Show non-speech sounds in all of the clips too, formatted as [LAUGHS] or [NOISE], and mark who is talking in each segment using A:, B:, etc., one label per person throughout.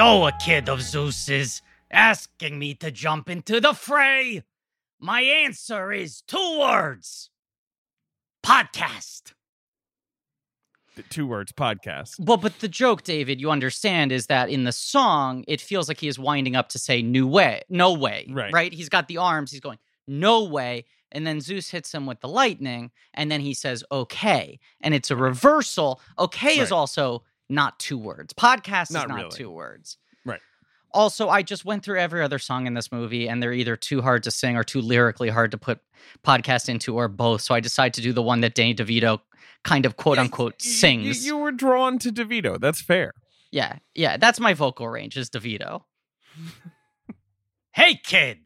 A: though a kid of Zeus's, asking me to jump into the fray. My answer is two words podcast.
B: The two words podcast.
C: Well, but the joke, David, you understand, is that in the song, it feels like he is winding up to say "new way," no way,
B: Right.
C: Right? He's got the arms. He's going no way, and then Zeus hits him with the lightning, and then he says okay, and it's a reversal. Okay is also not two words. Podcast
B: Not
C: is not
B: really.
C: two words.
B: Right.
C: Also, I just went through every other song in this movie, and they're either too hard to sing or too lyrically hard to put podcast into, or both. So I decided to do the one that Danny DeVito kind of quote unquote
B: Y- y-
C: sings.
B: You, were drawn to DeVito. That's fair.
C: Yeah, yeah, that's my vocal range is DeVito. [LAUGHS]
A: Hey, kid.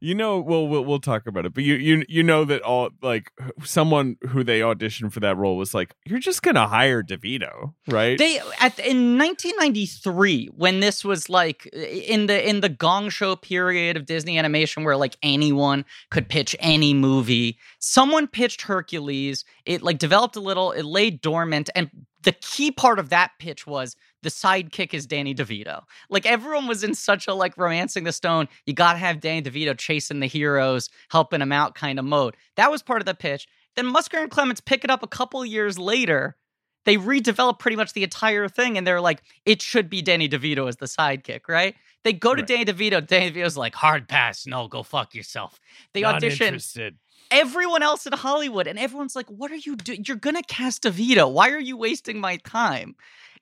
B: You know, well, we'll we'll talk about it, but you you you know that all like someone who they auditioned for that role was like, you're just gonna hire DeVito, right?
C: They at in 1993 when this was like in the in the Gong Show period of Disney animation where like anyone could pitch any movie. Someone pitched Hercules. It like developed a little. It lay dormant, and the key part of that pitch was the sidekick is Danny DeVito. Like everyone was in such a like romancing the stone. You got to have Danny DeVito chasing the heroes, helping them out kind of mode. That was part of the pitch. Then Musker and Clements pick it up a couple years later. They redevelop pretty much the entire thing, and they're like, it should be Danny DeVito as the sidekick, right? They go to
B: Right.
C: Danny DeVito. Danny DeVito's like, hard pass. No, go fuck yourself. They
B: Not
C: audition
B: interested.
C: everyone else in Hollywood, and everyone's like, "What are you doing? You're gonna cast DeVito. Why are you wasting my time?"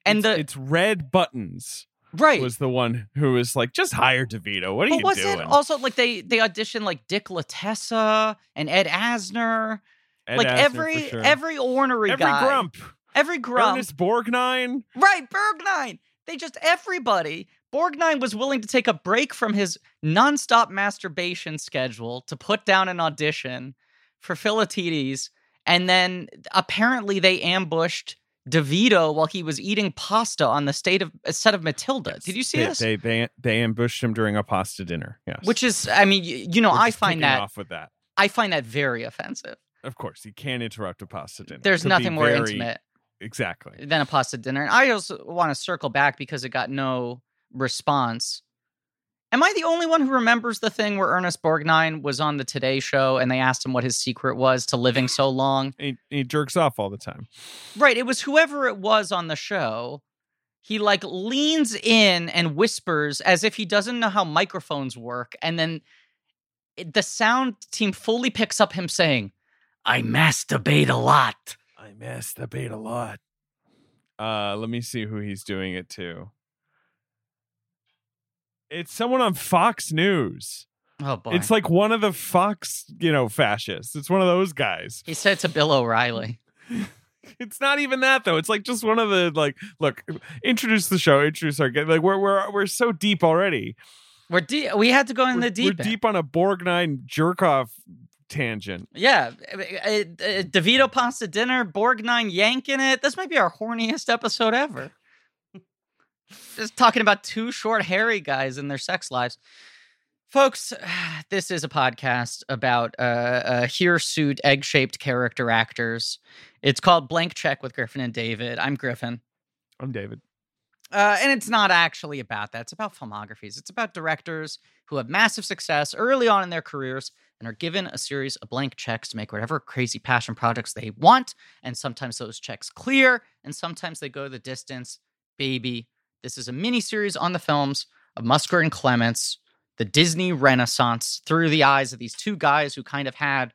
C: And
B: it's,
C: the
B: it's Red Buttons
C: right,
B: was the one who was like, just hire DeVito. What are
C: but
B: you
C: was
B: doing?
C: it also like they they auditioned like Dick Latessa and Ed Asner,
B: Ed
C: like
B: Asner,
C: every
B: sure.
C: every ornery
B: every
C: guy,
B: grump,
C: every grump,
B: Ernest Borgnine.
C: right? Borgnine. They just everybody. Borgnine was willing to take a break from his nonstop masturbation schedule to put down an audition for Philoctetes, and then apparently they ambushed DeVito while he was eating pasta on the state of a set of Matilda. Did you see
B: they,
C: this?
B: They, they they ambushed him during a pasta dinner. Yes,
C: Which is, I mean, you, you know,
B: We're
C: I find that
B: off with that.
C: I find that very offensive.
B: Of course, you can't interrupt a pasta dinner.
C: There's nothing more
B: very-
C: intimate
B: Exactly.
C: than a pasta dinner. And I also want to circle back because it got no response. Am I the only one who remembers the thing where Ernest Borgnine was on the Today Show and they asked him what his secret was to living so long?
B: He, he jerks off all the time.
C: Right. It was whoever it was on the show. He like leans in and whispers as if he doesn't know how microphones work. And then the sound team fully picks up him saying, I masturbate a lot.
B: I masturbate a lot. Uh, let me see who he's doing it to. It's someone on Fox News.
C: Oh boy.
B: It's like one of the Fox, you know, fascists. It's one of those guys.
C: he said to Bill O'Reilly. [LAUGHS]
B: It's not even that though. It's like just one of the like. Look, introduce the show. Introduce our like. We're we're we're so deep already.
C: We're deep. We had to go in
B: we're,
C: the deep.
B: we're
C: end.
B: deep on a Borgnine jerkoff tangent.
C: Yeah, uh, uh, DeVito pasta dinner, Borgnine yanking it. This might be our horniest episode ever. Just talking about two short, hairy guys and their sex lives. Folks, [SIGHS] this is a podcast about uh, uh, hirsute, egg shaped character actors. It's called Blank Check with Griffin and David. I'm Griffin.
B: I'm David.
C: Uh, and it's not actually about that. It's about filmographies. It's about directors who have massive success early on in their careers and are given a series of blank checks to make whatever crazy passion projects they want. And sometimes those checks clear, and sometimes they go the distance. Baby, this is a mini series on the films of Musker and Clements, the Disney Renaissance, through the eyes of these two guys who kind of had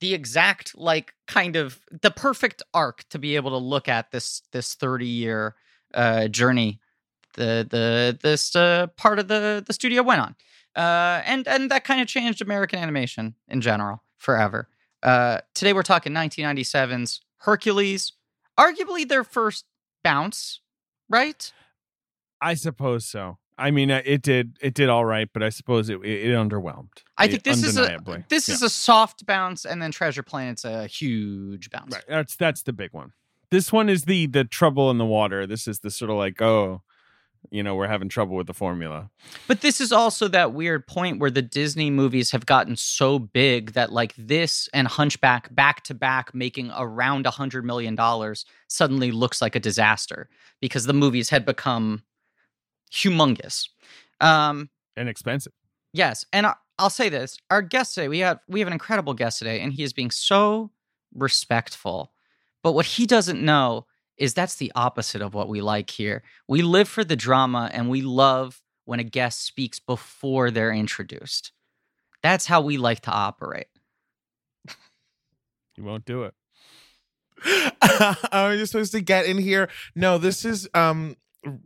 C: the exact like kind of the perfect arc to be able to look at this this 30 year uh journey the the this uh, part of the the studio went on. Uh and and that kind of changed american animation in general forever. Uh today we're talking 1997's hercules arguably their first bounce right
B: I suppose so. I mean, uh, it did it did all right, but I suppose it it, it underwhelmed.
C: i think this is a this
B: Yeah.
C: is a soft bounce and then treasure planet's a huge bounce
B: right. That's that's the big one. This one is the the trouble in the water. This is the sort of like oh, you know we're having trouble with the formula.
C: But this is also that weird point where the Disney movies have gotten so big that like this and Hunchback back to back making around a hundred million dollars suddenly looks like a disaster because the movies had become humongous. Um,
B: and expensive.
C: Yes, and I'll say this: our guest today, we have we have an incredible guest today, and he is being so respectful. But what he doesn't know is that's the opposite of what we like here. We live for the drama, and we love when a guest speaks before they're introduced. That's how we like to operate.
B: You won't do it. [LAUGHS]
D: I'm just supposed to get in here. No, this has um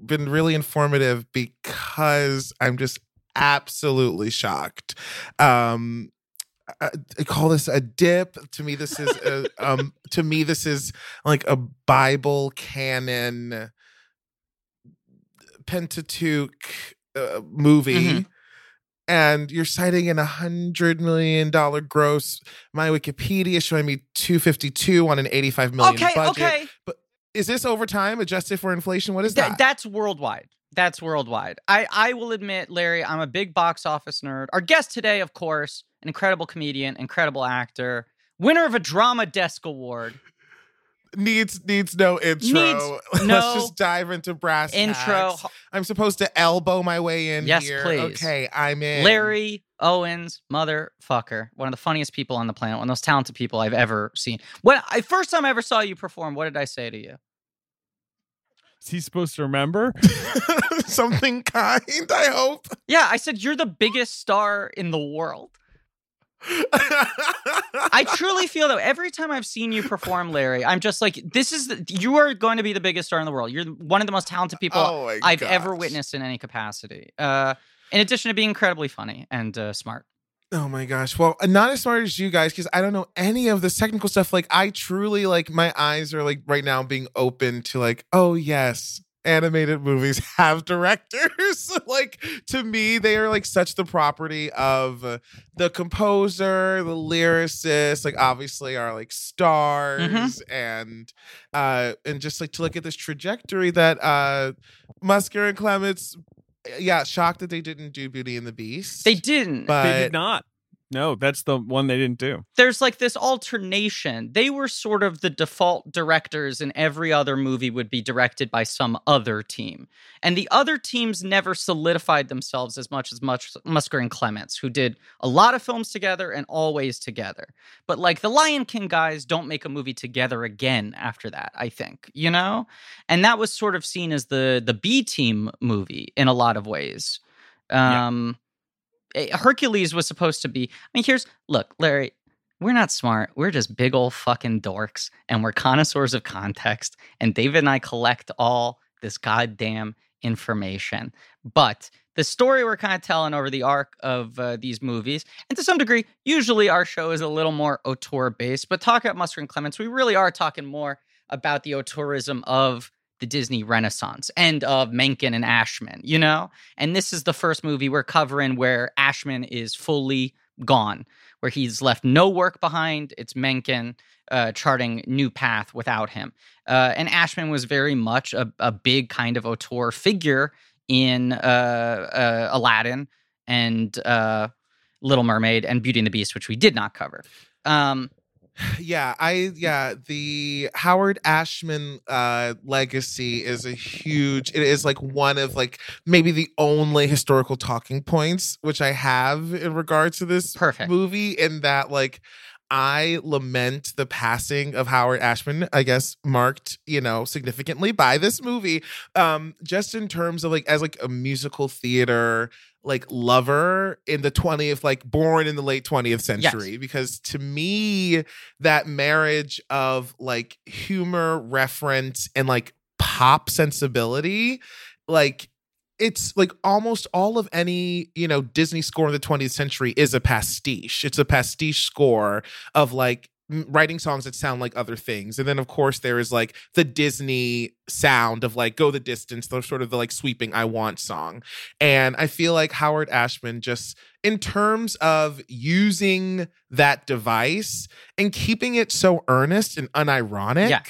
D: been really informative because I'm just absolutely shocked. Um I, I call this a dip. To me, this is a, um to me this is like a Bible canon Pentateuch uh, movie.
C: Mhm.
D: And you're citing an hundred million dollar gross. My Wikipedia is showing me 252 on an 85 million
C: okay,
D: budget.
C: okay.
D: But Is this overtime adjusted for inflation? What is
C: Th-
D: that?
C: That's worldwide. That's worldwide. I, I will admit, Larry, I'm a big box office nerd. Our guest today, of course, an incredible comedian, incredible actor, winner of a Drama Desk Award.
D: needs needs no intro.
C: Needs [LAUGHS]
D: Let's just dive into brass
C: Intro.
D: tacks. I'm supposed to elbow my way in
C: Yes,
D: here.
C: please.
D: Okay, I'm in.
C: Larry Owens, motherfucker, one of the funniest people on the planet, one of the most talented people I've ever seen. When I first time I ever saw you perform, what did I say to you?
B: Is he supposed to remember? [LAUGHS] [LAUGHS]
D: something kind. I hope.
C: Yeah, I said you're the biggest star in the world. I truly feel that every time I've seen you perform, Larry, I'm just like, this is the, you are going to be the biggest star in the world. You're one of the most talented people
D: Oh
C: I've ever witnessed in any capacity. Uh, in addition to being incredibly funny and uh, smart.
D: Oh my gosh. Well, not as smart as you guys because I don't know any of this technical stuff. Like, I truly like my eyes are like right now being open to like, oh yes, animated movies [LAUGHS] have directors. [LAUGHS] like to me, they are like such the property of uh, the composer, the lyricist. Like obviously are like stars and uh and just like to look at this trajectory that uh Musker and Clements. Yeah, shocked that they didn't do Beauty and the Beast.
C: They didn't.
D: but
B: they did not. No, that's the one they didn't do.
C: there's like this alternation. They were sort of the default directors, and every other movie would be directed by some other team. And the other teams never solidified themselves as much as much Musker and Clements, who did a lot of films together and always together. But like the Lion King guys don't make a movie together again after that, I think, you know? And that was sort of seen as the the B team movie in a lot of ways. Um eh, Hercules was supposed to be. I mean, here's look, Larry. We're not smart. We're just big old fucking dorks, and we're connoisseurs of context. And David and I collect all this goddamn information. But the story we're kind of telling over the arc of uh, these movies, and to some degree, usually our show is a little more auteur based. But talk about Musker and Clements, we really are talking more about the auteurism of the Disney Renaissance and of Menken and Ashman, you know? And this is the first movie we're covering where Ashman is fully gone, where he's left no work behind. It's Menken uh, charting new path without him. Uh, and Ashman was very much a, a big kind of auteur figure in uh, uh, Aladdin and uh, Little Mermaid and Beauty and the Beast, which we did not cover. Um,
D: yeah i yeah the howard ashman uh legacy is a huge it is like one of like maybe the only historical talking points which i have in regards to this
C: Perfect.
D: movie in that like I lament the passing of Howard Ashman, I guess marked, you know, significantly by this movie. Um, just in terms of like as like a musical theater like lover in the 20th like born in the late 20th century because to me that marriage of like humor reference and like pop sensibility like it's like almost all of any you know disney score in the 20th century is a pastiche. It's a pastiche score of like writing songs that sound like other things and then of course there is like the disney sound of like go the distance the sort of the like sweeping i want song and i feel like howard ashman just in terms of using that device and keeping it so earnest and unironic
C: Yeah.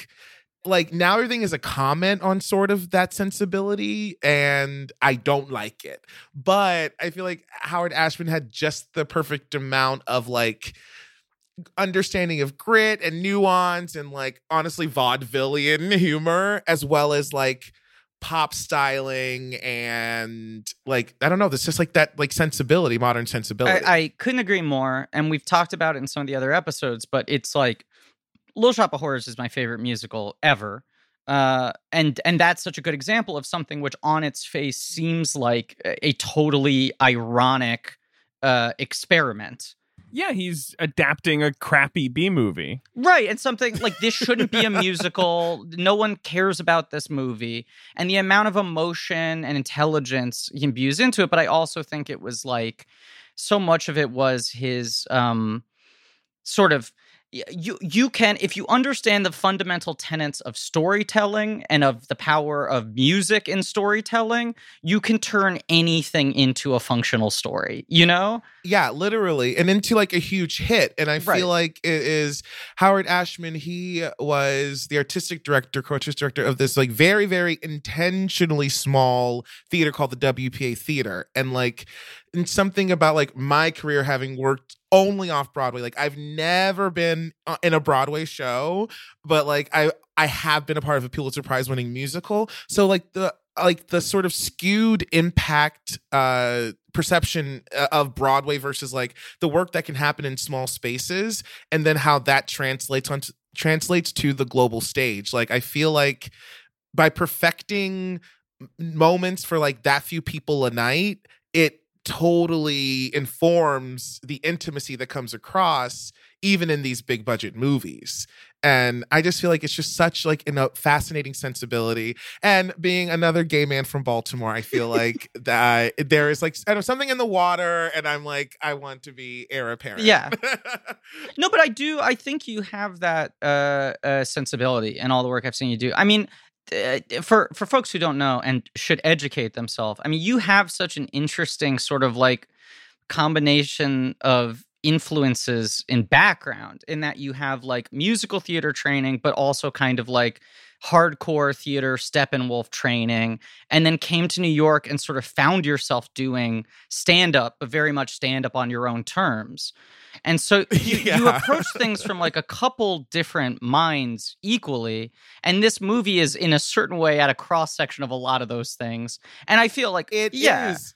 D: like now everything is a comment on sort of that sensibility and I don't like it. But I feel like Howard Ashman had just the perfect amount of like understanding of grit and nuance and like honestly vaudevillian [LAUGHS] humor as well as like pop styling and like I don't know, this just like that like sensibility, modern sensibility.
C: I, I couldn't agree more, and we've talked about it in some of the other episodes. But it's like Little Shop of Horrors is my favorite musical ever, uh, and and that's such a good example of something which on its face seems like a, a totally ironic uh, experiment.
B: Yeah, he's adapting a crappy B movie.
C: Right. And something like this shouldn't be a musical. No one cares about this movie. And the amount of emotion and intelligence he imbues into it. But I also think it was like so much of it was his um sort of you you can if you understand the fundamental tenets of storytelling and of the power of music in storytelling you can turn anything into a functional story you know
D: yeah literally and into like a huge hit and i
C: Right.
D: feel like it is howard ashman he was the artistic director co-artistic director of this like very very intentionally small theater called the wpa theater and like and something about like my career having worked only off broadway like i've never been uh, in a broadway show but like i i have been a part of a pulitzer prize winning musical. So like the like the sort of skewed impact uh perception uh, of broadway versus like the work that can happen in small spaces and then how that translates on translates to the global stage. Like i feel like by perfecting moments for like that few people a night it totally informs the intimacy that comes across even in these big budget movies and i just feel like it's just such like in a fascinating sensibility and being another gay man from baltimore i feel [LAUGHS] like that there is like I know, something in the water and i'm like i want to be heir apparent
C: Yeah. [LAUGHS] No, but I do. I think you have that uh, uh, sensibility in all the work I've seen you do. I mean, Uh, uh, for for folks who don't know and should educate themselves. I mean, you have such an interesting sort of like combination of influences in background in that you have like musical theater training but also kind of like hardcore theater steppenwolf training and then came to new york and sort of found yourself doing stand up but very much stand up on your own terms. And so [LAUGHS] you, you approach things from like a couple different minds equally and this movie is in a certain way at a cross section of a lot of those things. And i feel like
D: it It
C: is.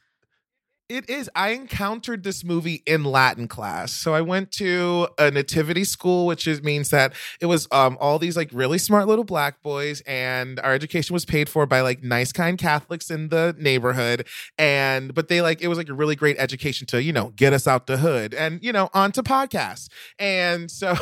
D: It is. I encountered this movie in Latin class. So I went to a nativity school, which is, means that it was um, all these like really smart little black boys, and our education was paid for by like nice, kind Catholics in the neighborhood. And but they like it was like a really great education to you know get us out the hood and you know onto podcasts. And so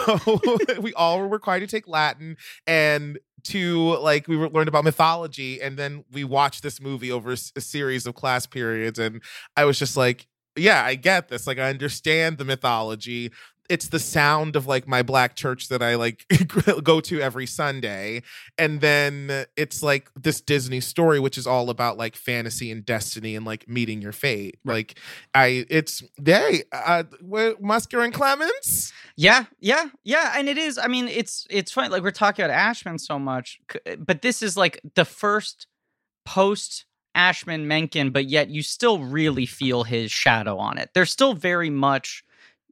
D: [LAUGHS] we all were required to take Latin and to like we learned about mythology and then we watched this movie over a series of class periods and i was just like yeah i get this. Like i understand the mythology it's the sound of like my black church that i like [LAUGHS] go to every sunday and then it's like this disney story which is all about like fantasy and destiny and like meeting your fate like i it's they uh Musker and clements
C: Yeah, yeah, yeah, and it is. I mean, it's it's funny. Like we're talking about Ashman so much, but this is like the first post Ashman Menken, but yet you still really feel his shadow on it. They're still very much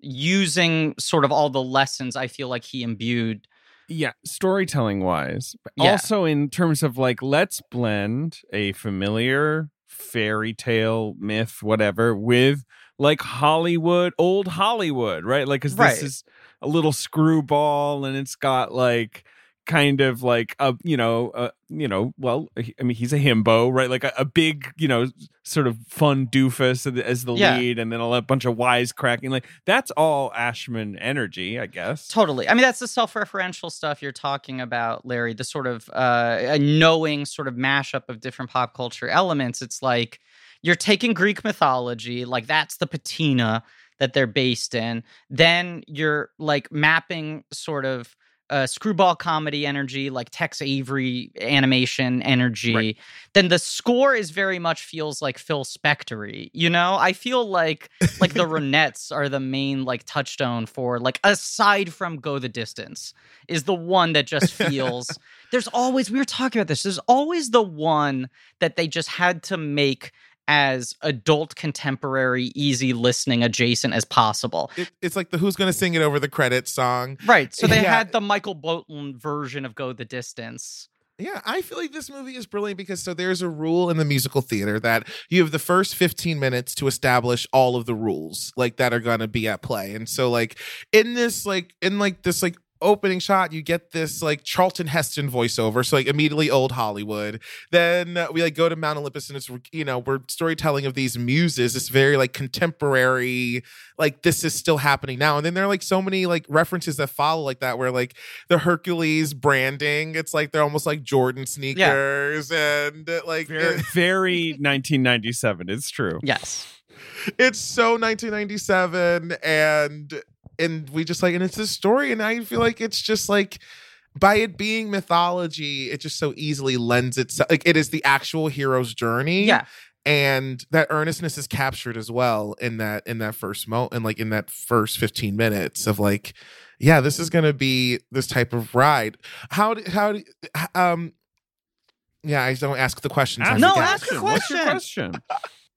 C: using sort of all the lessons I feel like he imbued.
B: Yeah, storytelling wise.
C: Yeah.
B: Also in terms of like let's blend a familiar fairy tale myth whatever with like Hollywood, old Hollywood, right? Like cuz this
C: Right.
B: is a little screwball and it's got like kind of like a you know a, you know well i mean he's a himbo right like a, a big you know sort of fun doofus as- as the
C: Yeah.
B: lead and then a bunch of wisecracking like that's all ashman energy i guess
C: Totally. I mean, that's the self-referential stuff you're talking about, Larry. The sort of uh, a knowing sort of mashup of different pop culture elements. It's like you're taking Greek mythology, like that's the patina that they're based in. Then you're like mapping sort of uh, screwball comedy energy, like Tex Avery animation energy,
B: Right.
C: then the score is very much feels like Phil Spectory. You know, I feel like like the [LAUGHS] Ronettes are the main like touchstone for like aside from Go the Distance is the one that just [LAUGHS] feels. there's always we were talking about this. There's always the one that they just had to make as adult contemporary easy listening adjacent as possible
D: It, it's like the who's gonna sing it over the credits song.
C: Right. So they
D: Yeah.
C: had the Michael Bolton version of Go the Distance.
D: Yeah, I feel like this movie is brilliant because so there's a rule in the musical theater that you have the first 15 minutes to establish all of the rules like that are going to be at play. And so like in this like in like this like opening shot you get this like Charlton Heston voiceover so like immediately old Hollywood. Then uh, we like go to Mount Olympus and it's you know we're storytelling of these muses It's very like contemporary like this is still happening now. And then there are like so many like references that follow like that where like the Hercules branding. It's like they're almost like Jordan sneakers and uh, like
B: Very, very [LAUGHS] 1997. It's true.
C: Yes.
D: it's so 1997 and and we just like and it's this story and I feel like it's just like by it being mythology, it just so easily lends itself like it is the actual hero's journey.
C: Yeah.
D: and that earnestness is captured as well in that in that first mo and like in that first 15 minutes of like yeah this is gonna be this type of ride how do how do um yeah i don't ask the questions
B: Ask
C: No,
D: forget.
C: ask a
B: What's your
C: question.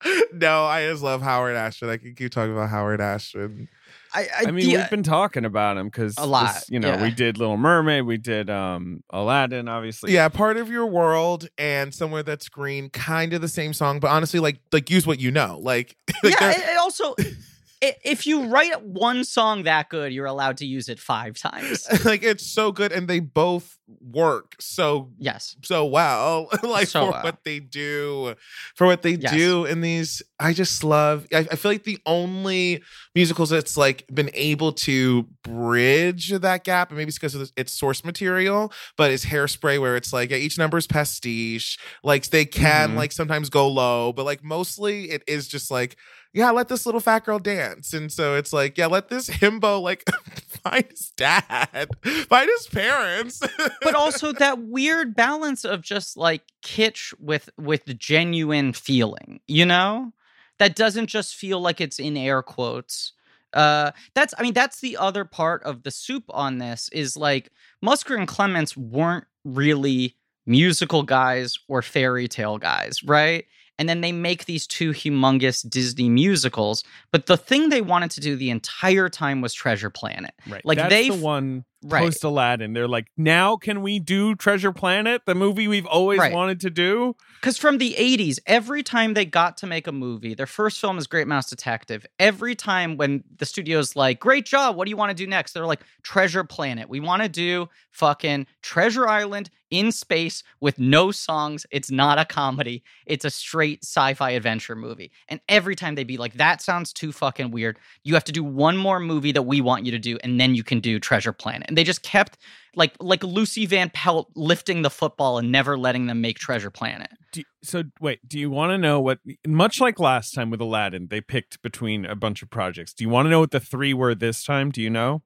B: question? [LAUGHS]
D: no i just love howard ashman i can keep talking about howard ashman
C: I,
B: I mean, we've been talking about him because
C: A lot,
B: You know,
C: yeah.
B: we did Little Mermaid, we did um Aladdin, obviously.
D: yeah part of your world and somewhere that's green kind of the same song but honestly like like use what you know like, [LAUGHS] like
C: yeah. It, it also, i if you write one song that good, you're allowed to use it five times. [LAUGHS]
D: like it's so good and they both work so
C: Yes.
D: so well [LAUGHS] like
C: So
D: for
C: well.
D: what they do for what they
C: Yes.
D: do in these i just love I, I feel like the only musicals that's like been able to bridge that gap and maybe it's because of its source material but it's hairspray where it's like yeah, each number is pastiche like they can
B: Mhm.
D: like sometimes go low but like mostly it is just like yeah let this little fat girl dance. And so it's like yeah let this himbo like [LAUGHS] find his dad find his parents.
C: But [LAUGHS] also that weird balance of just like kitsch with with genuine feeling you know? That doesn't just feel like it's in air quotes. Uh that's i mean that's the other part of the soup on this is like musker and clements weren't really musical guys or fairy tale guys right and then they make these two humongous disney musicals but the thing they wanted to do the entire time was treasure planet
B: Right.
C: Like,
B: That's
C: they
B: the one
C: right
B: post Aladdin. They're like, now can we do Treasure Planet, the movie we've always
C: Right.
B: wanted to do?
C: Because from the 80s, every time they got to make a movie, their first film is Great Mouse Detective. Every time when the studio's like, great job, what do you want to do next? They're like, Treasure Planet. We want to do fucking Treasure Island in space with no songs. It's not a comedy, it's a straight sci fi adventure movie. And every time they'd be like, that sounds too fucking weird. You have to do one more movie that we want you to do, and then you can do Treasure Planet. And they just kept like like Lucy Van Pelt lifting the football and never letting them make Treasure Planet.
B: Do, so wait, do you want to know what? Much like last time with Aladdin, they picked between a bunch of projects. Do you want to know what the three were this time? Do you know?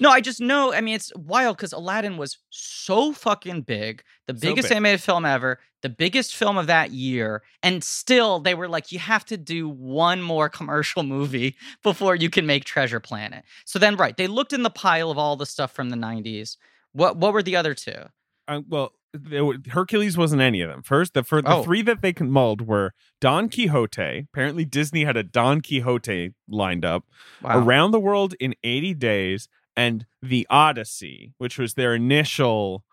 C: No, I just know. I mean, it's wild because Aladdin was so fucking big, the
B: So
C: biggest
B: big.
C: animated film ever, the biggest film of that year, and still they were like, you have to do one more commercial [LAUGHS] movie before you can make Treasure Planet. So then, right, they looked in the pile of all the stuff from the '90s. What what were the other two?
B: Uh, well, were, Hercules wasn't any of them. First, the for the
C: Oh.
B: three that they mulled were Don Quixote. Apparently, Disney had a Don Quixote lined up.
C: Wow.
B: Around the World in 80 Days and The Odyssey, which was their initial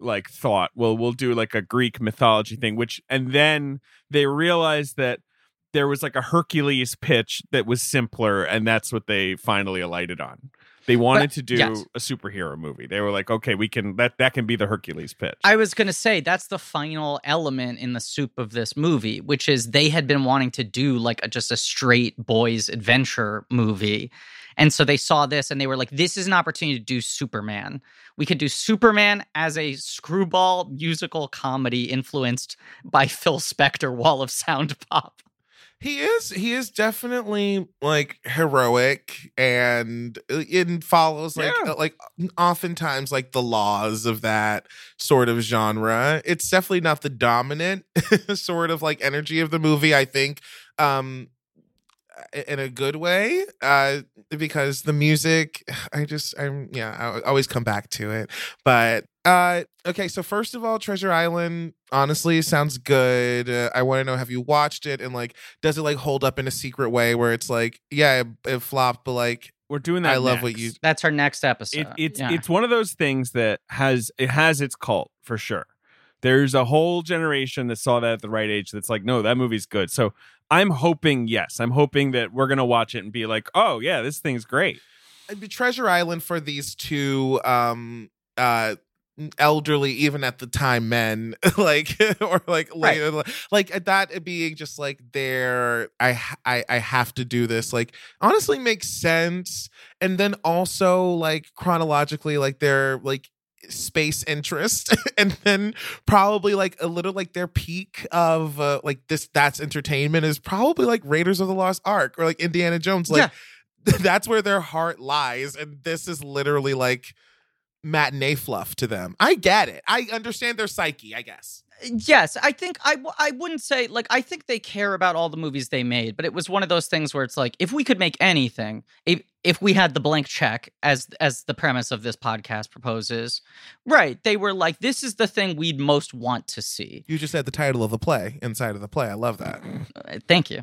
B: like thought, well, we'll do like a Greek mythology thing, which and then they realized that there was like a Hercules pitch that was simpler, and that's what they finally alighted on. They wanted to do
C: yes.
B: a superhero movie. They were like, okay, we can that that can be the Hercules pitch.
C: I was going to say that's the final element in the soup of this movie, which is they had been wanting to do like a, just a straight boys adventure movie. And so they saw this and they were like, this is an opportunity to do Superman. We could do Superman as a screwball musical comedy influenced by Phil Spector Wall of Sound Pop.
D: He is he is definitely like heroic and uh, it follows like
B: Yeah.
D: uh, like oftentimes like the laws of that sort of genre. It's definitely not the dominant [LAUGHS] sort of like energy of the movie, I think. Um in a good way uh because the music [SIGHS] i just i'm yeah i always come back to it but uh okay so first of all treasure island honestly sounds good uh, i want to know have you watched it and like does it like hold up in a secret way where it's like yeah it, it flopped but like
B: We're doing that.
D: I love what you-
C: That's our next episode.
B: It, it's
C: Yeah.
B: it's one of those things that has it has its cult for sure. There's a whole generation that saw that at the right age. That's like, no, that movie's good. So I'm hoping, yes, I'm hoping that we're gonna watch it and be like, oh yeah, this thing's great.
D: It'd be treasure island for these two um uh elderly even at the time men [LAUGHS] like or like later like that being just like there I, I i have to do this like honestly makes sense. And then also like chronologically like their like space interest [LAUGHS] and then probably like a little like their peak of uh, like this that's entertainment is probably like raiders of the lost ark or like indiana jones like [LAUGHS] that's where their heart lies and this is literally like matinee fluff to them i get it i understand their psyche i guess
C: Yes, I think I w- I wouldn't say like I think they care about all the movies they made, but it was one of those things where it's like if we could make anything, if if we had the blank check as as the premise of this podcast proposes, right? They were like this is the thing we'd most want to see.
D: you just said the title of the play inside of the play i love that
C: Uh, Thank you.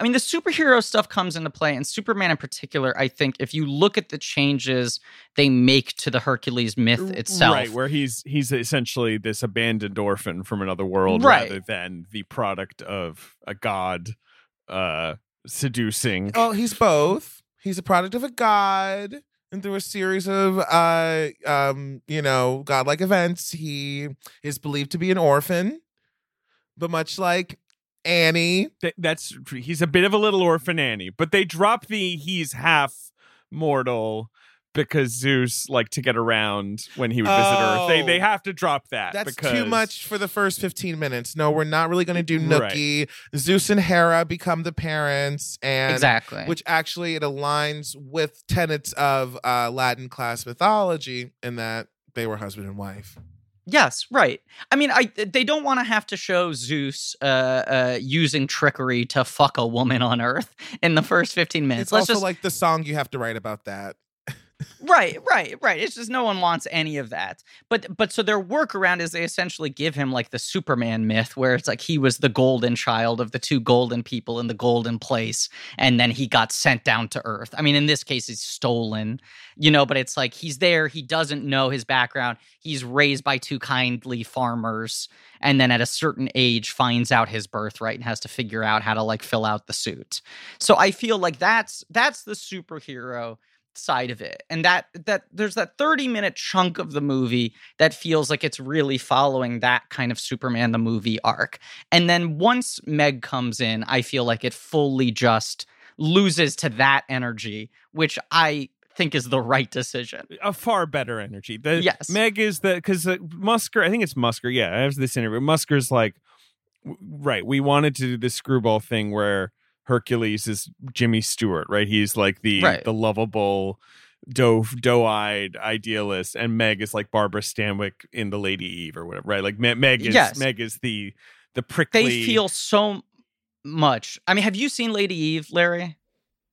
C: I mean, the superhero stuff comes into play, and Superman in particular. I think if you look at the changes they make to the Hercules myth itself,
B: Right, where he's he's essentially this abandoned orphan from another world
C: Right.
B: rather than the product of a god uh seducing.
D: oh he's both he's a product of a god and through a series of uh um you know godlike events he is believed to be an orphan but much like annie
B: Th- that's he's a bit of a little orphan Annie, but they drop the he's half mortal because Zeus like to get around when he would visit Earth. They
D: Oh.
B: they have to drop that.
D: That's
B: because,
D: too much for the first 15 minutes. No, we're not really going to do
B: Right.
D: Nookie. Zeus and Hera become the parents, and
C: exactly.
D: which actually it aligns with tenets of uh, Latin class mythology in that they were husband and wife.
C: Yes, right. I mean, I they don't want to have to show Zeus uh, uh, using trickery to fuck a woman on Earth in the first fifteen minutes.
D: It's
C: Let's
D: also
C: just
D: like the song you have to write about that.
C: Right, right, right. It's just no one wants any of that. But but so their workaround is they essentially give him like the Superman myth, where it's like he was the golden child of the two golden people in the golden place, and then he got sent down to Earth. I mean, in this case, he's stolen, you know. But it's like he's there. He doesn't know his background. He's raised by two kindly farmers, and then at a certain age finds out his birthright and has to figure out how to like fill out the suit. So I feel like that's that's the superhero side of it and that that there's that 30 minute chunk of the movie that feels like it's really following that kind of superman the movie arc and then once meg comes in i feel like it fully just loses to that energy which i think is the right decision
B: a far better energy. The,
C: Yes.
B: Meg is the because Musker. I think it's Musker. Yeah, I have this interview. Musker's like, right. We wanted to do this screwball thing where Hercules is Jimmy Stewart, right? He's like the
C: Right.
B: the lovable, doe doe eyed idealist, and Meg is like Barbara Stanwyck in the Lady Eve or whatever, right? Like Meg is
C: Yes.
B: Meg is the the prickly.
C: They feel so much. I mean, have you seen Lady Eve, Larry?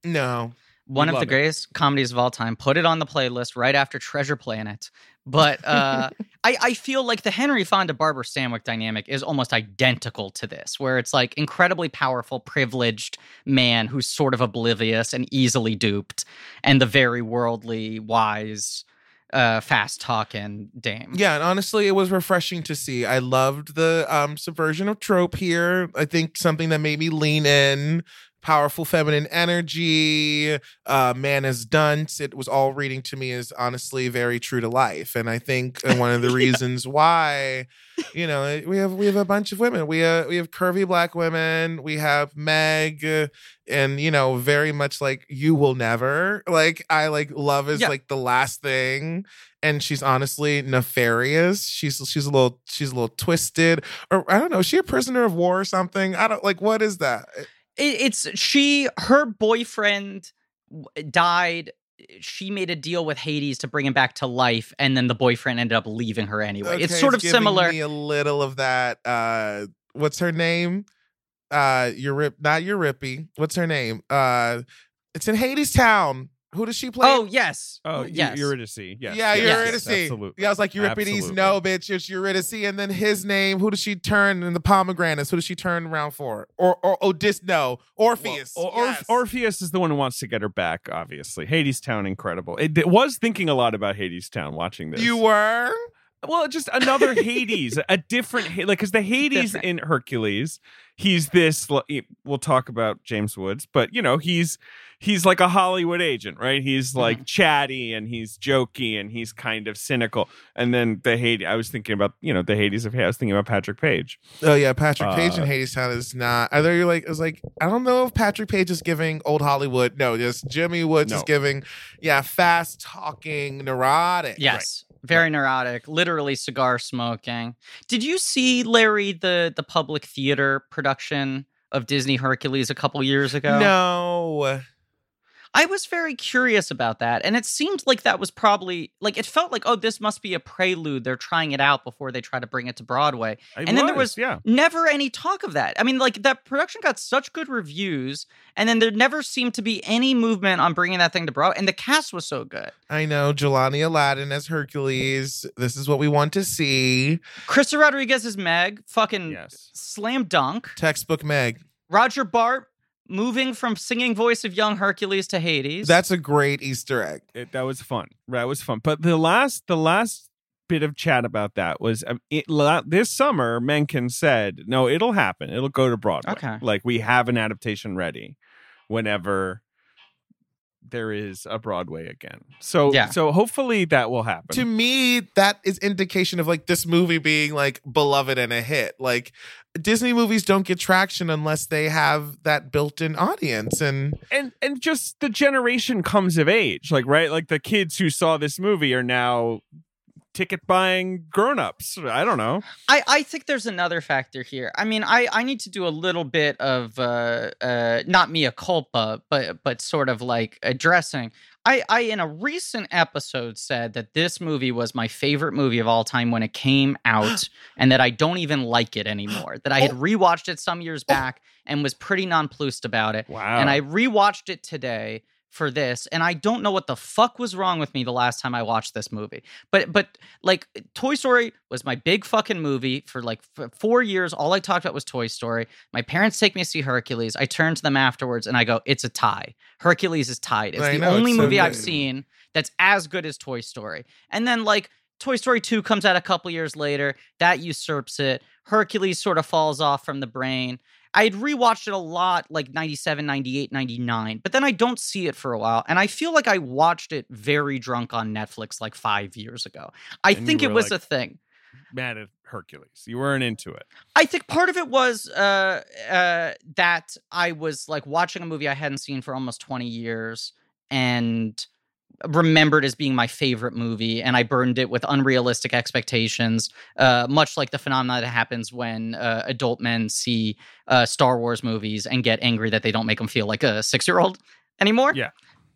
D: No.
C: One of
B: love
C: the
B: it.
C: greatest comedies of all time. Put it on the playlist right after Treasure Planet. But uh, [LAUGHS] I, I feel like the Henry Fonda Barbara Stanwyck dynamic is almost identical to this, where it's like incredibly powerful, privileged man who's sort of oblivious and easily duped, and the very worldly, wise, uh, fast talking dame.
D: Yeah, and honestly, it was refreshing to see. I loved the um subversion of trope here. I think something that made me lean in. Powerful feminine energy, uh, man is dunce. It was all reading to me is honestly very true to life, and I think one of the [LAUGHS] reasons why, you know, we have we have a bunch of women. We uh, we have curvy black women. We have Meg, and you know, very much like you will never. Like I like love is
C: Yeah.
D: like the last thing and she's honestly nefarious. She's she's a little she's a little twisted, or I don't know. Is she a prisoner of war or something? I don't like. What is that?
C: It, it's she, her boyfriend died. She made a deal with Hades to bring him back to life, and then the boyfriend ended up leaving her anyway. it's
D: Okay,
C: sort of similar.
D: Me a little of that. Uh, what's her name? Uh, Eurip, not Eurippy. What's her name? Uh, it's in Hadestown. Who does she play?
C: Oh yes.
B: Oh,
C: yes.
B: yes. Eurydice. Yes.
D: yeah,
B: yes,
D: Eurydice.
B: yes, absolutely.
D: Yeah, I was like Euripides.
B: Absolutely.
D: No, bitch, it's Eurydice. And then his name. Who does she turn in the pomegranates? Who does she turn around for? Or or oh, Odys? No, Orpheus.
B: Well, or,
D: yes.
B: Orpheus is the one who wants to get her back. Obviously, Hadestown, incredible. It, it was thinking a lot about Hadestown watching this.
D: You were.
B: Well, just another Hades, a different like because the [LAUGHS] Hades
C: Different.
B: in Hercules, he's this. We'll talk about James Woods, but you know he's he's like a Hollywood agent, right? He's like chatty and he's jokey and he's kind of cynical. And then the Hades, I was thinking about you know the Hades of I was thinking about Patrick Page.
D: Oh yeah, Patrick Page
B: Uh,
D: in Hadestown is not. Either you're like, it's like I don't know if Patrick Page is giving old Hollywood. No, just Jimmy Woods is giving, yeah, fast talking, neurotic.
C: Yes. Very neurotic, literally cigar smoking. Did you see Larry the the public theater production of Disney Hercules a couple years ago?
D: No.
C: I was very curious about that. And it seemed like that was probably like it felt like, oh, this must be a prelude. They're trying it out before they try to bring it to Broadway.
B: It
C: And then there was-
B: yeah.
C: Never any talk of that. I mean, like that production got such good reviews, and then there never seemed to be any movement on bringing that thing to Broadway. And the cast was so good.
D: I know Jelani Alladin as Hercules. This is what we want to see.
C: Krysta Rodriguez is Meg, fucking
B: Yes.
C: slam dunk.
D: Textbook Meg.
C: Roger Bart moving from singing voice of young Hercules to Hades.
D: That's a great Easter egg.
B: it, that was fun. That was fun. But the last, the last bit of chat about that was um, it, la- this summer. Menken said, "No, it'll happen. It'll go to Broadway.
C: Okay.
B: Like we have an adaptation ready whenever there is a Broadway again. So,
C: Yeah.
B: so hopefully that will happen.
D: To me, that is indication of like this movie being like beloved and a hit. Like Disney movies don't get traction unless they have that built-in audience. And
B: and and just the generation comes of age, like right, like the kids who saw this movie are now ticket buying grown-ups. I don't know.
C: I, I think there's another factor here. I mean, I, I need to do a little bit of uh, uh, not mea culpa, but but sort of like addressing. I, I in a recent episode said that this movie was my favorite movie of all time when it came [GASPS] out, and that I don't even like it anymore. That I had rewatched it some years back and was pretty nonplussed about it.
B: Wow.
C: And I rewatched it today for this, and I don't know what the fuck was wrong with me the last time I watched this movie. But but like Toy Story was my big fucking movie for like f- four years. All I talked about was Toy Story. My parents take me to see Hercules. I turn to them afterwards and I go, "It's a tie. Hercules is tied. It's
D: I
C: the
D: know,
C: only
D: it's so
C: movie I've seen that's as good as Toy Story." And then like. Toy Story 2 comes out a couple years later. That usurps it. Hercules sort of falls off from the brain. I had rewatched it a lot, like 97, 98, 99, but then I don't see it for a while. And I feel like I watched it very drunk on Netflix like five years ago. I
B: And
C: think it was
B: like-
C: a thing.
B: Mad at Hercules. You weren't into it.
C: I think part of it was uh, uh, that I was like watching a movie I hadn't seen for almost 20 years and remembered as being my favorite movie and I burned it with unrealistic expectations uh, much like the phenomenon that happens when uh, adult men see uh, Star Wars movies and get angry that they don't make them feel like a 6-year-old anymore.
B: Yeah.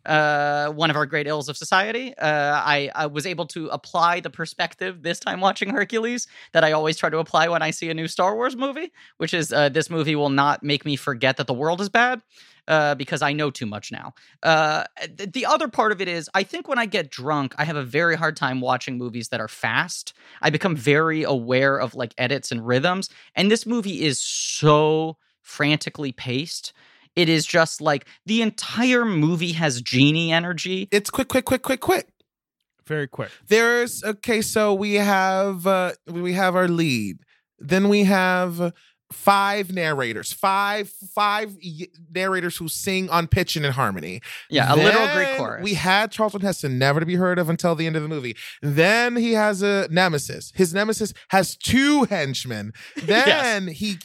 C: Uh, one of our great ills of society. Uh, I, I was able to apply the perspective this time watching Hercules that I always try to apply when I see a new Star Wars movie, which is uh, this movie will not make me forget that the world is bad. Uh, because I know too much now. Uh, th- the other part of it is, I think when I get drunk, I have a very hard time watching movies that are fast. I become very aware of like edits and rhythms, and this movie is so frantically paced. It is just like the entire movie has genie energy.
D: It's quick, quick, quick, quick, quick.
B: Very quick.
D: There's okay, so we have uh we have our lead. Then we have five narrators, five five narrators who sing on pitch and in harmony.
C: Yeah, a literal Greek chorus.
D: We had Charlton Heston, never to be heard of until the end of the movie. Then he has a nemesis. His nemesis has two henchmen. [LAUGHS] Then he.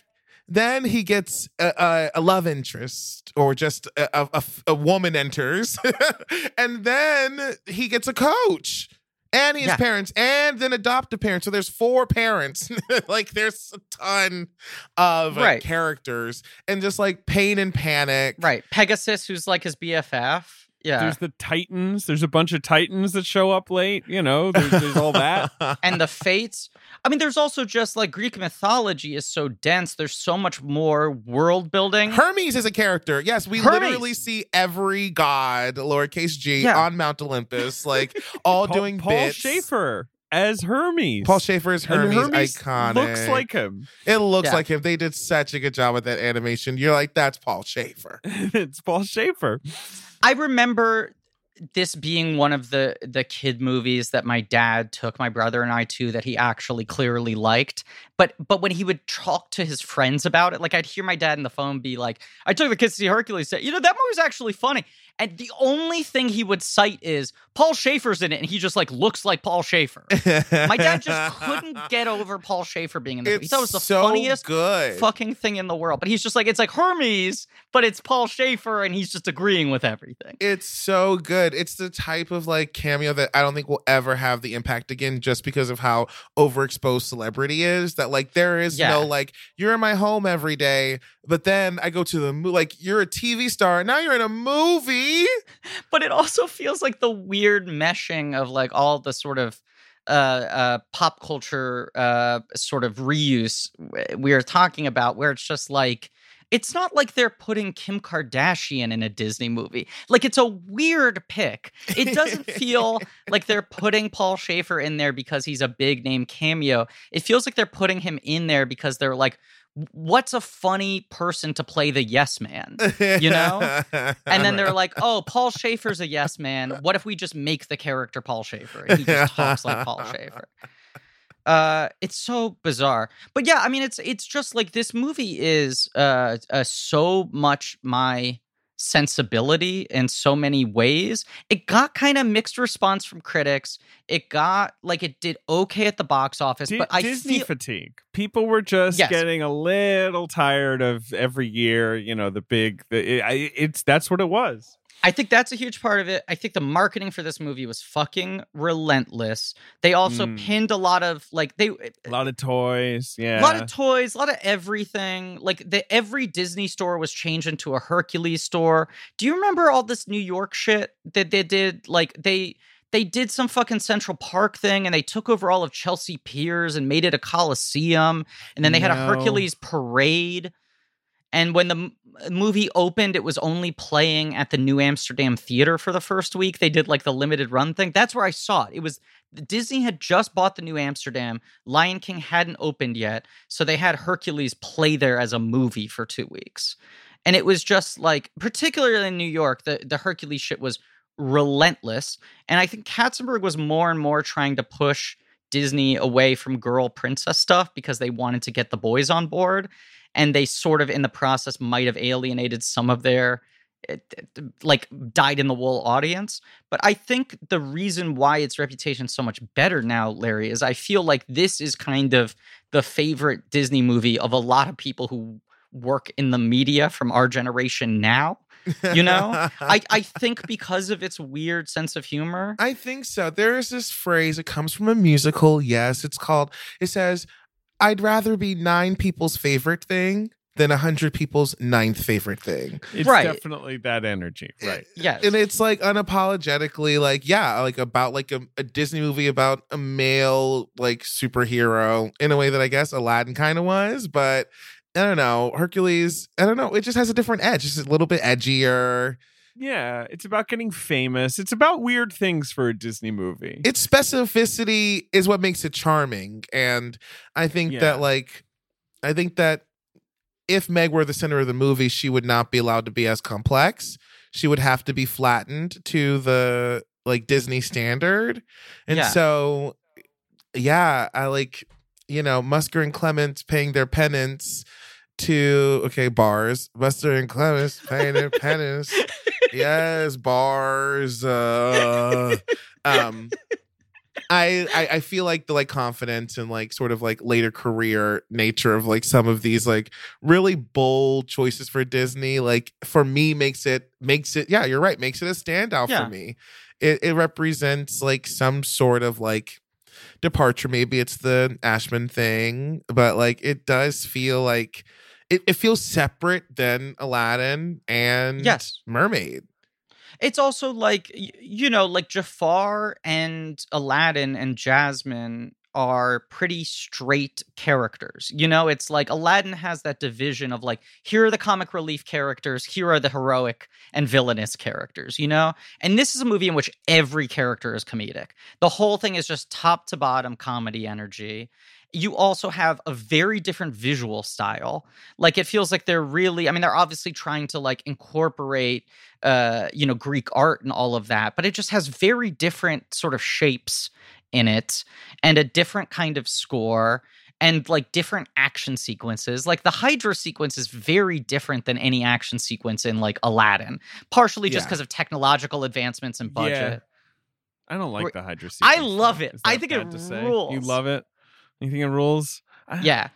D: Then he gets a, a, a love interest, or just a, a- a, a woman enters, [LAUGHS] and then he gets a coach, and his
C: Yeah.
D: parents, and then adoptive parents. So there's four parents. [LAUGHS] like there's a ton of uh, characters, and just like pain and panic.
C: Right. Pegasus, who's like his BFF. Yeah.
B: There's the Titans. There's a bunch of Titans that show up late. You know, there's, there's all that. [LAUGHS]
C: and the fates. I mean, there's also just like Greek mythology is so dense. There's so much more world building.
D: Hermes is a character. Yes, we
C: Hermes.
D: literally see every god, lowercase g,
C: Yeah.
D: on Mount Olympus, like all
B: Paul,
D: doing
B: Paul
D: bits.
B: Shaffer as Hermes.
D: Paul Shaffer is
B: And
D: Hermes,
B: Hermes
D: iconic.
B: looks like him.
D: it looks
C: Yeah.
D: like him. They did such a good job with that animation. You're like, that's Paul Shaffer. [LAUGHS]
B: it's Paul Shaffer.
C: I remember this being one of the the kid movies that my dad took my brother and I to that he actually clearly liked. But but when he would talk to his friends about it, like I'd hear my dad in the phone be like, "I took the kids to see Hercules." Say, you know that movie's actually funny. And the only thing he would cite is Paul Shaffer's in it, and he just like looks like Paul Shaffer. My dad just couldn't [LAUGHS] get over Paul Shaffer being in the movie. He
D: It's
C: thought it was the
D: so
C: funniest
D: good.
C: fucking thing in the world. But he's just like, it's like Hermes, but it's Paul Shaffer, and he's just agreeing with everything.
D: It's so good. It's the type of like cameo that I don't think will ever have the impact again just because of how overexposed celebrity is. That like there is
C: Yeah.
D: no like you're in my home every day, but then I go to the mo- like you're a TV star. Now you're in a movie.
C: But it also feels like the weird meshing of like all the sort of uh, uh, pop culture uh, sort of reuse we are talking about, where it's just like. It's not like they're putting Kim Kardashian in a Disney movie. Like it's a weird pick. It doesn't feel [LAUGHS] like they're putting Paul Shaffer in there because he's a big name cameo. It feels like they're putting him in there because they're like, what's a funny person to play the yes man? You know? [LAUGHS] And then they're like, oh, Paul Shaffer's a yes man. What if we just make the character Paul Shaffer? And he just talks like Paul Shaffer. Uh, it's so bizarre, but yeah, I mean, it's it's just like this movie is uh, uh so much my sensibility in so many ways. It got kind of mixed response from critics. It got like it did okay at the box office,
B: Di-
C: but I
B: Disney
C: feel
B: fatigue. People were just
C: Yes.
B: getting a little tired of every year. You know, the big. The, it, I- it's that's what it was.
C: I think that's a huge part of it. I think the marketing for this movie was fucking relentless. They also
B: Mm.
C: pinned a lot of like they
B: A lot of toys. Yeah.
C: a lot of toys, a lot of everything. Like the every Disney store was changed into a Hercules store. Do you remember all this New York shit that they did? Like they they did some fucking Central Park thing and they took over all of Chelsea Piers and made it a coliseum. And then they had a Hercules parade. And when the m- uh, movie opened, it was only playing at the New Amsterdam Theater for the first week. They did like the limited run thing. That's where I saw it. It was Disney had just bought the New Amsterdam. Lion King hadn't opened yet. So they had Hercules play there as a movie for two weeks. And it was just like, particularly in New York, the, the Hercules shit was relentless. And I think Katzenberg was more and more trying to push Disney away from girl princess stuff because they wanted to get the boys on board. And they sort of, in the process, might have alienated some of their eh, it- like dyed in the wool audience. But I think the reason why its reputation is so much better now, Larry, is I feel like this is kind of the favorite Disney movie of a lot of people who work in the media from our generation now. You know, I, I think [LAUGHS] because of its weird sense of humor.
D: I think so. There is this phrase. It comes from a musical. Yes, it's called. It says, "I'd rather be nine people's favorite thing than a hundred people's ninth favorite thing.
B: It's
C: Right.
B: definitely that energy, right?
C: Yes.
D: And it's like unapologetically like, yeah, like about like a, a Disney movie about a male like superhero in a way that I guess Aladdin kind of was, but I don't know. Hercules, I don't know. It just has a different edge. It's a little bit edgier.
B: Yeah, it's about getting famous. It's about weird things for a Disney movie.
D: its specificity is what makes it charming and i think
B: Yeah.
D: that like i think that if meg were the center of the movie she would not be allowed to be as complex she would have to be flattened to the like disney standard and
C: Yeah.
D: so yeah i like you know musker and clements paying their penance to okay bars musker and clements paying their [LAUGHS] penance yes bars uh [LAUGHS] um I, I I feel like the like confidence and like sort of like later career nature of like some of these like really bold choices for Disney like for me makes it makes it yeah you're right makes it a standout
C: Yeah.
D: for me. It it represents like some sort of like departure maybe it's the Ashman thing but like it does feel like it, it feels separate than Aladdin and
C: Yes.
D: Mermaid.
C: it's also like you know like jafar and aladdin and jasmine are pretty straight characters you know it's like aladdin has that division of like here are the comic relief characters here are the heroic and villainous characters you know and this is a movie in which every character is comedic the whole thing is just top to bottom comedy energy you also have a very different visual style like it feels like they're really i mean they're obviously trying to like incorporate uh you know greek art and all of that but it just has very different sort of shapes in it and a different kind of score and like different action sequences like the hydra sequence is very different than any action sequence in like aladdin partially just
D: Yeah.
C: because of technological advancements and budget
B: I don't like the Hydra sequence.
C: I
B: love
C: it. I think it
B: to say? You love it? You think rules? I-
C: yeah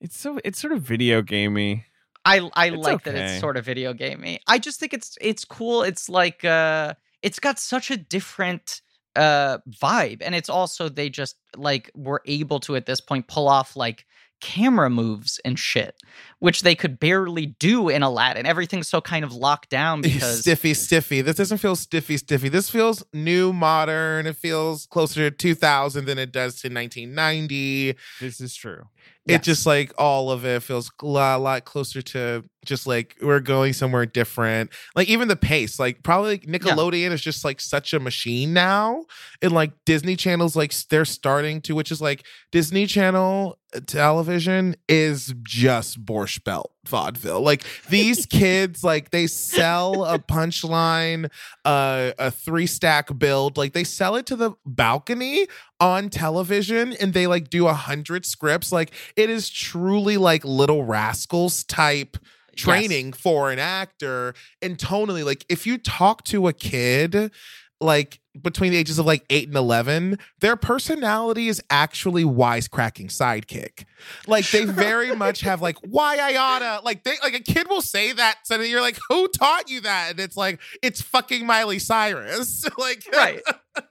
B: It's so it's sort of video gamey.
C: I I
B: It's
C: like that it's sort of video gamey. I just think it's it's cool. It's like uh it's got such a different uh vibe and it's also they just like were able to at this point pull off like camera moves and shit which they could barely do in Aladdin. Everything's so kind of locked down because
D: stiffy, stiffy. This doesn't feel stiffy, stiffy. This feels new, modern. It feels closer to 2000 than it does to 1990.
B: This is true.
D: It just like all of it feels a lot, lot closer to just like we're going somewhere different. Like even the pace, like probably Nickelodeon is just like such a machine now, and like Disney channels, like they're starting to, which is like Disney Channel uh, television is just Borscht Belt vaudeville. Like these [LAUGHS] kids, like they sell a punchline, uh, a three stack build, like they sell it to the balcony on television and they like do a hundred scripts. Like it is truly like little rascals type training for an actor and tonally like if you talk to a kid like between the ages of like 8 and 11 their personality is actually wisecracking sidekick. Like they very much have like why i oughta like they like a kid will say that so then you're like who taught you that? And it's like it's fucking miley cyrus. [LAUGHS] Like
C: right. [LAUGHS]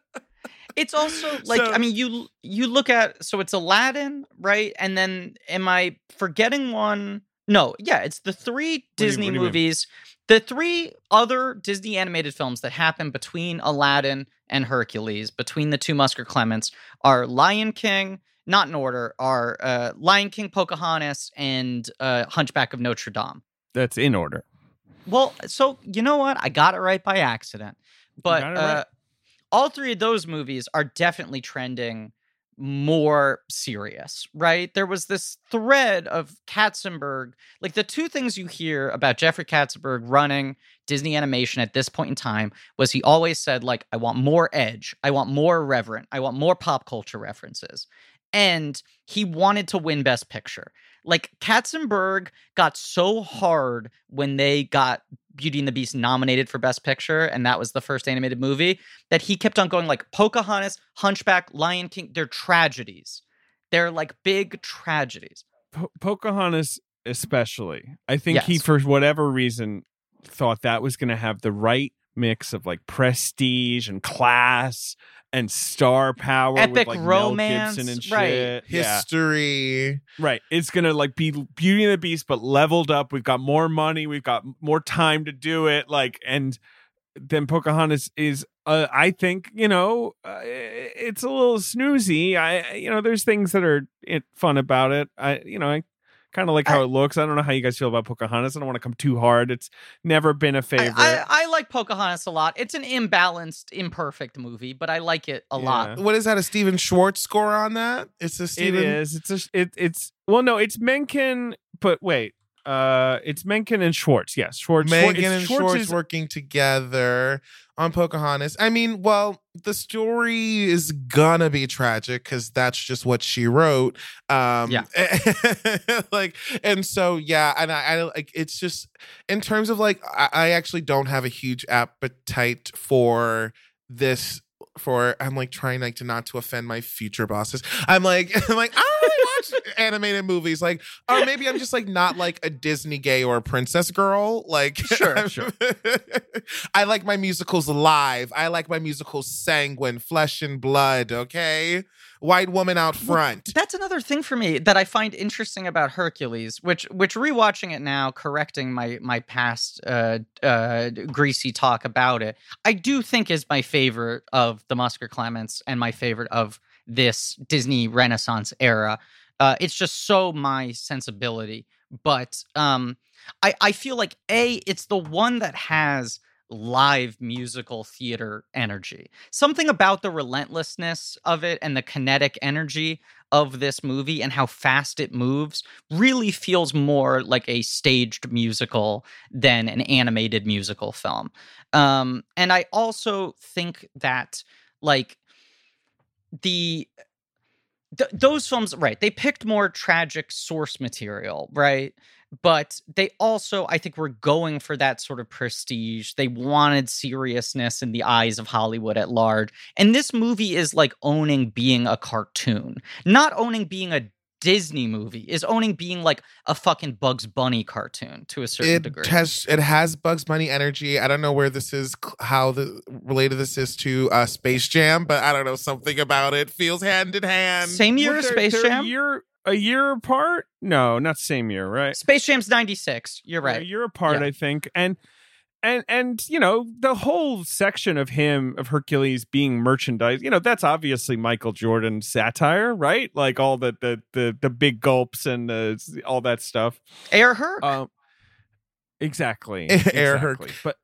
C: It's also like
D: So-
C: i mean you you look at so it's aladdin right? And then am i forgetting one? No yeah it's the three disney
B: you mean?
C: The three other disney animated films that happen between aladdin and hercules between the two musker clements are lion king not in order are uh, lion king pocahontas and uh, hunchback of notre dame
B: That's in order.
C: well, so you know what? I got it right by accident. But
B: it
C: uh, all three of those movies are definitely trending more serious, right? There was this thread of Katzenberg. Like the two things you hear about Jeffrey Katzenberg running Disney animation at this point in time was he always said, like, I want more edge, I want more reverent, I want more pop culture references. And he wanted to win Best Picture. Like Katzenberg got so hard when they got Beauty and the Beast nominated for Best Picture, and that was the first animated movie, that he kept on going like Pocahontas, Hunchback, Lion King. They're tragedies. They're like big tragedies.
B: Po- Pocahontas, especially. I think he, for whatever reason, thought that was going to have the right mix of like prestige and class and star power,
C: Epic
B: with like
C: romance,
B: Mel Gibson and
C: right.
B: shit. Yeah.
D: History.
B: Right. It's gonna like be Beauty and the Beast, but leveled up. We've got more money. We've got more time to do it. Like, and then Pocahontas is, uh, I think, you know, uh, it's a little snoozy. I, you know, there's things that are it, fun about it. I, you know, I kind of like how it looks. I don't know how you guys feel about Pocahontas. I don't want to come too hard. It's never been a
C: I,
B: favorite.
C: I, I like Pocahontas a lot. It's an imbalanced, imperfect movie, but I like it a lot.
D: What is that? A Stephen Schwartz score on that? It's a
B: It
D: Stephen.
B: is. It's a. It, it's well, no, it's Menken, but wait, uh, it's Menken and Schwartz. Yes, Schwartz. Schwartz- Menken
D: and Schwartz
B: is-
D: working together on Pocahontas. I mean, well, the story is gonna be tragic because that's just what she wrote. Um,
C: Yeah. [LAUGHS]
D: like, and so yeah, and I, I like it's just in terms of like, I, I actually don't have a huge appetite for this. For I'm like trying like to not to offend my future bosses. I'm like [LAUGHS] I'm like really watch animated movies. Like or maybe I'm just like not like a Disney gay or a princess girl. Like [LAUGHS]
C: Sure,
B: sure.
D: I like my musicals live. I like my musicals sanguine, flesh and blood. Okay, white woman out front.
C: That's another thing for me that I find interesting about Hercules, which which rewatching it now, correcting my my past uh, uh, greasy talk about it, I do think is my favorite of the Musker Clements and my favorite of this Disney Renaissance era. Uh, it's just so my sensibility, but um, I I feel like a it's the one that has live musical theater energy. Something about the relentlessness of it and the kinetic energy of this movie and how fast it moves really feels more like a staged musical than an animated musical film. Um, and I also think that, like, the th- those films right they picked more tragic source material right? But they also i think were going for that sort of prestige. They wanted seriousness in the eyes of hollywood at large. And this movie is like owning being a cartoon not owning being a disney movie is owning being like a fucking bugs bunny cartoon to a certain
D: It
C: degree
D: has it has Bugs Bunny energy. I don't know where this is, how the related this is to uh, Space Jam, but I don't know something about it feels hand in hand.
C: same year
B: Well,
C: as space
B: they're
C: jam
B: A year, a year apart? No, not same year, right?
C: space jam's 96 you're
B: They're
C: right
B: A year apart,
C: Yeah.
B: I think. And and and you know the whole section of him of Hercules being merchandise. You know that's obviously Michael Jordan satire, right? Like all the the the, the big gulps and the, all that stuff.
C: air her
B: Um, exactly, [LAUGHS]
D: Air Herc.
B: exactly. But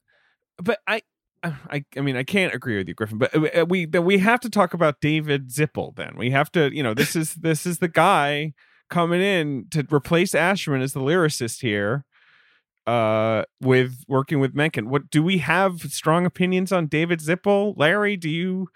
B: but I. I I mean I can't agree with you, Griffin. But uh, we we have to talk about David Zippel. Then we have to, you know, this is this is the guy coming in to replace Ashman as the lyricist here, uh, with working with Menken. What do we have strong opinions on David Zippel? Larry, do you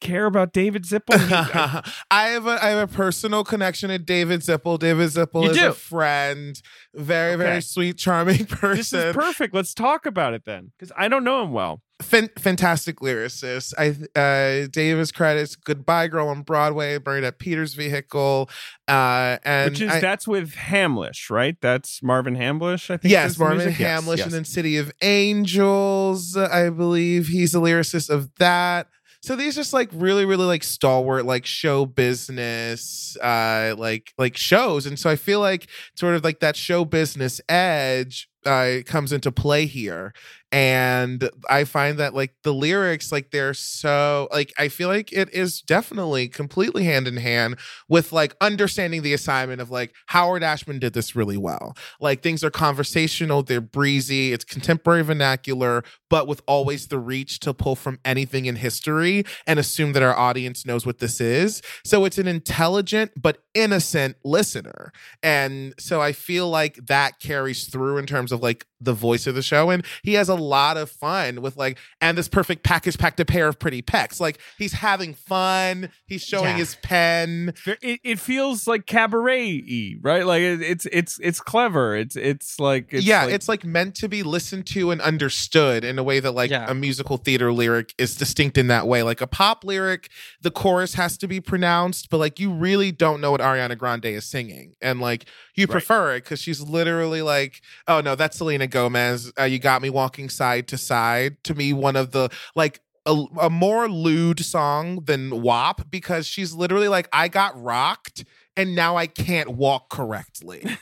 B: care about David Zippel? [LAUGHS]
D: I have a I have a personal connection to David Zippel. David Zippel
C: You
D: is
C: do?
D: a friend, very
B: Okay.
D: very sweet, charming person.
B: this is perfect. Let's talk about it then, because I don't know him well.
D: Fan- fantastic lyricist. I uh Davis credits Goodbye Girl on Broadway, at Peter's Vehicle. Uh and
B: Which is
D: I-
B: that's with Hamlisch, right? That's Marvin Hamlisch. I think.
D: Yes, Marvin
B: music? Yes,
D: Hamlisch
B: yes.
D: and then City of Angels. I believe he's the lyricist of that. So these just like really, really like stalwart, like show business, uh, like like shows. And so I feel like sort of like that show business edge uh comes into play here. And I find that like the lyrics, like they're so like I feel like it is definitely completely hand in hand with like understanding the assignment of like Howard Ashman did this really well. Like things are conversational, they're breezy, it's contemporary vernacular, but with always the reach to pull from anything in history and assume that our audience knows what this is. So it's an intelligent but innocent listener. And so I feel like that carries through in terms of like the voice of the show. And he has a lot of fun with like, and this perfect package packed a pair of pretty pecs. Like he's having fun, he's showing
C: Yeah.
D: his pen.
B: It, it feels like cabaret-y, right? Like it, it's it's it's clever. It's it's like it's
D: yeah,
B: like,
D: it's like meant to be listened to and understood in a way that like
C: Yeah.
D: a musical theater lyric is distinct in that way. Like a pop lyric, the chorus has to be pronounced, but like you really don't know what Ariana Grande is singing, and like you
B: Right.
D: prefer it because she's literally like, oh no, that's Selena Gomez. Uh, you got me walking side to side. To me, one of the like a, a more lewd song than WAP because she's literally like, I got rocked and now I can't walk correctly. [LAUGHS]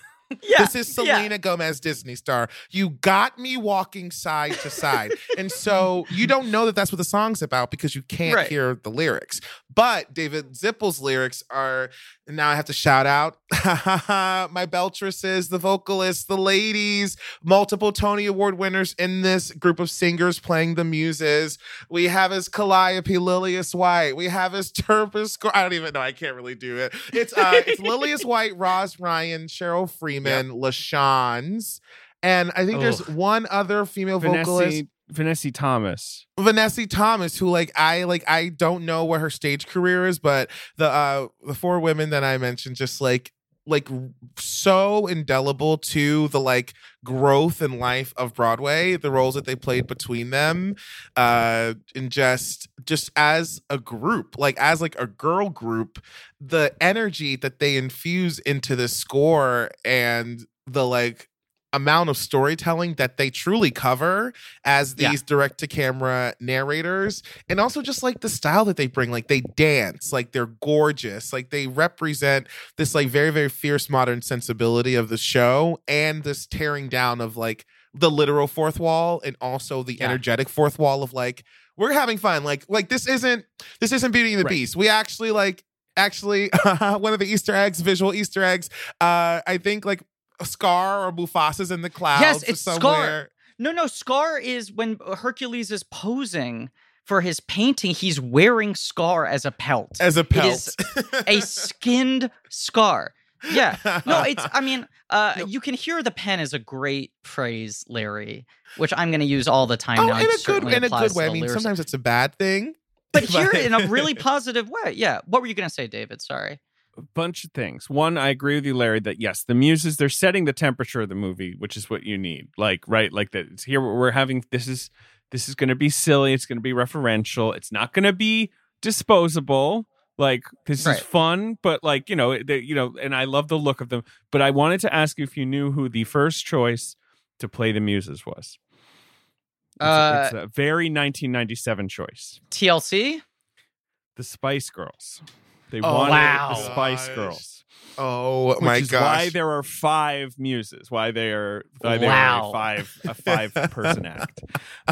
C: Yeah.
D: This is
C: yeah.
D: Selena Gomez, Disney star. You got me walking side to side. and so you don't know that that's what the song's about because you can't
C: Right.
D: hear the lyrics. But David Zippel's lyrics are now I have to shout out [LAUGHS] my Beltresses, the vocalists, the ladies, multiple Tony Award winners in this group of singers playing the muses. We have as Calliope Lillias White. We have as Turpus. I don't even know. I can't really do it. It's uh, it's Lillias [LAUGHS] White, Roz Ryan, Cheryl Freeman, LaChanze, and I think there's one other female vocalist.
B: Vanessa, Thomas.
D: Vanessa Thomas, who like I like I don't know what her stage career is, but the uh the four women that I mentioned just like like so indelible to the like growth and life of Broadway, the roles that they played between them, uh and just just as a group, like as like a girl group, the energy that they infuse into the score and the like amount of storytelling that they truly cover as
C: Yeah.
D: these direct to camera narrators and also just like the style that they bring like they dance like they're gorgeous like they represent this like very very fierce modern sensibility of the show and this tearing down of like the literal fourth wall and also the
C: Yeah.
D: energetic fourth wall of like we're having fun like like this isn't this isn't beauty and the
B: Right.
D: beast we actually like actually [LAUGHS] one of the easter eggs visual easter eggs uh i think like scar or mufasa's in the clouds Yes,
C: it's Scar. No, no. Scar is when Hercules is posing for his painting. He's wearing Scar as a pelt,
D: as a pelt
C: a [LAUGHS] skinned Scar. Yeah. No, it's. I mean, uh, [LAUGHS] you can hear the pen is a great phrase, Larry, which I'm going to use all the time
D: oh
C: now.
D: in
C: It
D: a good in a good way i mean
C: lyrics.
D: sometimes it's a bad thing
C: but here in a really [LAUGHS] positive way. Yeah. What were you going to say, David? Sorry.
B: A bunch of things. One, I agree with you, Larry, that yes, the muses they're setting the temperature of the movie, which is what you need. Like, right, like that. It's here we're having this is this is going to be silly. It's going to be referential. It's not going to be disposable. Like this
C: Right.
B: is fun, but like you know, they, you know, and I love the look of them. But I wanted to ask you if you knew who the first choice to play the muses was. It's,
C: Uh,
B: it's a very 1997 choice.
C: TLC.
B: The Spice Girls. They
D: Oh,
B: wanted
C: wow.
B: the Spice
D: Gosh.
B: Girls.
D: oh
B: Which
D: my
B: is
D: gosh
B: why there are five muses. Why they are why they are
C: Wow.
B: a five a five person [LAUGHS] act.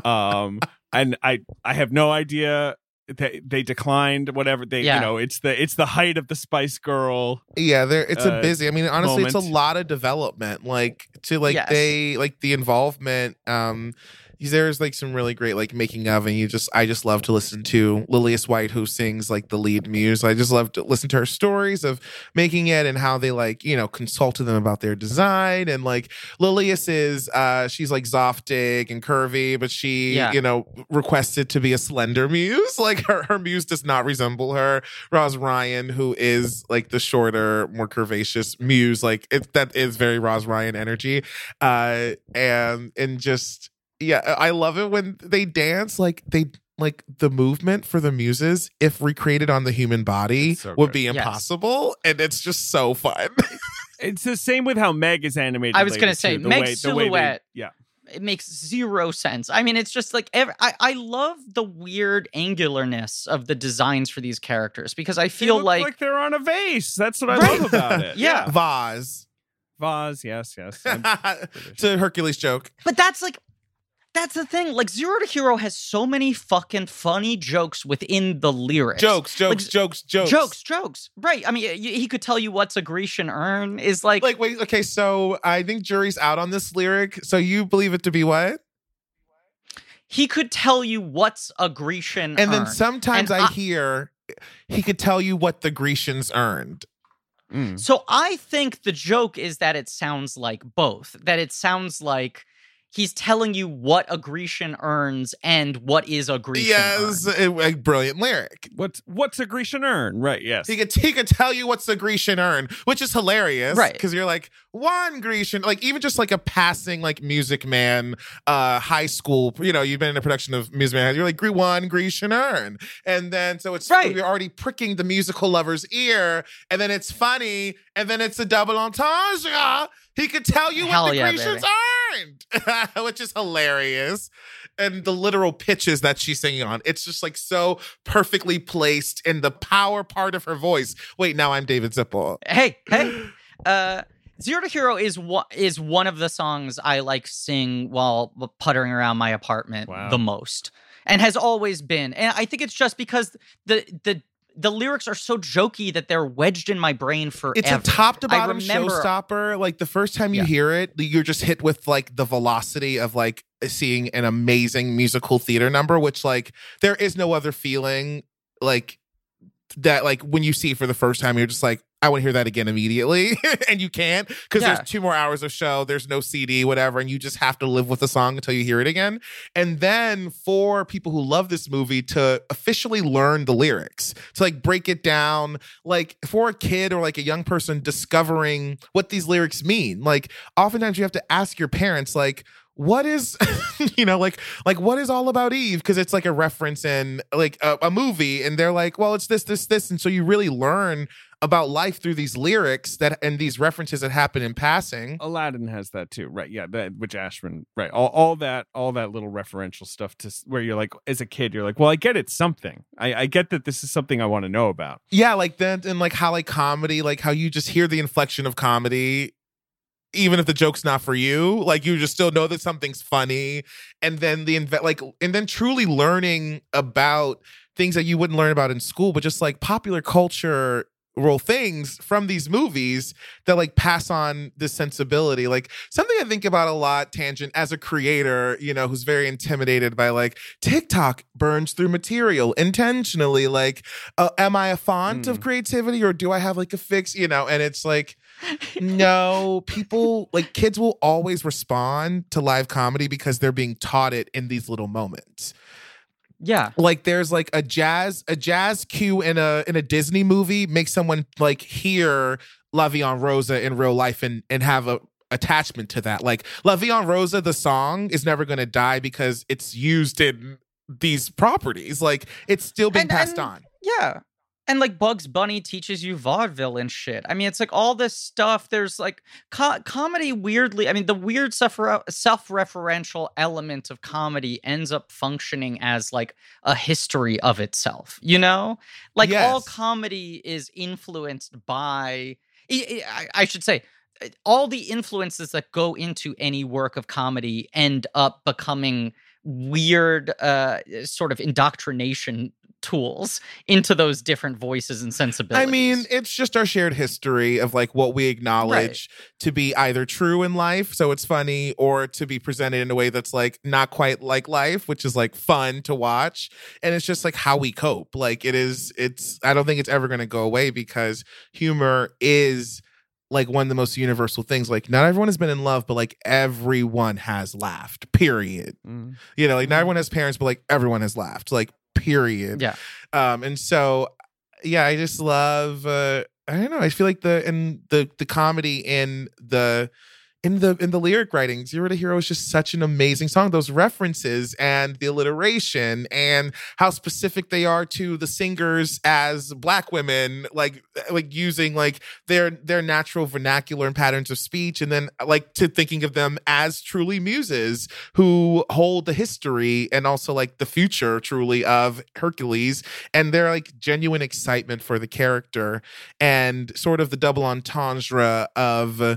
B: Um, and I I have no idea. They they declined whatever they
C: Yeah.
B: you know it's the it's the height of the Spice Girl.
D: Yeah, there it's a
B: uh,
D: busy. I mean, honestly, it's a lot of development. Like to like
C: Yes.
D: they like the involvement. Um, there's like some really great like making of, and you just I just love to listen to Lillias White who sings like the lead muse. I just love to listen to her stories of making it and how they like you know consulted them about their design and like Lillias is uh she's like Zoftig and curvy, but she
C: Yeah.
D: you know requested to be a slender muse. [LAUGHS] Like her her muse does not resemble her. Roz Ryan, who is like the shorter, more curvaceous muse, like it that is very Roz Ryan energy. Uh and and just yeah, I love it when they dance like they like the movement for the muses, if recreated on the human body,
B: so
D: would
B: good.
D: be
C: Yes.
D: impossible. And it's just so fun. [LAUGHS]
B: It's the same with how Meg is animated.
C: I was gonna say,
B: too.
C: Meg's
B: way- the they-
C: silhouette
B: yeah,
C: it makes zero sense. I mean, it's just like every, I I love the weird angularness of the designs for these characters because I
B: They
C: feel
B: look
C: like,
B: they're on a vase. That's what I
C: Right.
B: love about [LAUGHS] it.
C: Yeah.
D: Vaz.
B: vase. Yes, yes. [LAUGHS] I'm
D: it's a Hercules joke.
C: but that's like that's the thing. Like Zero to Hero has so many fucking funny jokes within the lyrics.
D: Jokes, jokes,
C: Like,
D: jokes, jokes.
C: jokes, jokes. Right. I mean, he could tell you what's a Grecian urn is like.
D: Like, wait, okay, so I think jury's out on this lyric. So you believe it to be what?
C: he could tell you what's a Grecian
D: And then sometimes
C: And
D: I,
C: I-
D: hear he could tell you what the Grecians earned.
B: Mm.
C: So I think the joke is that it sounds like both. That it sounds like he's telling you what a Grecian earns and what is a Grecian
D: yes,
C: urn.
D: a, a brilliant lyric.
B: What's what's a Grecian earn? Right. Yes.
D: He could he could tell you what's a Grecian earn, which is hilarious,
C: Right.
D: Because you're like one Grecian, like even just like a passing like Music Man, uh, high school. You know, you've been in a production of Music Man. You're like "Gre- one Grecian urn, and then so it's
C: Right.
D: you're already pricking the musical lover's ear, and then it's funny, and then it's a double entendre. He could tell you
C: Hell
D: what the
C: yeah,
D: Grecians earned, [LAUGHS] which is hilarious. and the literal pitches that she's singing on. It's just like so perfectly placed in the power part of her voice. Wait, now I'm David Zippel.
C: Hey, hey. [GASPS] Uh Zero to Hero is one is one of the songs I like sing while puttering around my apartment
B: Wow.
C: the most. And has always been. And I think it's just because the the the lyrics are so jokey that they're wedged in my brain forever.
D: It's a top to bottom
C: remember-
D: showstopper. Like the first time you
C: Yeah.
D: hear it, you're just hit with like the velocity of like seeing an amazing musical theater number, which like there is no other feeling like that. Like when you see it for the first time, you're just like, I want to hear that again immediately, [LAUGHS] and you can't because
C: Yeah.
D: there's two more hours of show. There's no CD, whatever, and you just have to live with the song until you hear it again. And then for people who love this movie to officially learn the lyrics, to like break it down, like for a kid or like a young person discovering what these lyrics mean. Like oftentimes you have to ask your parents, like, what is [LAUGHS] you know like like what is all about eve because it's like a reference in like a, a movie and they're like well it's this this this and so you really learn about life through these lyrics that and these references that happen in passing
B: Aladdin has that too, right? Yeah, that which Ashman, right? All, all that, all that little referential stuff to where you're like, as a kid, you're like, well, I get it's something. I, I get that this is something I want to know about.
D: Yeah, like that, and like how like comedy, like how you just hear the inflection of comedy, even if the joke's not for you, like you just still know that something's funny, and then the inve- like, and then truly learning about things that you wouldn't learn about in school, but just like popular culture role things from these movies that like pass on this sensibility like something i think about a lot tangent as a creator you know who's very intimidated by like tiktok burns through material intentionally like uh, am I a font of
B: Mm.
D: creativity or do I have like a fix, you know? And it's like, no, people like kids will always respond to live comedy because they're being taught it in these little moments.
C: Yeah.
D: Like there's like a jazz a jazz cue in a in a Disney movie makes someone like hear La Vie en Rosa in real life and and have a attachment to that. Like La Vie en Rosa, the song is never going to die because it's used in these properties. Like it's still being
C: And-
D: passed
C: and-
D: on.
C: Yeah. And like Bugs Bunny teaches you vaudeville and shit. I mean, it's like all this stuff. There's like co- comedy weirdly. I mean, the weird self self-referential element of comedy ends up functioning as like a history of itself. You know, like all comedy is influenced by. I- should say all the influences that go into any work of comedy end up becoming weird uh sort of indoctrination tools into those different voices and sensibilities.
D: I mean, it's just our shared history of like what we acknowledge to be either true in life, so it's funny, or to be presented in a way that's like not quite like life, which is like fun to watch. And it's just like how we cope. Like it is, it's, I don't think it's ever going to go away because humor is like one of the most universal things. Like not everyone has been in love, but like everyone has laughed, period.
B: Mm.
D: You know, like not everyone has parents, but like everyone has laughed, like period.
C: Yeah.
D: Um, and so yeah, I just love uh I don't know, I feel like the in the the comedy in the in the in the lyric writing, Zero to Hero is just such an amazing song. Those references and the alliteration and how specific they are to the singers as black women, like like using like their their natural vernacular and patterns of speech, and then like to thinking of them as truly muses who hold the history and also like the future truly of Hercules and their like genuine excitement for the character and sort of the double entendre of uh,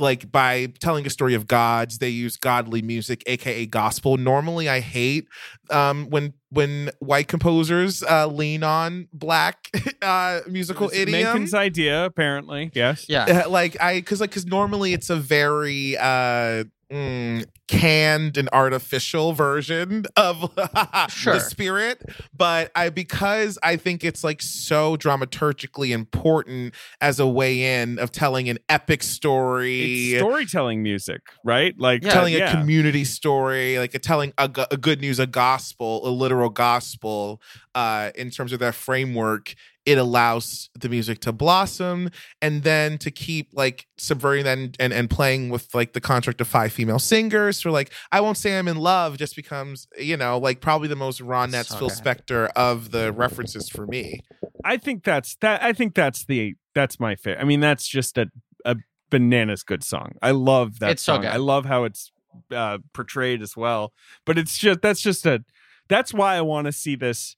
D: like by telling a story of gods they use godly music aka gospel normally i hate um when when white composers uh lean on black [LAUGHS] uh musical
B: It's
D: idiom
B: Menken's idea, apparently. Yes.
C: yeah.
D: uh, like I, because like, because normally it's a very uh mm, canned and artificial version of [LAUGHS]
C: Sure.
D: the spirit, but I because I think it's like so dramaturgically important as a way in of telling an epic story.
B: It's storytelling music, right? Like
C: Yeah,
D: telling
B: yeah.
D: a community story, like a telling a, a good news, a gospel, a literal gospel, uh, in terms of that framework, it allows the music to blossom and then to keep like subverting that and, and, and playing with like the contract of five female singers. So like, I won't say I'm in love just becomes, you know, like probably the most Ronettes,
C: So
D: Phil. Spector of the references for me.
B: I think that's that. I think that's the that's my favorite. I mean, that's just a a bananas good song. I love that
C: It's so
B: song.
C: good.
B: I love how it's uh, portrayed as well. But it's just that's just a that's why I want to see this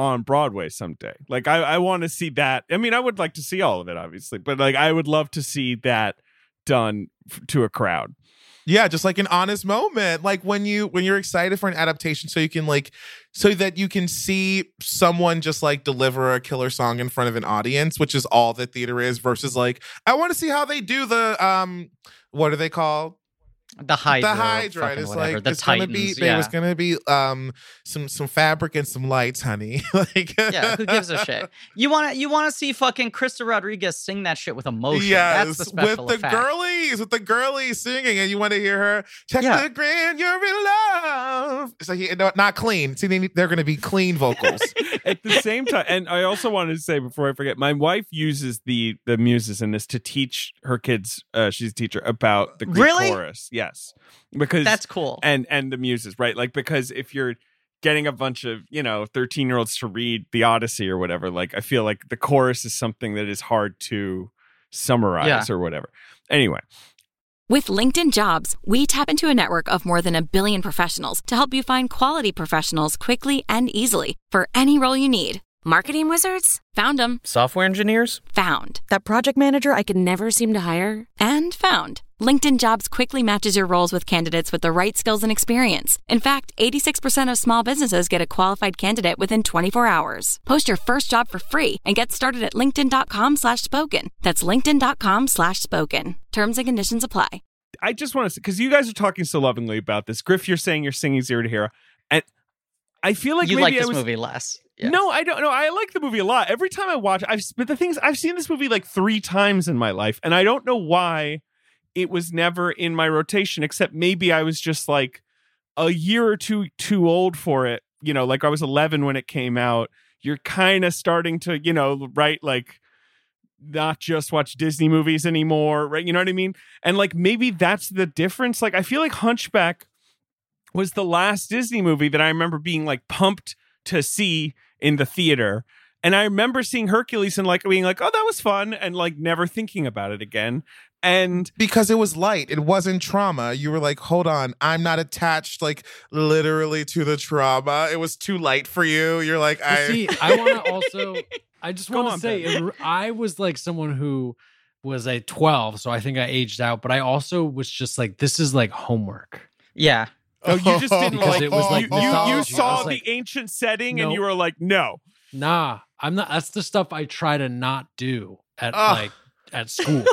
B: on Broadway someday. Like I, I want to see that. I mean, I would like to see all of it, obviously, but like I would love to see that done f- to a crowd.
D: Yeah, just like an honest moment. Like when you when you're excited for an adaptation so you can like so that you can see someone just like deliver a killer song in front of an audience, which is all that theater is versus like I want to see how they do the um what are they called?
C: The Hydra.
D: the Hydra. It's
C: whatever.
D: like
C: the
D: it's
C: Titans.
D: gonna be
C: yeah.
D: there was gonna be um some some fabric and some lights, honey. [LAUGHS] like
C: yeah, who gives a shit? You want to you want to see fucking Krysta Rodriguez sing that shit with emotion.
D: Yes,
C: That's the special
D: with the
C: effect.
D: girlies, with the girlies singing, and you want to hear her check
C: Yeah.
D: the grand, you're in love. It's like no, not clean. See, they, they're going to be clean vocals. [LAUGHS]
B: At the same time, and I also wanted to say before I forget, my wife uses the the muses in this to teach her kids. Uh, she's a teacher about the Greek
C: Really?
B: chorus. Yes, because
C: That's cool.
B: and and the muses right like because if you're getting a bunch of you know 13 year olds to read the odyssey or whatever like i feel like the chorus is something that is hard to summarize
C: Yeah.
B: or whatever anyway
E: With LinkedIn Jobs, we tap into a network of more than a billion professionals to help you find quality professionals quickly and easily for any role you need. Marketing wizards? Found them.
F: Software engineers?
E: Found. That project manager I could never seem to hire? And found. LinkedIn Jobs quickly matches your roles with candidates with the right skills and experience. In fact, 86% of small businesses get a qualified candidate within 24 hours. Post your first job for free and get started at linkedin.com slash spoken. That's linkedin.com slash spoken. Terms and conditions apply.
B: i just want to because you guys are talking so lovingly about this griff you're saying you're singing zero to hero and i feel like
C: you
B: maybe
C: like
B: I
C: this
B: was,
C: movie less. Yeah.
B: No, I don't know. I like the movie a lot. Every time I watch, I've but the things I've seen this movie like three times in my life, and I don't know why it was never in my rotation. Except maybe I was just like a year or two too old for it. You know, like I was 11 when it came out. You're kind of starting to, you know, right, like not just watch Disney movies anymore, right? You know what I mean? And like maybe that's the difference. Like I feel like Hunchback was the last Disney movie that I remember being like pumped to see in the theater. And I remember seeing Hercules and like being like, oh, that was fun, and like never thinking about it again. And
D: because it was light. It wasn't trauma. You were like, hold on, I'm not attached like literally to the trauma. It was too light for you. You're like, I
G: see, I want to [LAUGHS] also. I just want to say, it- I was like someone who was a 12, so I think I aged out. But I also was just like, this is like homework.
C: Yeah.
B: oh, you just didn't
G: Because
B: like,
G: it was like
B: you, you, you saw
G: was
B: the
G: like,
B: ancient setting and you were like, no.
G: Nah, I'm not. That's the stuff I try to not do at
D: Ugh.
G: like at school.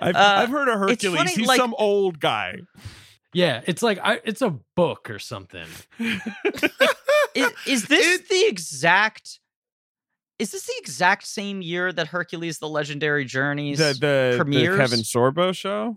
B: I've,
C: Uh,
B: I've heard of Hercules.
C: funny,
B: He's
C: like-
B: some old guy.
G: yeah, it's like I, it's a book or something. [LAUGHS]
C: Is, is this
D: It-
C: the exact? Is this the exact same year that Hercules: The Legendary Journeys
B: The, the, the? Kevin Sorbo show?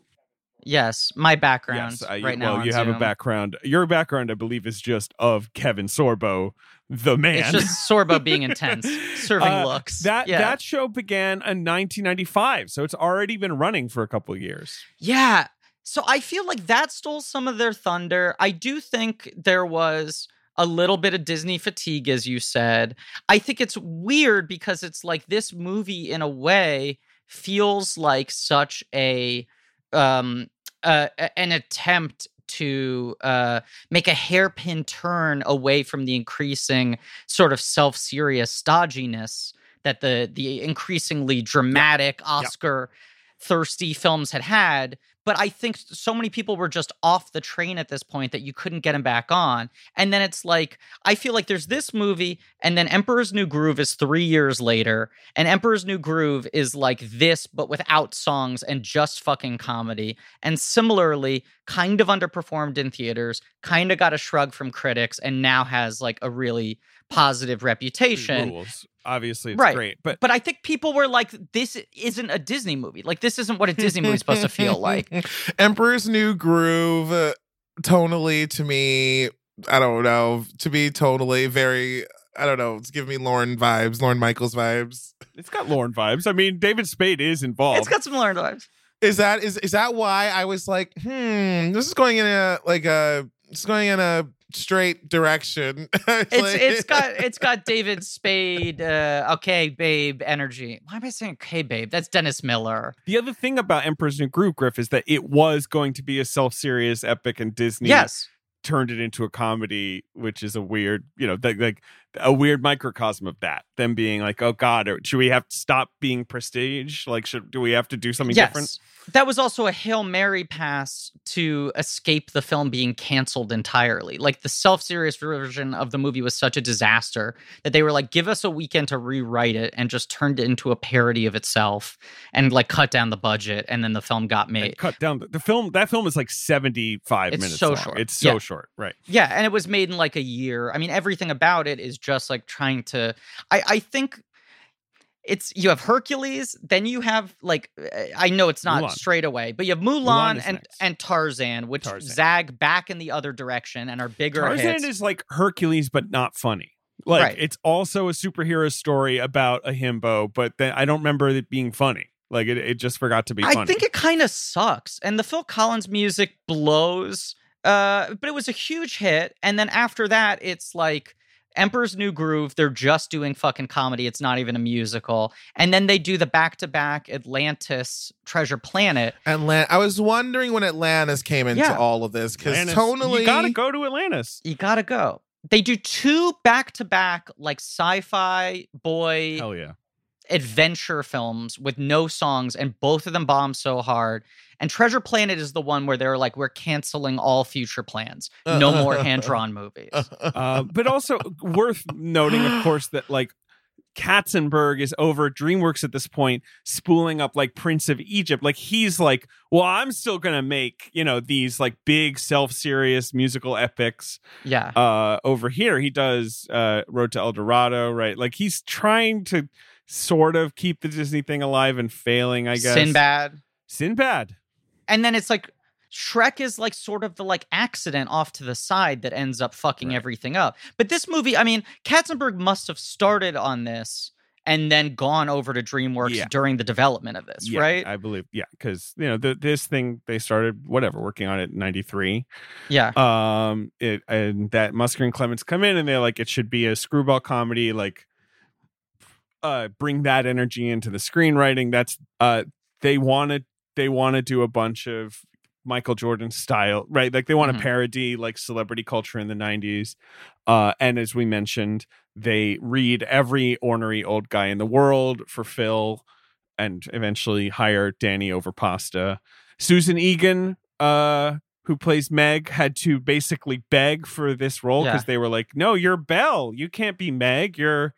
C: Yes, my background
B: Yes, I,
C: right
B: well,
C: now. on
B: you have a background. Your background, I believe, is just of Kevin Sorbo, the man.
C: It's just Sorbo being intense, [LAUGHS] serving
B: Uh,
C: looks.
B: That
C: yeah.
B: that show began in 1995, so it's already been running for a couple of years.
C: Yeah. So I feel like that stole some of their thunder. I do think there was a little bit of Disney fatigue, as you said. I think it's weird because it's like this movie, in a way, feels like such a um uh, a- an attempt to uh, make a hairpin turn away from the increasing sort of self-serious stodginess that the the increasingly dramatic Oscar thirsty films had had but i think so many people were just off the train at this point that you couldn't get them back on. And then it's like i feel like there's this movie and then emperor's new groove is three years later and emperor's new groove is like this but without songs and just fucking comedy. And similarly kind of underperformed in theaters kind of got a shrug from critics and now has like a really positive reputation
B: Rules. Obviously, it's
C: Right.
B: great, but
C: but I think people were like, "This isn't a Disney movie. Like, this isn't what a Disney movie's supposed to feel like." [LAUGHS]
D: Emperor's New Groove, uh, tonally to me, I don't know, to be totally very, I don't know, it's giving me Lorne vibes, Lorne Michaels vibes.
B: it's got Lorne vibes. I mean, David Spade is involved.
C: It's got some Lorne vibes.
D: Is that is is that why I was like, hmm, this is going in a like a it's going in a straight direction. [LAUGHS]
C: It's it's got [LAUGHS] it's got David Spade. Uh, okay, babe, energy. Why am I saying okay, babe? That's Dennis Miller.
B: The other thing about Emperor's New Groove, Griff, is that it was going to be a self-serious epic, and Disney
C: Yes.
B: turned it into a comedy, which is a weird, you know, like, like a weird microcosm of that. Them being like, oh God, or should we have to stop being prestige? Like, should do we have to do something
C: yes.
B: different?
C: That was also a Hail Mary pass to escape the film being canceled entirely. Like the self serious version of the movie was such a disaster that they were like, give us a weekend to rewrite it and just turned it into a parody of itself and like cut down the budget. And then the film got
B: And
C: made.
B: cut down the, the film. That film is like seventy-five
C: It's
B: minutes.
C: so
B: long.
C: short.
B: It's so
C: Yeah.
B: short, right?
C: Yeah, and it was made in like a year. I mean, everything about it is just like trying to. I I think it's you have Hercules, then you have like uh, I know it's not
B: Mulan.
C: straight away, but you have Mulan,
B: Mulan
C: and
B: next.
C: and Tarzan, which
B: Tarzan.
C: zag back in the other direction and are bigger
B: Tarzan
C: hits.
B: is like Hercules, but not funny. Like
C: Right.
B: it's also a superhero story about a himbo, but then I don't remember it being funny. Like it, it just forgot to be funny.
C: I think it kind of sucks, and the Phil Collins music blows. Uh, but it was a huge hit, and then after that, it's like. Emperor's New Groove, they're just doing fucking comedy. It's not even a musical. And then they do the back to back Atlantis Treasure Planet.
D: Atlant- I was wondering when Atlantis came into
C: Yeah.
D: all of this because
B: Atlantis-
D: tonally,
B: you gotta go to Atlantis.
C: You gotta go. They do two back to back, like sci fi boy
B: Hell yeah.
C: Adventure films with no songs, and both of them bomb so hard. And Treasure Planet is the one where they're like, we're canceling all future plans. No more [LAUGHS] hand drawn movies.
B: Uh, but also worth noting, of course, that like Katzenberg is over at DreamWorks at this point, spooling up like Prince of Egypt. Like he's like, well, I'm still gonna make you know these like big self-serious musical epics.
C: Yeah.
B: Uh, over here, he does uh, Road to El Dorado, right? Like he's trying to sort of keep the Disney thing alive and failing, I guess.
C: Sinbad.
B: Sinbad.
C: And then it's like Shrek is like sort of the like accident off to the side that ends up fucking
B: Right.
C: everything up. But this movie, I mean, Katzenberg must have started on this and then gone over to DreamWorks
B: Yeah.
C: during the development of this,
B: Yeah,
C: right?
B: I believe, yeah, because you know the, this thing they started whatever working on it in '93.
C: yeah.
B: um it and that musker and clements come in and they're like it should be a screwball comedy like uh bring that energy into the screenwriting that's uh they want to they want to do a bunch of michael jordan style right like they want to
C: Mhm.
B: parody like celebrity culture in the 90s uh and as we mentioned they read every ornery old guy in the world for phil and eventually hire danny over pasta susan egan uh who plays Meg had to basically beg for this role because
C: Yeah.
B: they were like, "No, you're Belle. You can't be Meg. You're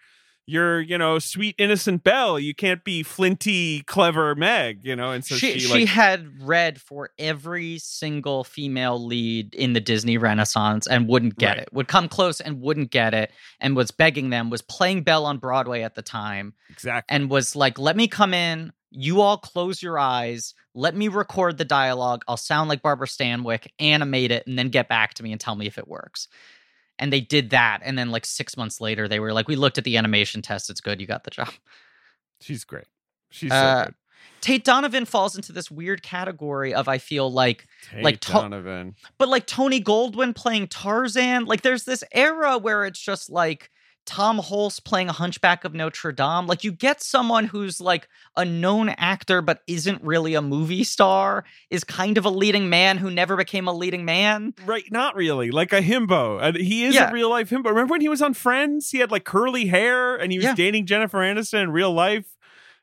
B: you're, you know, sweet innocent Belle. You can't be flinty clever Meg, you know." And so
C: she,
B: she,
C: she, had read for every single female lead in the Disney Renaissance and wouldn't get
B: Right.
C: it. Would come close and wouldn't get it and was begging them, was playing Belle on Broadway at the time
B: exactly
C: and was like, "Let me come in. You all close your eyes. Let me record the dialogue. I'll sound like Barbara Stanwyck, animate it, and then get back to me and tell me if it works." And they did that, and then like six months later, they were like, "We looked at the animation test. It's good. You got the job."
B: she's great. She's
C: Uh,
B: so good.
C: Tate Donovan falls into this weird category of I feel like
B: Tate
C: like to-
B: Donovan.
C: but like Tony Goldwyn playing Tarzan, like there's this era where it's just like Tom Hulce playing a Hunchback of Notre Dame. Like you get someone who's like a known actor but isn't really a movie star, is kind of a leading man who never became a leading man.
B: Right, not really. Like a himbo. And he is
C: Yeah.
B: a real life himbo. Remember when he was on Friends? He had like curly hair and he was
C: Yeah.
B: dating Jennifer Aniston in real life.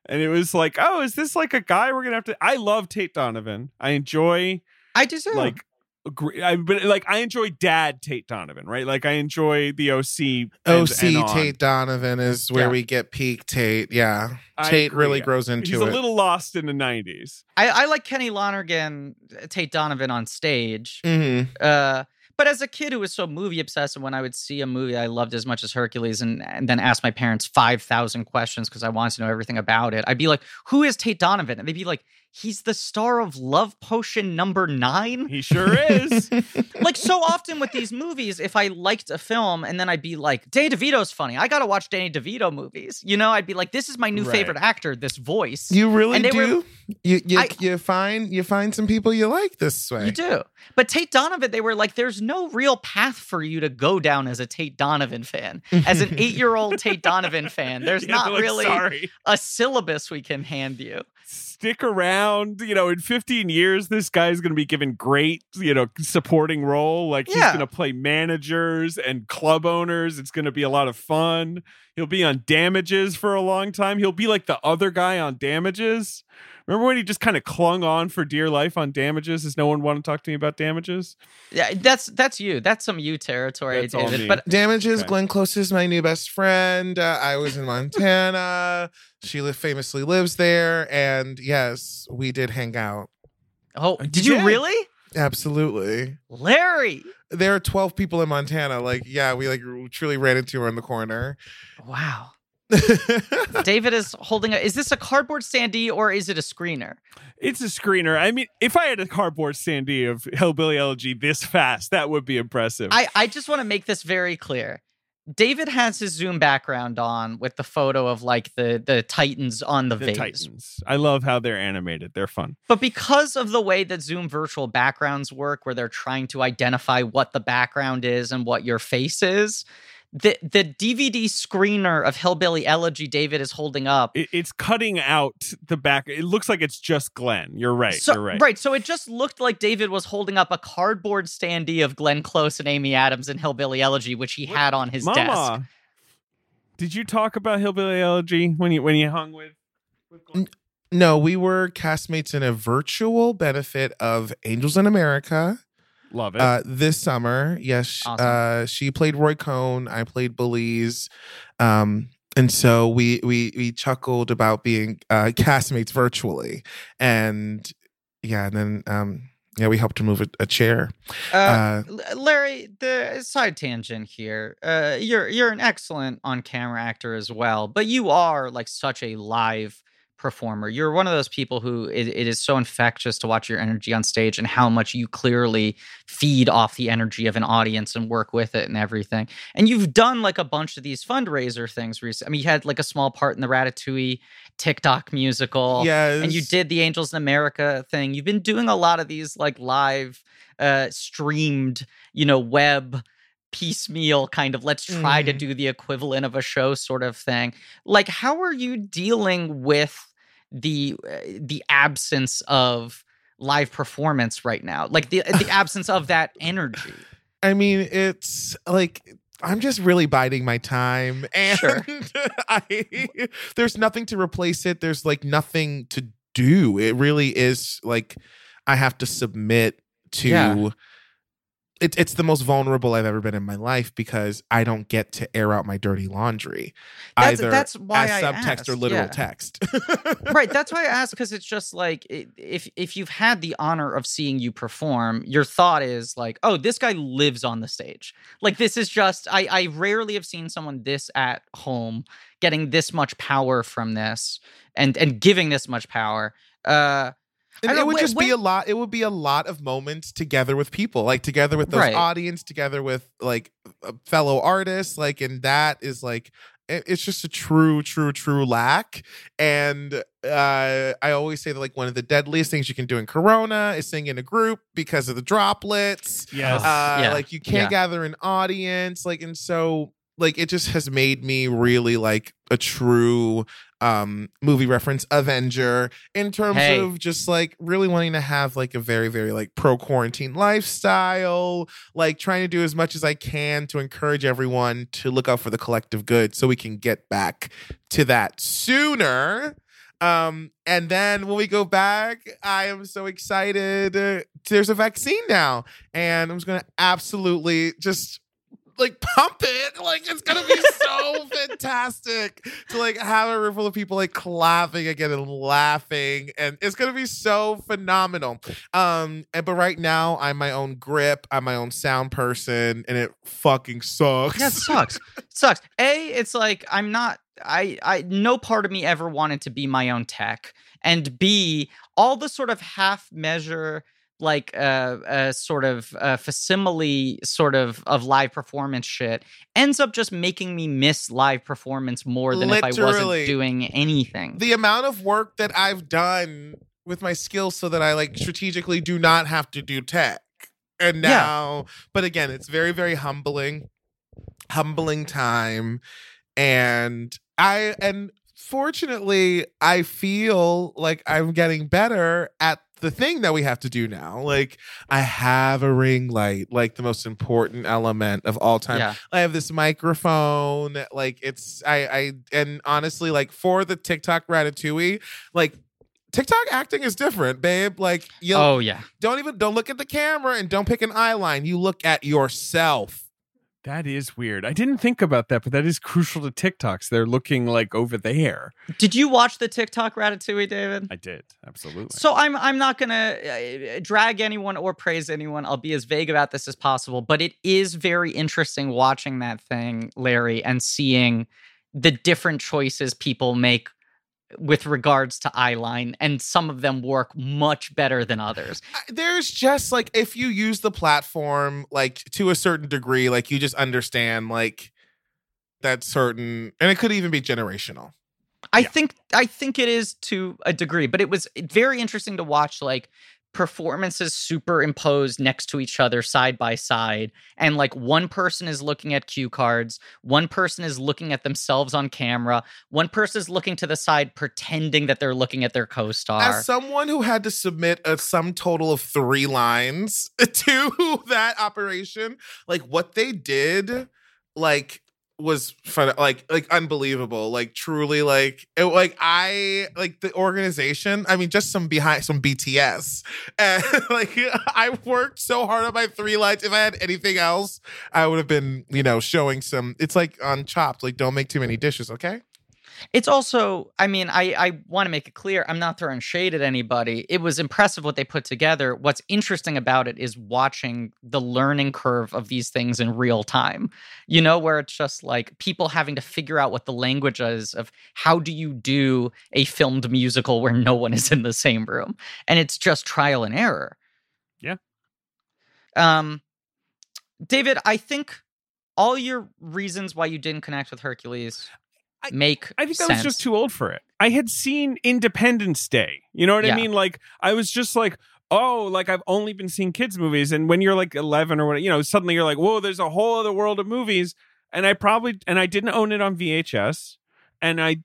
B: And it was like, oh, is this like a guy we're gonna have to? I love Tate Donovan. I enjoy
C: I do too.
B: like, agree, I, but like I enjoy Dad Tate Donovan, right? Like I enjoy the OC. and-
D: OC
B: and.
D: Tate Donovan is where
C: Yeah.
D: we get peak Tate. Yeah,
B: I
D: Tate
B: agree.
D: really grows into
B: He's
D: it.
B: a little lost in the '90s.
C: I, I like Kenny Lonergan, Tate Donovan on stage.
D: hmm
C: Uh, but as a kid who was so movie obsessed, and when I would see a movie I loved as much as Hercules, and, and then ask my parents five thousand questions because I wanted to know everything about it, I'd be like, "Who is Tate Donovan?" And they'd be like, "He's the star of Love Potion number nine.
B: He sure is. [LAUGHS]
C: like so often with these movies, if I liked a film and then I'd be like, "Danny DeVito's funny. I gotta watch Danny DeVito movies." You know, I'd be like, "This is my new
B: Right.
C: favorite actor. This voice."
D: You really do?
C: were-
D: You you,
C: I-
D: you find you find some people you like this way.
C: You do. But Tate Donovan, they were like, there's no real path for you to go down as a Tate Donovan fan. As an [LAUGHS] eight year old Tate Donovan fan, there's [LAUGHS]
B: Yeah,
C: not
B: like,
C: really
B: sorry.
C: a syllabus we can hand you.
B: Stick around. You know, in 15 years, this guy's going to be given great, you know, supporting role. Like he's
C: Yeah.
B: going to play managers and club owners. It's going to be a lot of fun. He'll be on damages for a long time. He'll be like the other guy on damages. Remember when he just kind of clung on for dear life on damages? Does no one want to talk to me about damages?
C: Yeah, that's that's you. That's some you territory,
B: That's all
C: David.
B: me.
C: But
D: Damages.
B: Okay.
D: Glenn Close is my new best friend. Uh, I was in Montana. she li- famously lives there, and yes, we did hang out.
C: oh,
B: You
C: did you
B: did?
C: really?
D: Absolutely.
C: Larry.
D: There are twelve people in Montana. Like, yeah, we like truly ran into her in the corner.
C: Wow. [LAUGHS] David is holding a is this a cardboard standee or is it a screener?
B: It's a screener. I mean, if I had a cardboard standee of Hillbilly Elegy this fast, that would be impressive.
C: I, I just want to make this very clear. David has his Zoom background on with the photo of like the the Titans on the,
B: the
C: vase.
B: Titans. I love how they're animated. They're fun.
C: But because of the way that Zoom virtual backgrounds work, where they're trying to identify what the background is and what your face is, the the DVD screener of Hillbilly Elegy David is holding up.
B: It, it's cutting out the back. It looks like it's just Glenn. You're right.
C: So,
B: You're right. Right.
C: So it just looked like David was holding up a cardboard standee of Glenn Close and Amy Adams in Hillbilly Elegy, which he had on his desk.
B: Did you talk about Hillbilly Elegy when you when you hung with? with Glenn?
D: no, we were castmates in a virtual benefit of Angels in America.
B: Love it.
D: Uh, this summer, yes,
C: Awesome.
D: uh, she played Roy Cohn. I played Belize, um, and so we we we chuckled about being uh, castmates virtually, and yeah, and then um, yeah, we helped to move a, a chair.
C: Uh,
D: Uh,
C: Larry, the side tangent here. Uh, you're you're an excellent on-camera actor as well, but you are like such a live performer. You're one of those people who it, it is so infectious to watch your energy on stage and how much you clearly feed off the energy of an audience and work with it and everything. And you've done like a bunch of these fundraiser things recently. I mean, you had like a small part in the Ratatouille TikTok musical
D: yes,
C: and you did the Angels in America thing. You've been doing a lot of these like live uh streamed, you know, web piecemeal kind of let's try to
D: Mhm.
C: do the equivalent of a show sort of thing. Like how are you dealing with the uh, the absence of live performance right now? Like the the [LAUGHS] absence of that energy.
D: I mean, it's like I'm just really biding my time, [LAUGHS] and
C: Sure.
D: I there's nothing to replace it. There's like nothing to do. It really is like I have to submit to.
C: Yeah.
D: It, it's the most vulnerable I've ever been in my life because I don't get to air out my dirty laundry,
C: That's-
D: either
C: that's why
D: as
C: I
D: subtext or literal
C: yeah.
D: text.
C: right that's [LAUGHS] why i asked because it's just like if if you've had the honor of seeing you perform your thought is like oh this guy lives on the stage like this is just i i rarely have seen someone this at home getting this much power from this and and giving this much power uh
D: And it would
C: know,
D: just
C: when-
D: be a lot. It would be a lot of moments together with people, like together with those
C: Right.
D: audience, together with like fellow artists, like, and that is like, it's just a true, true, true lack. And uh, I always say that like one of the deadliest things you can do in Corona is sing in a group because of the droplets.
B: yes.
D: Uh,
C: Yeah.
D: Like you can't
C: Yeah.
D: gather an audience, like, and so like it just has made me really like a true um movie reference avenger in terms
C: Hey.
D: of just like really wanting to have like a very very like pro quarantine lifestyle like trying to do as much as i can to encourage everyone to look out for the collective good so we can get back to that sooner um and then when we go back i am so excited there's a vaccine now and i'm just gonna absolutely just like pump it like it's gonna be so [LAUGHS] fantastic to like have a room full of people like clapping again and laughing and it's gonna be so phenomenal um and but right now i'm my own grip i'm my own sound person and it fucking sucks
C: Yeah, it sucks. It sucks. A, it's like I'm not. I. I. No part of me ever wanted to be my own tech. And B, all the sort of half measure, like a, uh sort of uh, facsimile, sort of of live performance shit, ends up just making me miss live performance more than if I wasn't doing anything.
D: the amount of work that I've done with my skills so that I like strategically do not have to do tech. And
C: Yeah.
D: now, but again, it's very, very humbling, humbling time. And I, and fortunately, I feel like I'm getting better at the thing that we have to do now. Like, I have a ring light, like the most important element of all time.
C: Yeah.
D: I have this microphone. Like it's I I and honestly, like for the TikTok ratatouille, like TikTok acting is different, babe. Like you
C: Oh yeah.
D: don't even don't look at the camera and don't pick an eye line. You look at yourself.
B: That is weird. I didn't think about that, but that is crucial to TikToks. They're looking like over there.
C: Did you watch the TikTok Ratatouille, David?
B: I did absolutely.
C: So I'm I'm not gonna uh, drag anyone or praise anyone. I'll be as vague about this as possible. But it is very interesting watching that thing, Larry, and seeing the different choices people make with regards to eyeline, and some of them work much better than others.
D: There's just like if you use the platform like to a certain degree, like you just understand like that certain and it could even be generational.
C: I think I think it is to a degree, but it was eh, very interesting to watch like performances superimposed next to each other side by side and like one person is looking at cue cards one person is looking at themselves on camera one person is looking to the side pretending that they're looking at their co-star.
D: As someone who had to submit a sum total of three lines [LAUGHS] to that operation, like what they did, like was fun, like like unbelievable, like truly, like it, like I like the organization. I mean, just some behind some BTS, [LAUGHS] and like [LAUGHS] I worked so hard on my three lines. If I had anything else, I would have been, you know, showing some. It's like on Chopped, like don't make too many dishes, okay?
C: It's also, I mean, I, I want to make it clear, I'm not throwing shade at anybody. It was impressive what they put together. What's interesting about it is watching the learning curve of these things in real time, you know, where it's just like people having to figure out what the language is of how do you do a filmed musical where no one is in the same room. And it's just trial and error.
B: Yeah.
C: Um, David, I think all your reasons why you didn't connect with Hercules
B: I-
C: make
B: I think I was just too old for it. I had seen Independence Day. You know what
C: Yeah.
B: I mean? Like I was just like, oh, like I've only been seeing kids movies, and when you're like 11 or what, you know, suddenly you're like, whoa, there's a whole other world of movies, and I probably and I didn't own it on VHS, and I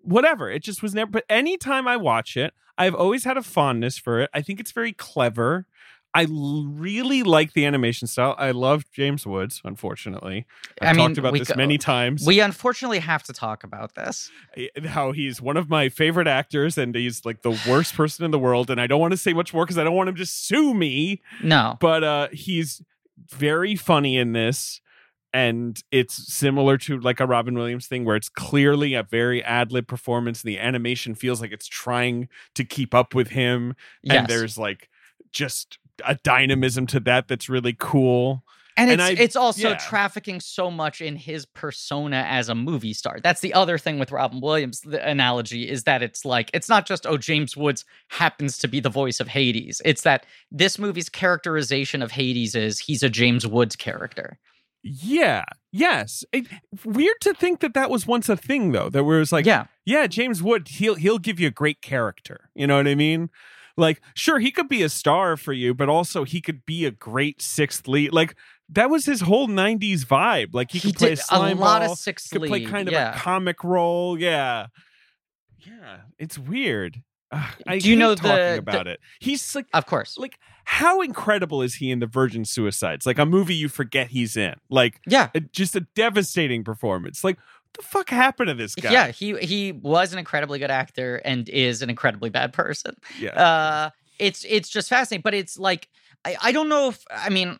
B: whatever. It just was never. But anytime I watch it, I've always had a fondness for it. I think it's very clever. I l- really like the animation style. I love James Woods. Unfortunately,
C: I
B: I've
C: mean,
B: talked about
C: we
B: this many times.
C: We unfortunately have to talk about this.
B: how he's one of my favorite actors and he's like the worst person in the world and i don't want to say much more because i don't want him to sue me
C: No.
B: but uh he's very funny in this and it's similar to like a robin williams thing where it's clearly a very ad-lib performance and the animation feels like it's trying to keep up with him
C: Yes.
B: and there's like just a dynamism to that that's really cool
C: and
B: and
C: it's
B: I-
C: it's also
B: yeah.
C: trafficking so much in his persona as a movie star. That's the other thing with Robin Williams. The analogy is that it's like it's not just oh James Woods happens to be the voice of Hades. It's that this movie's characterization of Hades is he's a James Woods character.
B: yeah yes it, weird to think that that was once a thing though that was like
C: yeah,
B: yeah, James Wood, he'll he'll give you a great character. You know what I mean? Like, sure, he could be a star for you, but also he could be a great sixth lead. Like that was his whole '90s vibe. Like he
C: he
B: could play a
C: a lot
B: ball,
C: of sixth
B: could play kind of
C: yeah.
B: a comic role. Yeah, yeah, it's weird. Ugh, I
C: Do you know
B: talking
C: the- the-
B: about it? He's like,
C: of course.
B: like how incredible is he in the Virgin Suicides? Like a movie you forget he's in. Like
C: Yeah.
B: a, just a devastating performance. Like the fuck happened to this guy?
C: Yeah, he he was an incredibly good actor and is an incredibly bad person.
B: yeah.
C: uh it's it's just fascinating but it's like I, I don't know if i mean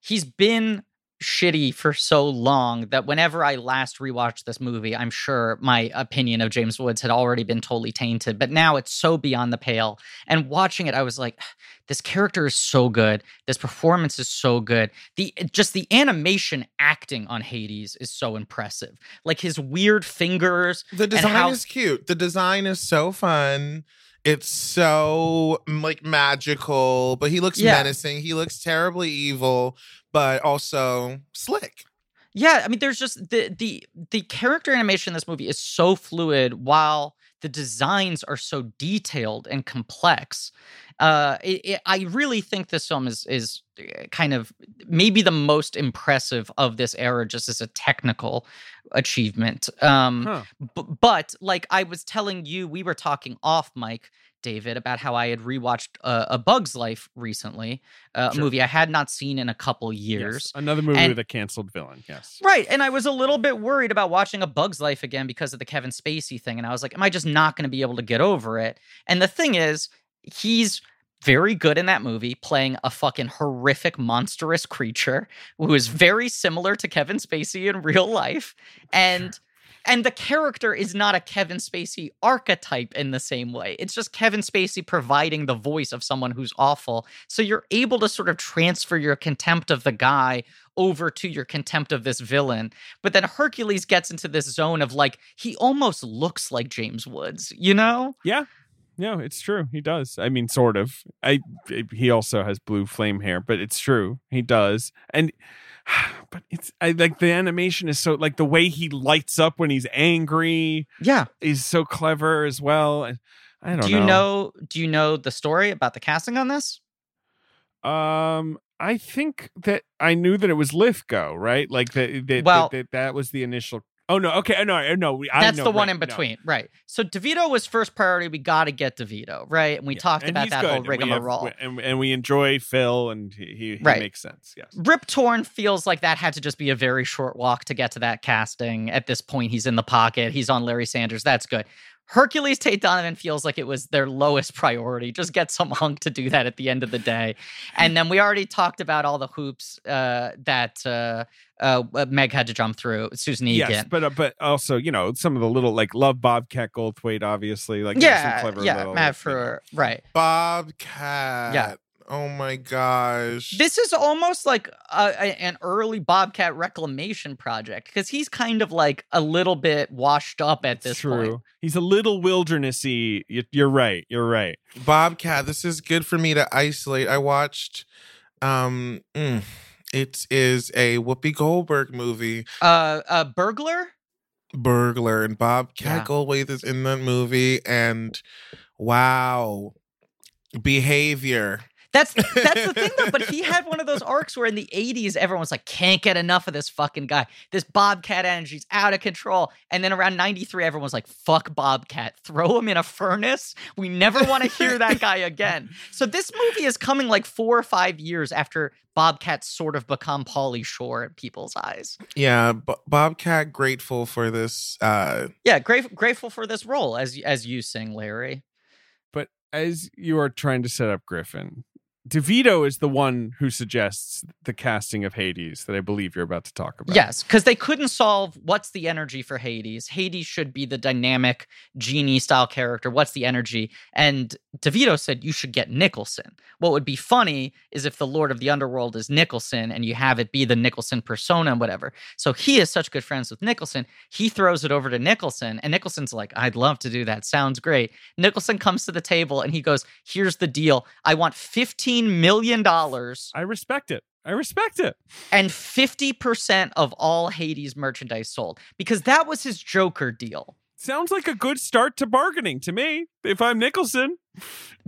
C: he's been shitty for so long that whenever i last rewatched this movie i'm sure my opinion of james woods had already been totally tainted but now it's so beyond the pale and watching it i was like [SIGHS] this character is so good this performance is so good the just the animation acting on hades is so impressive like his weird fingers
D: The design
C: how-
D: is cute. The design is so fun. It's so mm, like magical, but he looks
C: Yeah.
D: menacing. He looks terribly evil, but also slick.
C: Yeah, I mean, there's just the the the character animation in this movie is so fluid, while the designs are so detailed and complex. Uh, it, it, I really think this film is is uh, kind of maybe the most impressive of this era, just as a technical achievement. Um,
B: Huh.
C: b- but like I was telling you, we were talking off mic, David, about how I had rewatched uh, A Bug's Life recently, uh, a movie I had not seen in a couple
B: Yes,
C: years.
B: Another movie
C: And-
B: with a canceled villain. Yes.
C: Right. And I was a little bit worried about watching A Bug's Life again because of the Kevin Spacey thing. And I was like, am I just not going to be able to get over it? And the thing is, he's very good in that movie playing a fucking horrific, monstrous creature who is very similar to Kevin Spacey in real life. And. And the character is not a Kevin Spacey archetype in the same way. It's just Kevin Spacey providing the voice of someone who's awful. So you're able to sort of transfer your contempt of the guy over to your contempt of this villain. But then Hercules gets into this zone of like, he almost looks like James Woods, you know?
B: Yeah. No, it's true. He does. I mean, sort of. I he also has blue flame hair, but it's true. He does. And [SIGHS] but it's I like the animation is so like the way he lights up when he's angry
C: Yeah.
B: is so clever as well. And I don't know.
C: Do you know do you know the story about the casting on this?
B: Um, I think that I knew that it was Lithgow, right? Like that. that
C: Well-
B: that, that, that was the initial. Oh no. Okay. No. No. we- I
C: That's
B: know,
C: the one
B: right,
C: in
B: no.
C: between, right? So DeVito was first priority. We got to get DeVito, right? And we
B: Yeah,
C: talked
B: and
C: about that
B: good,
C: whole rigmarole.
B: and, and we enjoy Phil, and he, he, he
C: Right.
B: makes sense. Yes.
C: Rip Torn feels like that had to just be a very short walk to get to that casting. At this point, he's in the pocket. He's on Larry Sanders. That's good. Hercules Tate Donovan feels like it was their lowest priority. Just get some hunk to do that at the end of the day. And then we already talked about all the hoops uh, that uh, uh, Meg had to jump through. Susan Egan.
B: Yes, but uh, but also you know some of the little like love Bobcat Goldthwait, obviously like
C: yeah,
B: clever
C: yeah, Matt for right.
D: Bobcat. Oh my gosh.
C: This is almost like a, a- an early Bobcat reclamation project because he's kind of like a little bit washed up at this
B: true.
C: point.
B: He's a little wildernessy. You- You're right. You're right.
D: Bobcat. This is good for me to isolate. I watched. Um, mm, it is a Whoopi Goldberg movie,
C: Uh, a burglar.
D: Burglar, and Bobcat
C: Yeah.
D: Goldthwait is in that movie, and wow, behavior.
C: That's that's the thing though. But he [LAUGHS] had one of those arcs where in the '80s everyone was like, "Can't get enough of this fucking guy. This Bobcat energy's out of control." And then around '93, everyone was like, "Fuck Bobcat. Throw him in a furnace. We never want to hear that guy again." [LAUGHS] So this movie is coming like four or five years after Bobcat sort of become Pauly Shore in people's eyes.
D: Yeah, B- Bobcat. Grateful for this. Uh,
C: Yeah, grate- grateful for this role as as you sing, Larry.
B: But as you are trying to set up Griffin, DeVito is the one who suggests the casting of Hades that I believe you're about to talk about.
C: Yes, because they couldn't solve what's the energy for Hades. Hades should be the dynamic genie style character. What's the energy? And DeVito said you should get Nicholson. What would be funny is if the Lord of the Underworld is Nicholson and you have it be the Nicholson persona whatever. So he is such good friends with Nicholson. He throws it over to Nicholson, and Nicholson's like, I'd love to do that. Sounds great. Nicholson comes to the table and he goes, Here's the deal. I want $15 million
B: I respect it. I respect it.
C: and 50% of all Hades merchandise sold because that was his Joker deal.
B: Sounds like a good start to bargaining to me. If I'm Nicholson,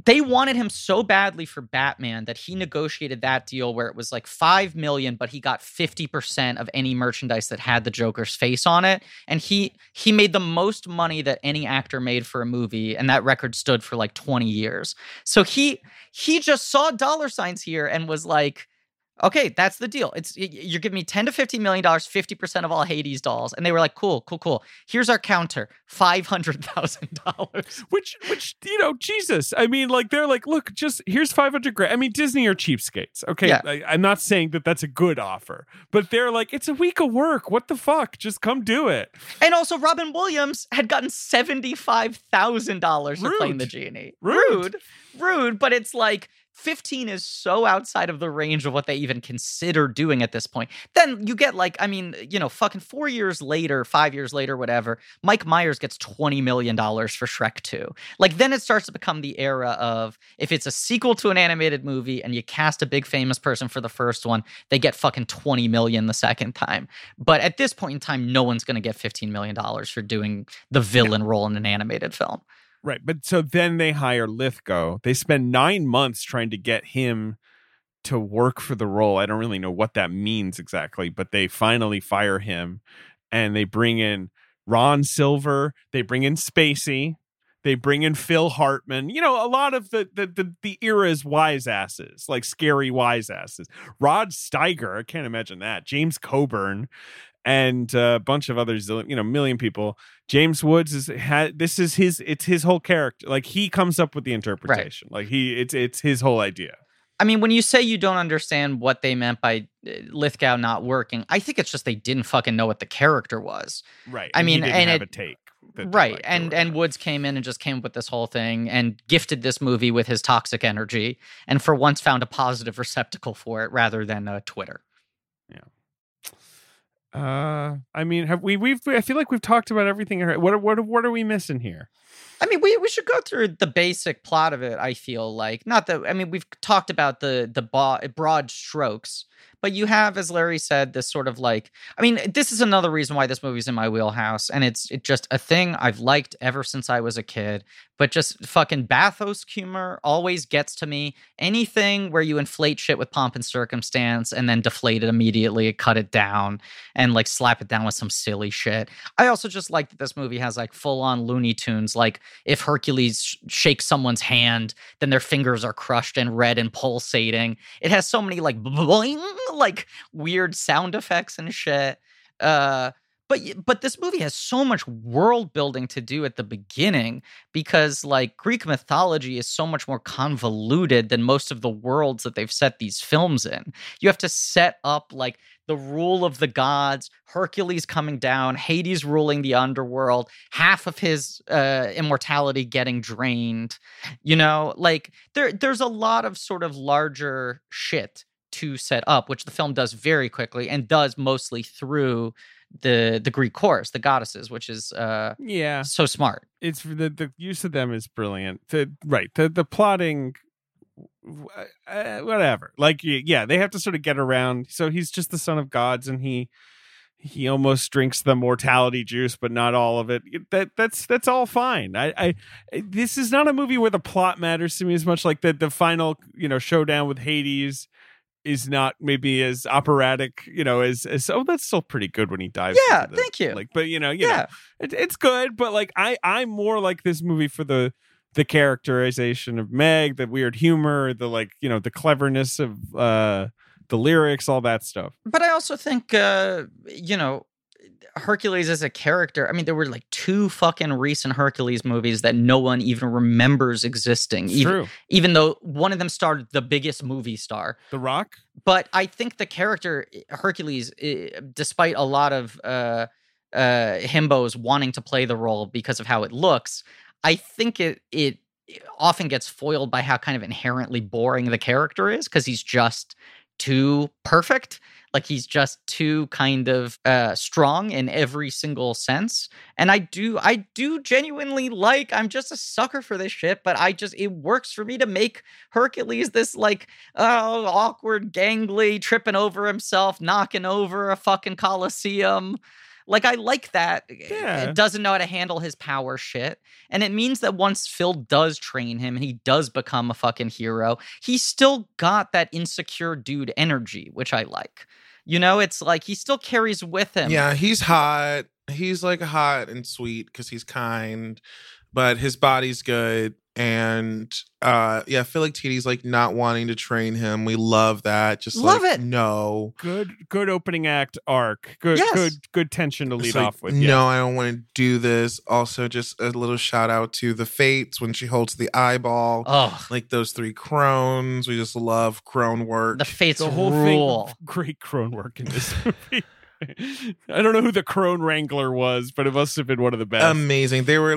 C: They wanted him so badly for Batman that he negotiated that deal where it was like 5 million but he got 50% of any merchandise that had the Joker's face on it and he he made the most money that any actor made for a movie and that record stood for like 20 years. So he he just saw dollar signs here and was like Okay, that's the deal. It's you're giving me 10 to 15 million dollars, 50% of all Hades dolls. And they were like, cool, cool, cool. Here's our counter. $500,000.
B: which which you know, Jesus. I mean, like they're like, look, just here's five hundred grand. I mean, Disney are cheapskates. Okay,
C: Yeah.
B: I, I'm not saying that that's a good offer, but they're like, it's a week of work. What the fuck? Just come do it.
C: And also, Robin Williams had gotten $75,000 for playing the genie.
B: Rude.
C: Rude. Rude, but it's like 15 is so outside of the range of what they even consider doing at this point. Then you get like, I mean, you know, fucking four years later, five years later, whatever, Mike Myers gets $20 million for Shrek 2. Like, then it starts to become the era of if it's a sequel to an animated movie and you cast a big famous person for the first one, they get fucking 20 million the second time. But at this point in time, no one's going to get $15 million for doing the villain role in an animated film.
B: Right. But so then they hire Lithgow. They spend nine months trying to get him to work for the role. I don't really know what that means exactly, but they finally fire him and they bring in Ron Silver. They bring in Spacey. They bring in Phil Hartman. You know, a lot of the the the, the era's wise asses, like scary wise asses. Rod Steiger, I can't imagine that. James Coburn and a bunch of others, you know, million people. James Woods is ha, this is his it's his whole character. Like he comes up with the interpretation. Like he it's it's his whole idea.
C: I mean, when you say you don't understand what they meant by uh, Lithgow not working, I think it's just they didn't fucking know what the character was.
B: Right.
C: I
B: and
C: mean, and
B: have
C: it-
B: a take.
C: right and and woods came in and just came up with this whole thing and gifted this movie with his toxic energy and for once found a positive receptacle for it rather than uh, twitter
B: Uh, I mean, have we? We've. I feel like we've talked about everything. What? What? What are we missing here?
C: I mean we, we should go through the basic plot of it i feel like. Not that i mean we've talked about the the broad strokes but you have as larry said this sort of like i mean this is another reason why this movie's in my wheelhouse and it's it just a thing i've liked ever since i was a kid but just fucking bathos humor always gets to me. Anything where you inflate shit with pomp and circumstance and then deflate it immediately cut it down and like slap it down with some silly shit. I also just like that this movie has like full on looney tunes like if hercules sh- shakes someone's hand then their fingers are crushed and red and pulsating. It has so many like boing, like weird sound effects and shit. Uh but but this movie has so much world building to do at the beginning because like Greek mythology is so much more convoluted than most of the worlds that they've set these films in. You have to set up like the rule of the gods, Hercules coming down, Hades ruling the underworld, half of his uh, immortality getting drained. You know, like there there's a lot of sort of larger shit to set up, which the film does very quickly and does mostly through the the Greek chorus, the goddesses, which is uh
B: Yeah,
C: so smart.
B: it's the the use of them is brilliant. The right the the plotting, uh, whatever. Like yeah, they have to sort of get around. So he's just the son of gods, and he he almost drinks the mortality juice, but not all of it. That that's that's all fine. I, I this is not a movie where the plot matters to me as much. Like the the final you know showdown with Hades is not maybe as operatic, you know, as as oh that's still pretty good when he dives.
C: Yeah,
B: the-
C: thank you.
B: Like, but you know, you know,
C: yeah.
B: it, it's good, but like I I'm more like this movie for the the characterization of Meg, the weird humor, the like you know the cleverness of uh the lyrics, all that stuff.
C: But I also think uh, you know, Hercules as a character. I mean, there were like two fucking recent Hercules movies that no one even remembers existing. Even,
B: true.
C: even though one of them starred the biggest movie star.
B: The Rock.
C: but I think the character eh, Hercules, eh, despite a lot of uh, uh, himbos wanting to play the role because of how it looks, I think it it often gets foiled by how kind of inherently boring the character is because he's just too perfect. Like he's just too kind of uh, strong in every single sense, and I do, I do genuinely like. I'm just a sucker for this shit, but I just it works for me to make Hercules this like oh, awkward, gangly, tripping over himself, knocking over a fucking coliseum. Like I like that.
B: Yeah.
C: It doesn't know how to handle his power shit. And it means that once Phil does train him and he does become a fucking hero, he's still got that insecure dude energy, which I like. You know, it's like he still carries with him.
D: Yeah, he's hot. He's like hot and sweet because he's kind, but his body's good. And uh yeah, I feel like TD's like not wanting to train him. We love that. Just
C: Love
D: like,
C: it.
D: No.
B: Good good opening act arc. Good
C: Yes.
B: good good tension to
D: It's
B: lead
D: like,
B: off with.
D: No,
B: yes.
D: I don't want to do this. Also, just a little shout out to the Fates when she holds the eyeball.
C: Oh,
D: Like those three crones. We just love crone work.
C: the fates
B: the whole
C: rule.
B: thing [LAUGHS] great crone work in this movie. [LAUGHS] I don't know who the crone wrangler was, but it must have been one of the best.
D: Amazing. They were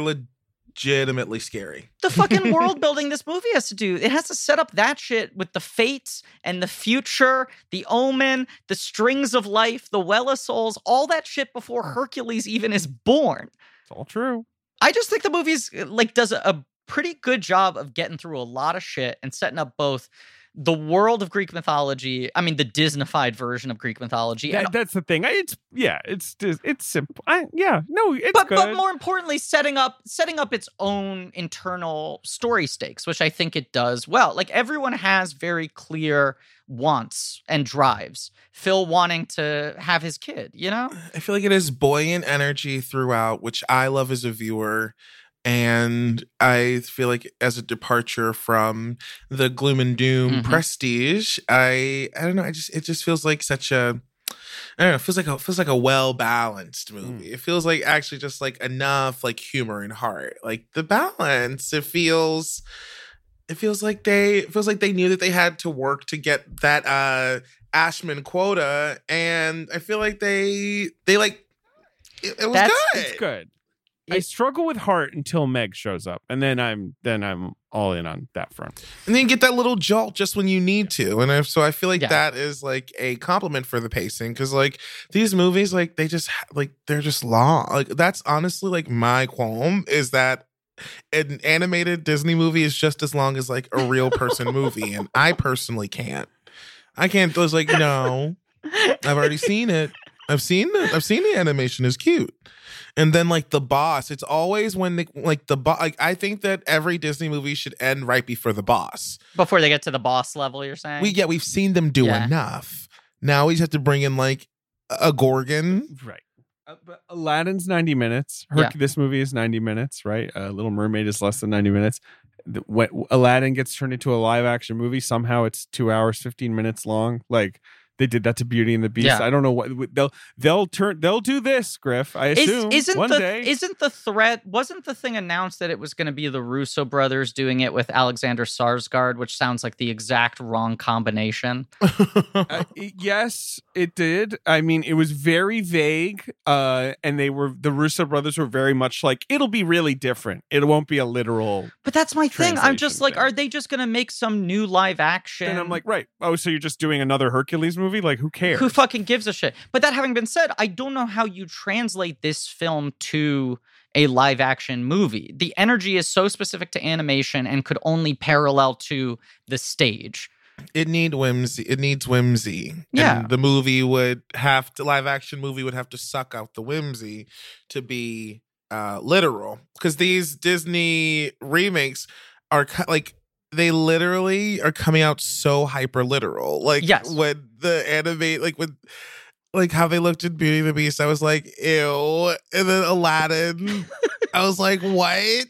D: legitimately scary.
C: the fucking [LAUGHS] world building this movie has to do. It has to set up that shit with the fates and the future, the omen, the strings of life, the well of souls, all that shit before Hercules even is born.
B: It's all true.
C: I just think the movie's like does a, a pretty good job of getting through a lot of shit and setting up both the world of Greek mythology. I mean, the Disneyfied version of Greek mythology, and
B: That, that's the thing. It's yeah. It's it's simple. I, yeah. No, it's
C: but
B: good.
C: but more importantly, setting up setting up its own internal story stakes, which I think it does well. Like everyone has very clear wants and drives. Phil wanting to have his kid, you know?
D: I feel like it is buoyant energy throughout, which I love as a viewer. And I feel like as a departure from the gloom and doom
C: Mhm.
D: prestige, I I don't know, I just it just feels like such a I don't know, it feels like a feels like a well balanced movie. It feels like actually just like enough like humor and heart. Like the balance, it feels it feels like they it feels like they knew that they had to work to get that uh Ashman quota and I feel like they they like it, it was
C: That's-
D: good.
B: it's good. I struggle with heart until Meg shows up, and then I'm then I'm all in on that front.
D: And then you get that little jolt just when you need to. And I, so I feel like
C: Yeah.
D: that is like a compliment for the pacing because like these movies, like they just like they're just long. Like that's honestly like my qualm is that an animated Disney movie is just as long as like a real person movie, and [LAUGHS] I personally can't. I can't. I was like, no, I've already seen it. I've seen it. I've seen the animation is cute. And then like the boss, it's always when the like the boss. Like I think that every Disney movie should end right before the boss.
C: Before they get to the boss level, you're saying?
D: We yeah, we've seen them do
C: Yeah.
D: enough. Now we just have to bring in like a Gorgon.
B: Right. Uh, but Aladdin's 90 minutes.
C: Yeah.
B: This movie is 90 minutes, right? Uh, Little Mermaid is less than 90 minutes. The- When Aladdin gets turned into a live action movie, somehow it's two hours, 15 minutes long. Like they did that to Beauty and the Beast.
C: Yeah.
B: I don't know what they'll they'll turn they'll do this, Griff. I assume
C: isn't
B: one
C: the
B: day.
C: isn't the threat wasn't the thing announced that it was going to be the Russo brothers doing it with Alexander Sarsgaard, which sounds like the exact wrong combination. [LAUGHS]
B: Uh, yes, it did. I mean, it was very vague, uh, and they were the Russo brothers were very much like it'll be really different. It won't be a literal.
C: But that's my thing. I'm just
B: Translation
C: like,
B: thing.
C: are they just going to make some new live action?
B: And I'm like, right? Oh, so you're just doing another Hercules movie? Like, who cares?
C: Who fucking gives a shit? But that having been said, I don't know how you translate this film to a live action movie. The energy is so specific to animation and could only parallel to the stage.
D: it need whimsy. It needs whimsy.
C: Yeah.
D: And the movie would have to live action movie would have to suck out the whimsy to be uh literal because these Disney remakes are like they literally are coming out so hyper literal. Like
C: Yes.
D: when the animate like when like how they looked in Beauty and the Beast, I was like, ew. And then Aladdin, [LAUGHS] I was like, what? It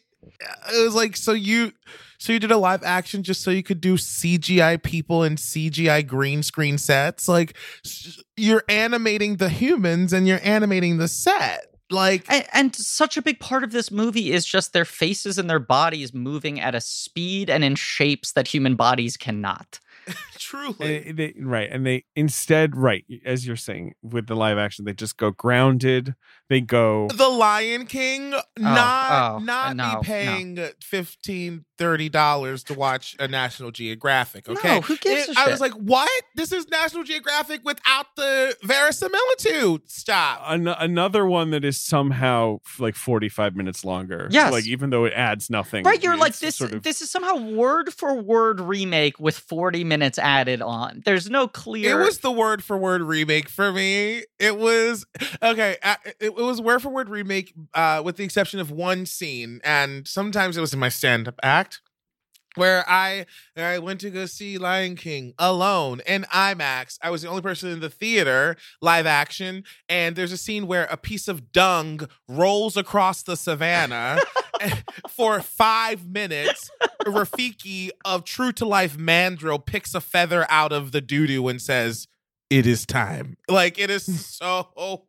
D: was like, so you so you did a live action just so you could do CGI people and CGI green screen sets? Like you're animating the humans and you're animating the set. Like
C: And, and such a big part of this movie is just their faces and their bodies moving at a speed and in shapes that human bodies cannot. [LAUGHS]
D: truly.
B: And they, right, and they instead, right, as you're saying, with the live action, they just go grounded. They go.
D: the Lion King oh, not
C: oh,
D: not
C: no, no.
D: be paying 15 30 dollars to watch a National Geographic, okay?
C: No, who gives
D: It-
C: a
D: I
C: shit?
D: was like, "What? This is National Geographic without the verisimilitude." Stop.
B: An- another one that is somehow like 45 minutes longer.
C: Yes.
B: Like, even though it adds nothing.
C: Right, you're like this.
B: Sort of,
C: This is somehow word for word remake with 40 minutes added on. There's no clear.
D: It was the word for word remake for me. It was okay. It, it was word for word remake, uh, with the exception of one scene, and sometimes it was in my stand up act. Where I I went to go see Lion King alone in IMAX. I was the only person in the theater, live action, and there's a scene where a piece of dung rolls across the savannah [LAUGHS] [LAUGHS] for five minutes. Rafiki of True to Life Mandrill picks a feather out of the doo doo and says, "It is time." Like it is [LAUGHS] so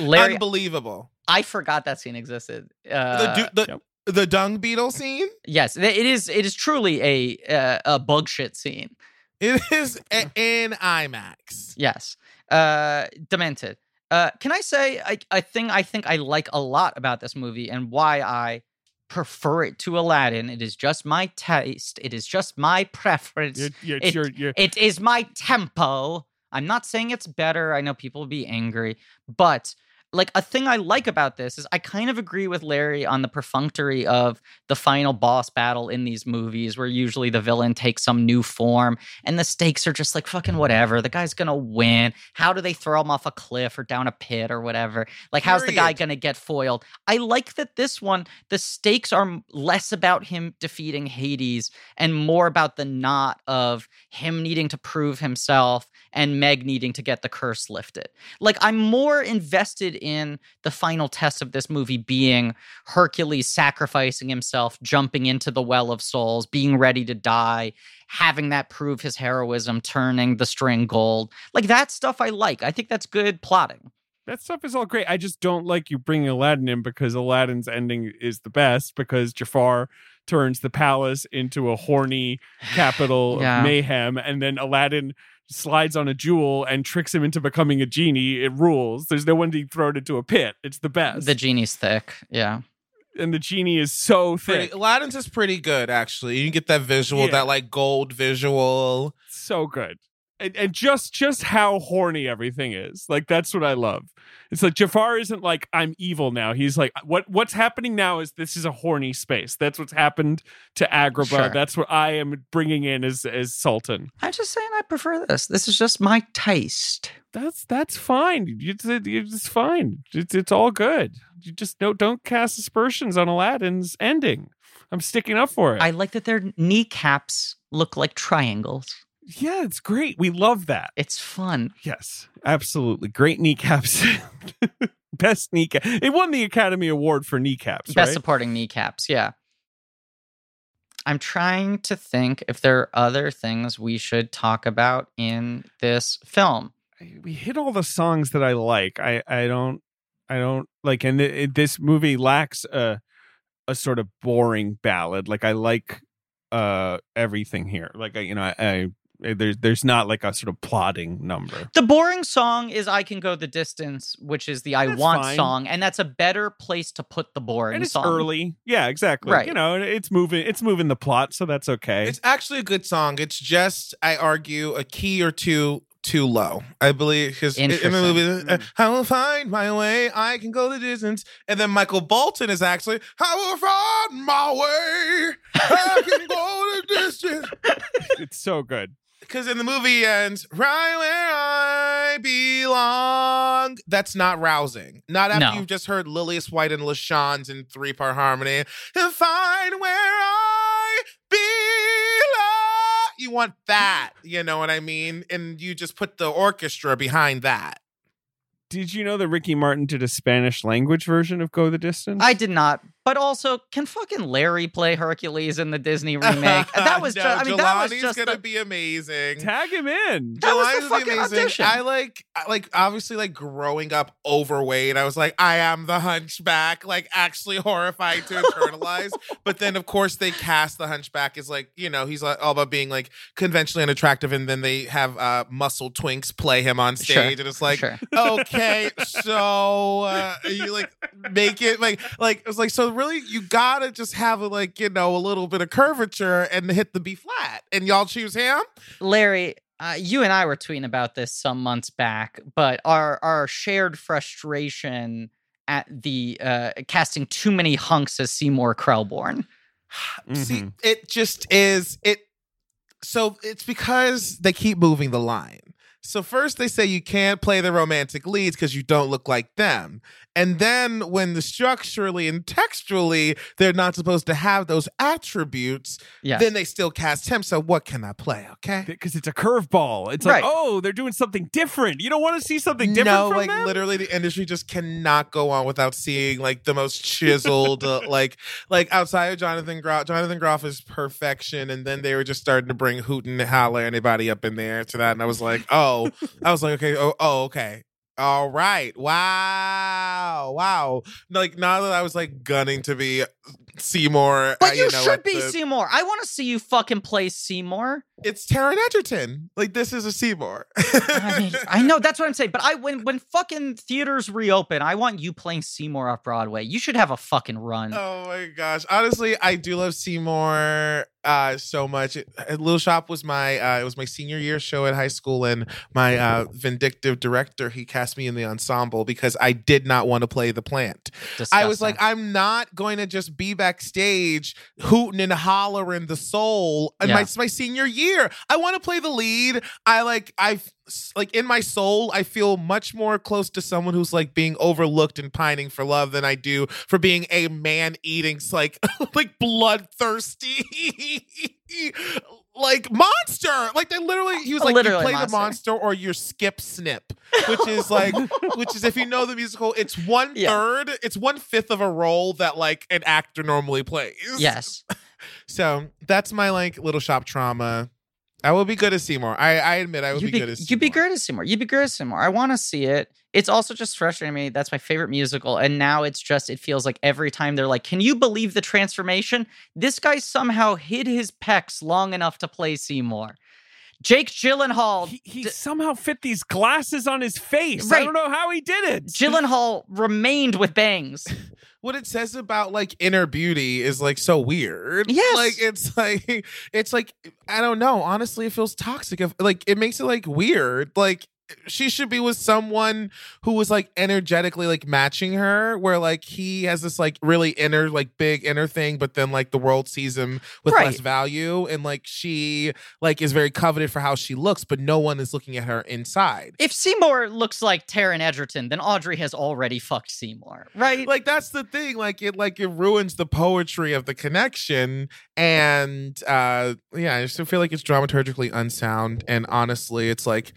C: Larry.
D: unbelievable.
C: I forgot that scene existed. Uh,
D: the du- the,
B: yep.
D: The dung beetle scene.
C: yes, it is. It is truly a uh, a bug shit scene.
D: It is a- in IMAX.
C: Yes. Uh Demented. Uh can I say I a thing I think I like a lot about this movie and why I prefer it to Aladdin. It is just my taste. It is just my preference.
B: You're, you're,
C: it,
B: you're, you're-
C: it is my tempo. I'm not saying it's better. I know people will be angry, but like a thing I like about this is I kind of agree with Larry on the perfunctory of the final boss battle in these movies where usually the villain takes some new form and the stakes are just like fucking whatever. The guy's gonna win. How do they throw him off a cliff or down a pit or whatever? Like, how's the guy gonna get foiled? I like that this one, the stakes are less about him defeating Hades and more about the knot of him needing to prove himself and Meg needing to get the curse lifted. Like, I'm more invested in the final test of this movie being Hercules sacrificing himself, jumping into the well of souls, being ready to die, having that prove his heroism, turning the string gold. Like, that stuff I like. I think that's good plotting.
B: that stuff is all great. I just don't like you bringing Aladdin in because Aladdin's ending is the best because Jafar turns the palace into a horny capital [LAUGHS]
C: Yeah.
B: of mayhem, and then Aladdin slides on a jewel and tricks him into becoming a genie. It rules. There's no one to throw it into a pit. It's the best.
C: The genie's thick. Yeah.
B: and the genie is so
D: Pretty,
B: thick,
D: Aladdin's is pretty good, actually. You get that visual,
B: Yeah.
D: that like gold visual.
B: so good. And, and just just how horny everything is. Like that's what i love. It's like jafar isn't like i'm evil now. He's like uh, what what's happening now is this is a horny space. That's what's happened to agrabah.
C: Sure.
B: that's what i am bringing in as as sultan.
C: I'm just saying I prefer this. This is just my taste.
B: that's that's fine. It's, it's fine. It's, it's all good. You just don't don't cast aspersions on aladdin's ending. I'm sticking up for it.
C: I like that their kneecaps look like triangles.
B: Yeah it's great we love that
C: It's fun.
B: Yes, absolutely. Great kneecaps. [LAUGHS] Best kneecap. It won the Academy Award for kneecaps,
C: Best
B: right?
C: supporting kneecaps, yeah. I'm trying to think if there are other things we should talk about in this film.
B: we hit all the songs that I like. I I don't I don't like and it, it- this movie lacks a a sort of boring ballad. Like I like uh everything here. Like I you know I, I there's there's not like a sort of plotting number.
C: The boring song is I Can Go the Distance, which is the I
B: That's
C: Want
B: fine.
C: song, and that's a better place to put the boring song.
B: And it's
C: song.
B: early. Yeah, exactly.
C: Right.
B: You know, it's moving it's moving the plot, so that's okay.
D: It's actually a good song. It's just, I argue, a key or two too low. I believe because in the
C: Interesting.
D: movie, uh, I will find my way. I can go the distance. And then Michael Bolton is actually, I will find my way. I can go the distance. [LAUGHS]
B: it's so good.
D: Because in the movie ends right where I belong. That's not rousing. Not after
C: No.
D: you've just heard Lillias White and LaChanze in three part harmony. And find where I belong. You want that, you know what I mean? And you just put the orchestra behind that.
B: Did you know that Ricky Martin did a Spanish language version of Go the Distance?
C: I did not, but also can fucking Larry play Hercules in the Disney [LAUGHS] remake? That was
D: no,
C: just, I mean, that was just
D: gonna
C: the-
D: be amazing.
B: Tag him in.
C: That was the fucking
D: amazing.
C: audition.
D: I like, like, obviously, like growing up overweight. I was like, I am the Hunchback. Like, actually horrified to internalize. [LAUGHS] but then, of course, they cast the Hunchback as like, you know, he's like all about being like conventionally unattractive, and then they have uh muscle twinks play him on
C: Sure,
D: stage, and it's like,
C: sure.
D: okay, so uh, you like make it like like it was like so really you gotta just have a, like you know a little bit of curvature and hit the B flat, and y'all choose him.
C: Larry, uh, you and I were tweeting about this some months back, but our our shared frustration at the uh, casting too many hunks as Seymour Krelborn. [SIGHS]
D: See,
B: Mhm.
D: it just is it. So it's because they keep moving the line. So first they say you can't play the romantic leads because you don't look like them. And then when the structurally and textually they're not supposed to have those attributes,
C: Yes.
D: then they still cast him. So what can I play? Okay.
B: because it's a curveball. It's
C: Right.
B: like, oh, they're doing something different. You don't want to see something different
D: no,
B: from
D: like
B: them?
D: literally, the industry just cannot go on without seeing like the most chiseled, uh, [LAUGHS] like like outside of Jonathan Groff. Jonathan Groff is perfection, and then they were just starting to bring Hooten and Holler anybody up in there to that, and I was like, oh, I was like, okay, oh, oh, okay. All right. Wow. Wow. Like now that I was like gunning to be Seymour.
C: But
D: uh,
C: you,
D: know,
C: should be
D: the-
C: Seymour. I want to see you fucking play Seymour.
D: It's Taron Egerton. Like this is a Seymour.
C: I I know that's what I'm saying, but I when when fucking theaters reopen, I want you playing Seymour off Broadway. You should have a fucking run.
D: Oh my gosh. Honestly, I do love Seymour uh so much. It, uh, Little Shop was my uh it was my senior year show at high school and my uh vindictive director he cast me in the ensemble because I did not want to play the plant. I was like I'm not going to just be backstage hooting and hollering the soul and my
C: Yeah.
D: my senior year. I want to play the lead. I like I like in my soul I feel much more close to someone who's like being overlooked and pining for love than I do for being a man eating like [LAUGHS] like bloodthirsty [LAUGHS] like monster. Like they literally he was like
C: Literally
D: you play
C: monster.
D: the monster or you skip snip, [LAUGHS] which is like which is if you know the musical, it's one
C: Yeah.
D: third, it's one fifth of a role that like an actor normally plays.
C: yes. [LAUGHS]
D: So that's my like little shop trauma. I will be good as Seymour. I, I admit I will be,
C: be,
D: good as
C: you'd be
D: Seymour.
C: good as Seymour. You'd be good as Seymour. I want to see it. It's also just frustrating me. That's my favorite musical. And now it's just, it feels like every time they're like, can you believe the transformation? This guy somehow hid his pecs long enough to play Seymour. Jake Gyllenhaal.
B: He, he
C: d-
B: somehow fit these glasses on his face. I don't know how he did it.
C: Gyllenhaal remained with bangs. [LAUGHS]
D: what it says about like inner beauty is like so weird.
C: Yes.
D: Like it's [LAUGHS] like it's like I don't know. Honestly, it feels toxic. If like it makes it like weird. Like she should be with someone who was like energetically like matching her where like he has this like really inner like big inner thing but then like the world sees him with
C: Right.
D: less value and like she like is very coveted for how she looks but no one is looking at her inside
C: If Seymour looks like Taron Egerton, then Audrey has already fucked Seymour, right?
D: like that's the thing like it like it ruins the poetry of the connection and uh yeah i just feel like it's dramaturgically unsound and honestly it's like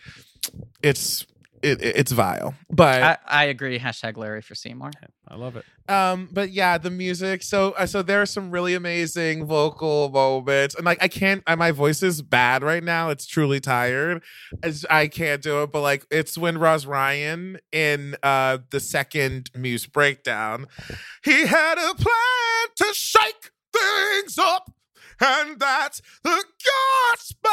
D: it's it, it's vile but
C: I, I agree. Hashtag Larry for Seymour.
B: I love it.
D: um but yeah the music so uh, so there are some really amazing vocal moments and like i can't I, my voice is bad right now it's truly tired It's- i can't do it but like it's when roz ryan in uh the second muse breakdown he had a plan to shake things up and that's the gospel!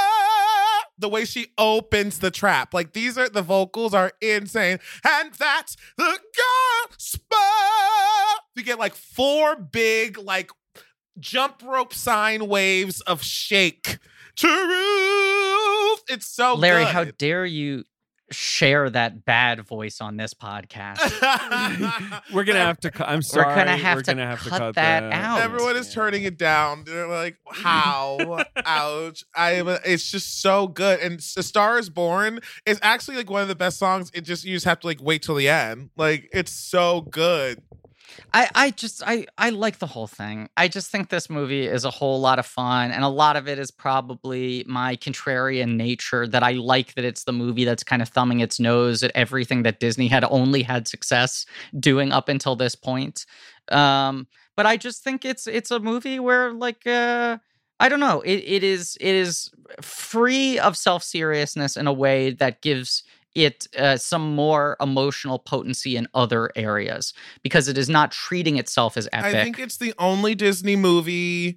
D: The way she opens the trap. Like these are the vocals are insane. And that's the gospel! We get like four big like jump rope sign waves of shake. Truth! It's so
C: Larry,
D: good.
C: how dare you share that bad voice on this podcast? [LAUGHS]
B: We're gonna have to. cu- I'm
C: We're
B: sorry.
C: gonna have
B: We're
C: to
B: gonna have to
C: cut
B: cut
C: that
B: that
C: out.
D: Everyone is turning it down. They're like, "How? Ouch!" I. am It's just so good. And "A Star Is Born" is actually like one of the best songs. It just you just have to like wait till the end. Like it's so good.
C: I, I just I I like the whole thing. I just think this movie is a whole lot of fun, and a lot of it is probably my contrarian nature that I like that it's the movie that's kind of thumbing its nose at everything that Disney had only had success doing up until this point. Um, but I just think it's it's a movie where like uh I don't know, it, it is it is free of self seriousness in a way that gives it uh, some more emotional potency in other areas because it is not treating itself as epic.
D: I think it's the only Disney movie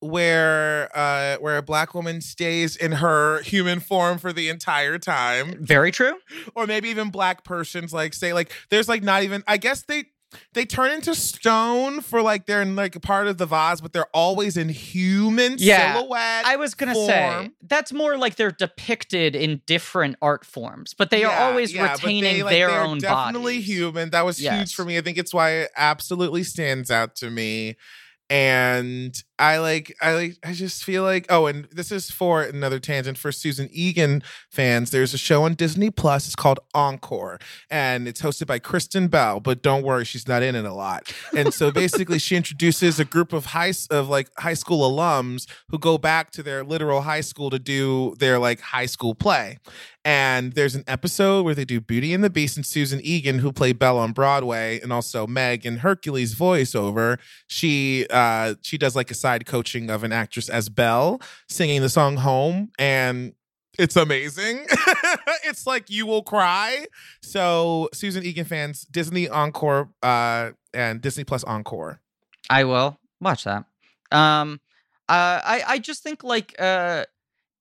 D: where uh where a black woman stays in her human form for the entire time
C: Very true.
D: or maybe even black persons like say like there's like not even i guess they they turn into stone for like they're in like a part of the vase but they're always in human
C: Yeah,
D: silhouette
C: I was gonna say that's more like they're depicted in different art forms, but they are always
D: yeah, but they,
C: retaining
D: like,
C: their own
D: definitely
C: bodies.
D: human. That was
C: Yes.
D: huge for me. I think it's why it absolutely stands out to me. And i like i like i just feel like oh and this is for another tangent for susan egan fans there's a show on disney plus it's called encore and it's hosted by kristen bell but don't worry she's not in it a lot and so basically she introduces a group of high of like high school alums who go back to their literal high school to do their like high school play and there's an episode where they do Beauty and the Beast and Susan Egan, who played Belle on Broadway, and also Meg and Hercules voiceover. She uh she does like a side coaching of an actress as Belle, singing the song Home, and it's amazing. [LAUGHS] it's like you will cry. So Susan Egan fans, Disney Encore uh and Disney Plus Encore.
C: I will. Watch that. Um, uh, I I just think like uh,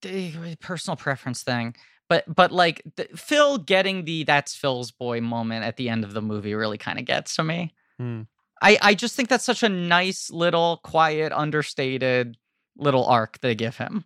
C: the personal preference thing, but but like the, Phil getting the "that's Phil's boy" moment at the end of the movie really kind of gets to me.
B: Hmm.
C: I I just think that's such a nice little quiet, understated little arc they give him.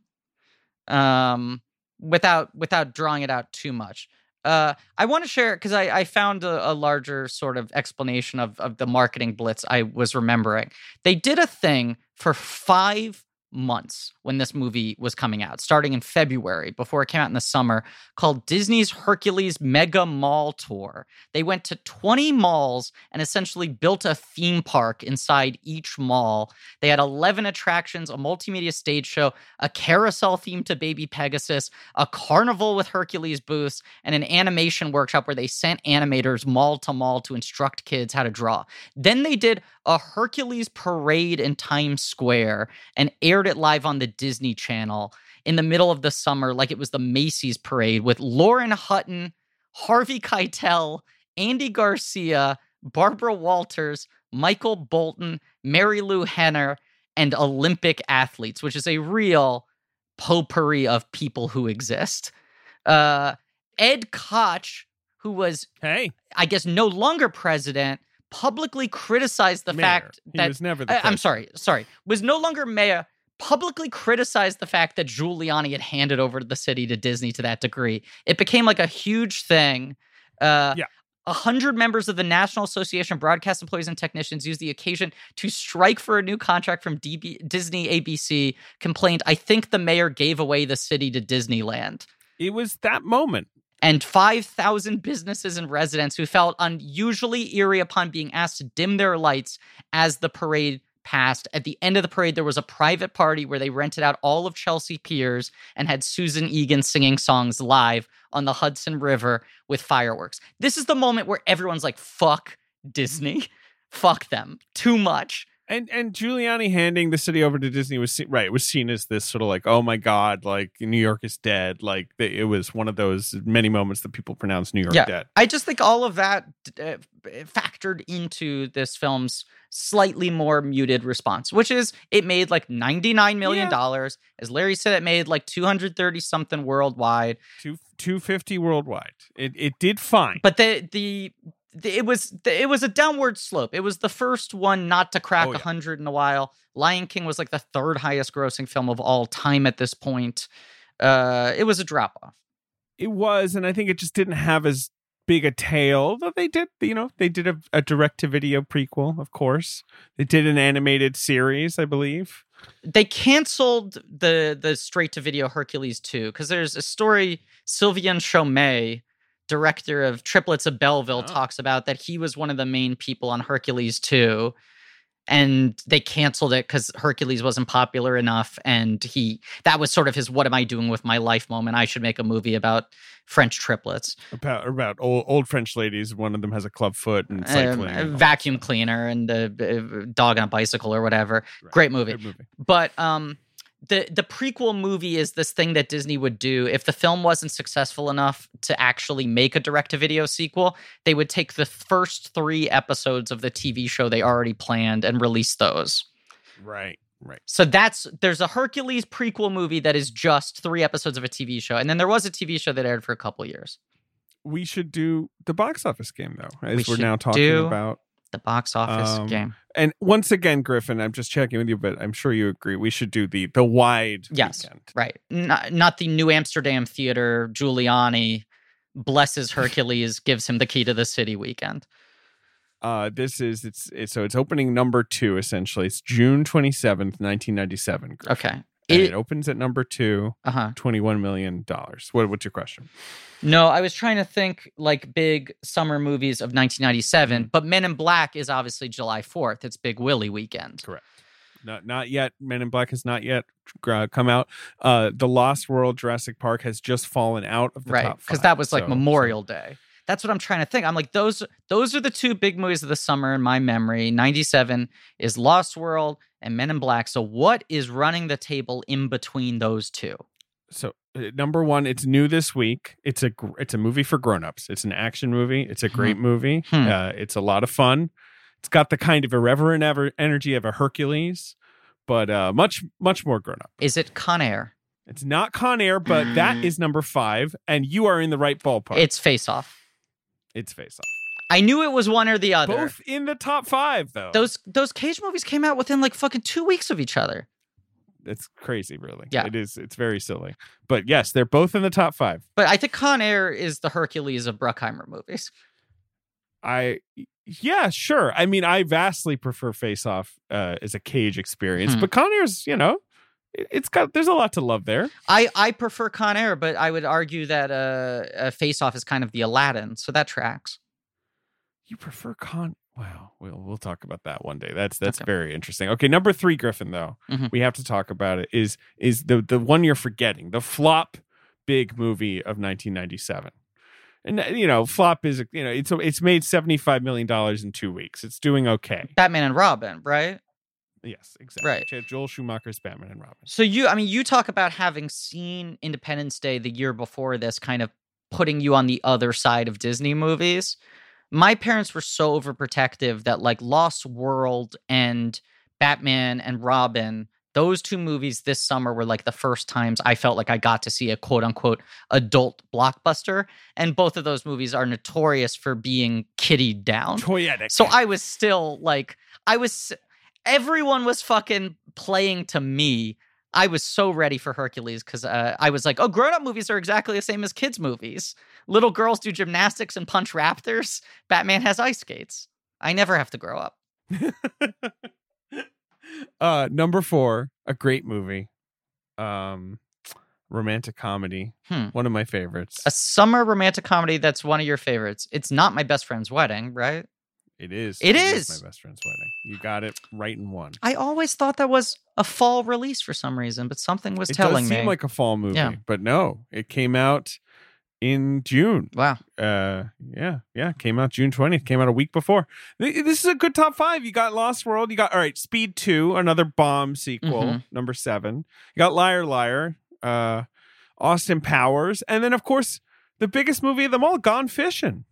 C: Um, without without drawing it out too much. Uh, I want to share because I, I found a, a larger sort of explanation of, of the marketing blitz I was remembering. They did a thing for five months when this movie was coming out, starting in February before it came out in the summer, called Disney's Hercules Mega Mall Tour. They went to 20 malls and essentially built a theme park inside each mall. They had 11 attractions, a multimedia stage show, a carousel theme to Baby Pegasus, a carnival with Hercules booths, and an animation workshop where they sent animators mall to mall to instruct kids how to draw. Then they did a Hercules parade in Times Square and aired it live on the Disney Channel in the middle of the summer, like it was the Macy's parade with Lauren Hutton, Harvey Keitel, Andy Garcia, Barbara Walters, Michael Bolton, Marilu Henner, and Olympic athletes, which is a real potpourri of people who exist. Uh, Ed Koch, who was,
B: Hey,
C: I guess, no longer president, publicly criticized the
B: mayor.
C: fact
B: he
C: that
B: was never the
C: I, am sorry, sorry, was no longer mayor, publicly criticized the fact that Giuliani had handed over the city to Disney to that degree. It became like a huge thing. Uh,
B: Yeah.
C: A hundred members of the National Association of Broadcast Employees and Technicians used the occasion to strike for a new contract from DB- Disney ABC. Complained, I think the mayor gave away the city to Disneyland
B: It was that moment.
C: and 5,000 businesses and residents who felt unusually eerie upon being asked to dim their lights as the parade passed. At the end of the parade, there was a private party where they rented out all of Chelsea Piers and had Susan Egan singing songs live on the Hudson River with fireworks. This is the moment where everyone's like, fuck Disney. Fuck them. Too much.
B: And and Giuliani handing the city over to Disney was right. It was seen as this sort of like, oh my god, like New York is dead. Like it was one of those many moments that people pronounce New York
C: Yeah.
B: dead.
C: I just think all of that uh, factored into this film's slightly more muted response, which is it made like $99 million. As Larry said, it made like 230 something worldwide.
B: Two two fifty worldwide. It it did fine.
C: But the, the it was it was a downward slope. It was the first one not to crack
B: Oh, yeah.
C: 100 in a while. Lion King was like the third highest grossing film of all time at this point. Uh, it was a drop off.
B: It was, and I think it just didn't have as big a tail. Though they did, you know, they did a, a direct to video prequel, of course. They did an animated series, I believe.
C: they canceled the the straight to video Hercules 2 because there's a story Sylvain Chomet, director of Triplets of Belleville,
B: Oh.
C: talks about that he was one of the main people on Hercules 2 and they canceled it because Hercules wasn't popular enough and he that was sort of his what am I doing with my life moment. I should make a movie about French triplets.
B: About about old, old French ladies. One of them has a club foot and
C: Um,
B: cycling.
C: a
B: and
C: vacuum cleaner and a, a dog on a bicycle or whatever.
B: Right.
C: Great movie.
B: Movie.
C: but um the the prequel movie is this thing that Disney would do if the film wasn't successful enough to actually make a direct to video sequel they would take the first 3 episodes of the TV show they already planned and release those
B: Right. Right.
C: so that's there's a Hercules prequel movie that is just 3 episodes of a TV show and then there was a TV show that aired for a couple years
B: We should do the box office game though, as
C: We
B: are now talking about.
C: The box office
B: Um,
C: game
B: And once again, Griffin, I'm just checking with you, but I'm sure you agree. We should do the the wide
C: Yes.
B: weekend.
C: right not, not the New Amsterdam theater Giuliani blesses Hercules [LAUGHS] gives him the key to the city weekend
B: Uh, this is it's, it's so it's opening number two essentially. It's June 27th, 1997. Griffin.
C: okay
B: And it,
C: It-
B: opens at number two,
C: uh-huh
B: 21 million dollars. What what's your question?
C: No, I was trying to think like big summer movies of 1997,
B: Mm.
C: but Men in Black is obviously July 4th. It's Big Willie weekend.
B: Correct. Not not yet. Men in Black has not yet uh, come out. Uh, the Lost World Jurassic Park has just fallen out of the
C: right.
B: top
C: Because that was like
B: so-
C: Memorial Day. That's what I'm trying to think. I'm like, those those are the two big movies of the summer in my memory. 97 is Lost World and Men in Black. So what is running the table in between those two?
B: so uh, number one it's new this week it's a it's a movie for grown-ups it's an action movie it's a great movie
C: Hmm.
B: uh, it's a lot of fun It's got the kind of irreverent ever energy of a Hercules, but uh, much much more grown up.
C: Is it Con Air?
B: It's not Con Air, but that [GASPS] is number five, and you are in the right ballpark.
C: It's Face Off.
B: it's Face Off.
C: I knew it was one or the other.
B: Both in the top five, though.
C: Those those Cage movies came out within like fucking two weeks of each other.
B: it's crazy, really.
C: Yeah.
B: it is. It's very silly, but yes, they're both in the top five.
C: But I think Con Air is the Hercules of Bruckheimer movies.
B: I yeah, sure. I mean, I vastly prefer Face Off uh, as a Cage experience,
C: Hmm.
B: but Con Air's, you know, it- it's got there's a lot to love there.
C: I I prefer Con Air, but I would argue that uh, uh Face Off is kind of the Aladdin, so that tracks.
B: You prefer Con? Wow, we'll we'll talk about that one day. That's that's
C: Okay.
B: very interesting. Okay, number three, Griffin. Though
C: Mhm.
B: we have to talk about it. Is is the the one you're forgetting? The flop big movie of 1997. And you know, flop is you know it's it's made 75 million dollars in two weeks. It's doing okay.
C: Batman and Robin, right?
B: Yes, exactly.
C: Right.
B: Joel Schumacher's Batman and Robin.
C: So you, I mean, you talk about having seen Independence Day the year before this, kind of putting you on the other side of Disney movies. My parents were so overprotective that like Lost World and Batman and Robin, those two movies this summer were like the first times I felt like I got to see a quote unquote adult blockbuster. And both of those movies are notorious for being kiddied down.
B: Oh, Toyetic.
C: So I was still like, I was, everyone was fucking playing to me. I was so ready for Hercules because uh, I was like, oh, grown up movies are exactly the same as kids' movies. Little girls do gymnastics and punch raptors. Batman has ice skates. I never have to grow up. [LAUGHS]
B: uh number four a great movie um romantic comedy
C: Hmm.
B: one of my favorites
C: A summer romantic comedy that's one of your favorites. It's not my best friend's wedding, right?
B: It is
C: It
B: my
C: is.
B: best friend's wedding you got it right in one
C: I always thought that was a fall release for some reason, but something was telling me.
B: it
C: telling
B: does
C: me.
B: seem like a fall movie
C: Yeah.
B: but no it came out in june
C: wow.
B: uh yeah yeah came out june 20th came out a week before this is a good top five you got lost world you got all right speed 2 another bomb sequel
C: Mhm.
B: number seven you got liar liar uh austin powers and then of course the biggest movie of them all gone fishing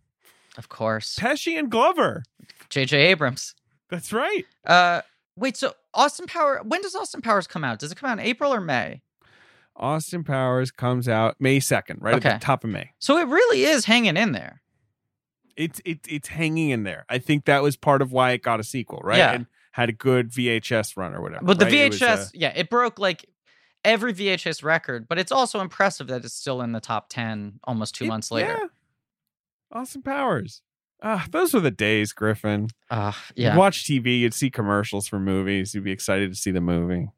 C: Of course.
B: pesci and glover
C: J.J. Abrams.
B: that's right
C: Uh, wait. So Austin Power. When does Austin Powers come out? Does it come out in April or May?
B: austin powers comes out may 2nd right at
C: Okay.
B: the top of may
C: So it really is hanging in there.
B: it's it, it's hanging in there i think that was part of why it got a sequel right
C: Yeah.
B: and had a good vhs run or whatever
C: But the
B: right? It
C: VHS,
B: was, uh,
C: yeah, it broke like every VHS record. But it's also impressive that it's still in the top ten almost two
B: It-
C: months later.
B: Yeah. Austin Powers. Ah, those were the days, Griffin.
C: Uh,
B: You'd
C: yeah.
B: watch TV, you'd see commercials for movies, you'd be excited to see the movie.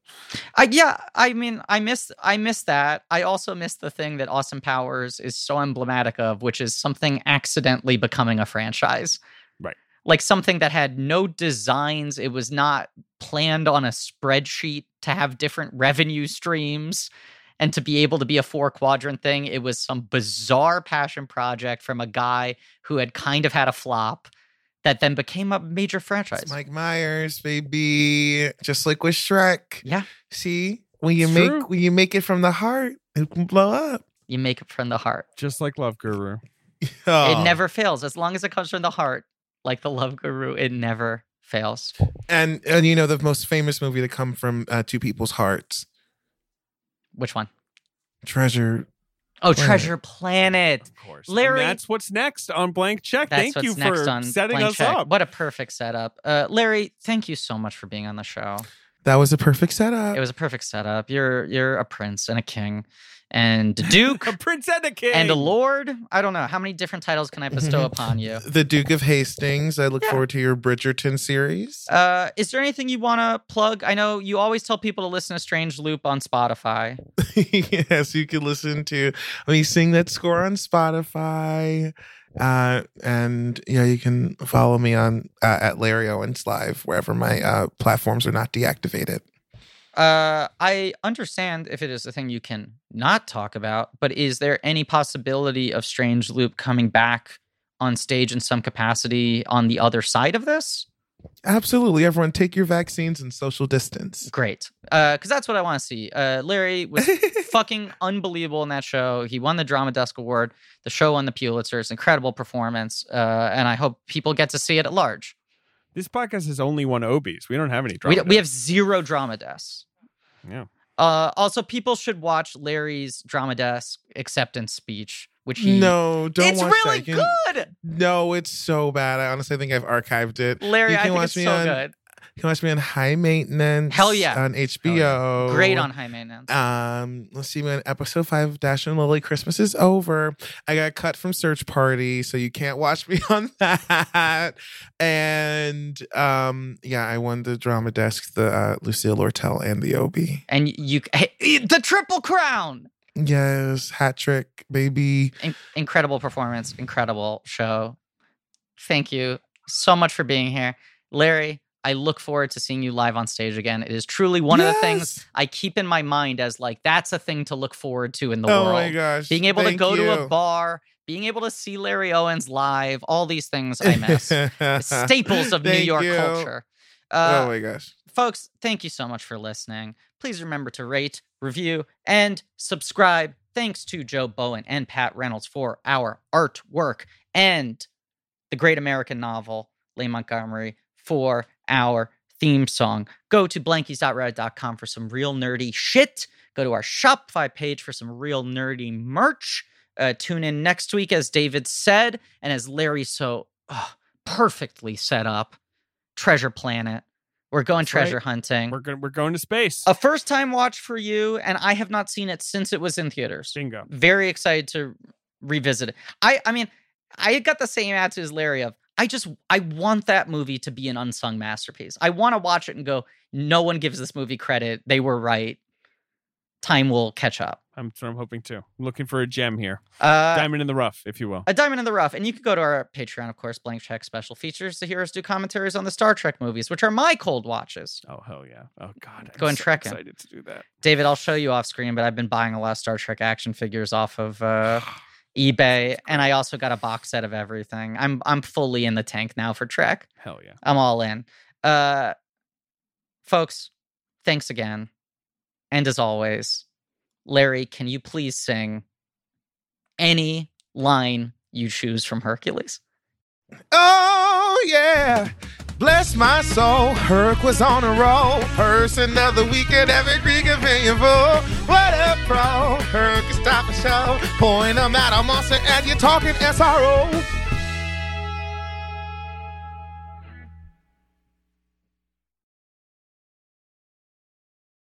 C: I yeah, I mean, I miss I miss that. I also miss the thing that Austin Powers is so emblematic of, which is something accidentally becoming a franchise.
B: Right.
C: Like something that had no designs. It was not planned on a spreadsheet to have different revenue streams and to be able to be a four quadrant thing. It was some bizarre passion project from a guy who had kind of had a flop that then became a major franchise.
D: It's Mike Myers, baby. Just like with Shrek.
C: yeah.
D: See, when you
B: It's
D: make
B: true.
D: when you make it from the heart, it can blow up.
C: You make it from the heart.
B: Just like Love Guru. [LAUGHS]
D: Oh.
C: It never fails. As long as it comes from the heart, like the love guru, it never fails.
D: and and you know the most famous movie to come from uh, two people's hearts,
C: Which one?
D: Treasure.
C: Oh,
D: Planet.
C: Treasure Planet.
B: Of course.
C: Larry-
B: And that's what's next on Blank Check.
C: That's
B: Thank you for setting us
C: Check.
B: up.
C: What a perfect setup. Uh, Larry, thank you so much for being on the show.
D: That was a perfect setup.
C: It was a perfect setup. You're you're a prince and a king and a [LAUGHS] duke
B: a prince and a king.
C: and a lord. I don't know how many different titles can I bestow upon you.
D: the Duke of Hastings. I look
C: Yeah.
D: forward to your Bridgerton series.
C: Uh, is there anything you want to plug? I know you always tell people to listen to Strange Loop on Spotify. [LAUGHS]
D: yes, you can listen to me sing that score on Spotify. Uh, and yeah, you can follow me on uh, at Larry Owens Live wherever my uh, platforms are not deactivated.
C: Uh, I understand if it is a thing you can not talk about, but is there any possibility of Strange Loop coming back on stage in some capacity on the other side of this?
D: Absolutely, everyone, take your vaccines and social distance.
C: Great, because that's what I want to see. Uh, Larry was [LAUGHS] fucking unbelievable in that show. He won the Drama Desk Award. The show won the Pulitzer. It's an incredible performance, uh, and I hope people get to see it at large.
B: This podcast has only one Obies. We don't have any
C: We,
B: drama.
C: we have zero drama desks.
B: Yeah.
C: Uh, also, people should watch Larry's drama desk acceptance speech, which he.
D: No, don't
C: it's
D: watch
C: really
D: that. You can-
C: good.
D: No, it's so bad. I honestly think I've archived it.
C: Larry,
D: You
C: I
D: can
C: think
D: watch
C: it's
D: me
C: so
D: on-
C: good.
D: You can watch me on High Maintenance.
C: Hell yeah.
D: On HBO.
C: Great on high maintenance.
D: Um, let's see when episode five Dash and Lily Christmas is over. I got cut from Search Party, so you can't watch me [LAUGHS] on that. And um, yeah, I won the drama desk, the uh, Lucille Lortel and the Obie.
C: and you, hey, the triple crown.
D: Yes, hat trick, baby.
C: In- incredible performance, incredible show. Thank you so much for being here, Larry. I look forward to seeing you live on stage again. It is truly one of the things I keep in my mind as like that's a thing to look forward to in the
D: oh
C: world.
D: my gosh,
C: being able to go to a bar, being able to see Larry Owens live, all these things I miss. Staples of [LAUGHS] New York
D: you.
C: culture. Uh,
D: oh my gosh.
C: folks, thank you so much for listening. Please remember to rate, review, and subscribe. Thanks to Joe Bowen and Pat Reynolds for our artwork and the great American novel, Leigh Montgomery, for our theme song. Go to blankies.reddit.com for some real nerdy shit. Go to our Shopify page for some real nerdy merch. Uh, tune in next week, as David said, and as Larry so uh, perfectly set up, Treasure Planet. We're going
B: That's right.
C: treasure hunting.
B: We're going. We're going to space.
C: A first time watch for you, and I have not seen it since it was in theaters.
B: Bingo.
C: Very excited to revisit it. I I mean, I got the same attitude as Larry of I just I want that movie to be an unsung masterpiece. I want to watch it and go, no one gives this movie credit. They were right. Time will catch up.
B: I'm, I'm hoping to. I'm looking for a gem here.
C: Uh,
B: Diamond in the rough, if you will.
C: a diamond in the rough. And you can go to our Patreon, of course, blank check special features to hear us do commentaries on the Star Trek movies, which are my cold watches.
B: Oh hell yeah! Oh god, I'm
C: Going
B: so
C: trekking.
B: Excited to do that.
C: David, I'll show you off screen, but I've been buying a lot of Star Trek action figures off of uh, [SIGHS] [SIGHS] [SIGHS] eBay, and I also got a box set of everything. I'm I'm fully in the tank now for Trek.
B: Hell yeah.
C: I'm all in. Uh, folks, thanks again, and as always, Larry, can you please sing any line you choose from Hercules?
D: Oh yeah. Bless my soul, Herc was on a roll. Person of the week at every Greek opinion full. What a pro, Herc is top of show. Point out a monster and you're talking SRO.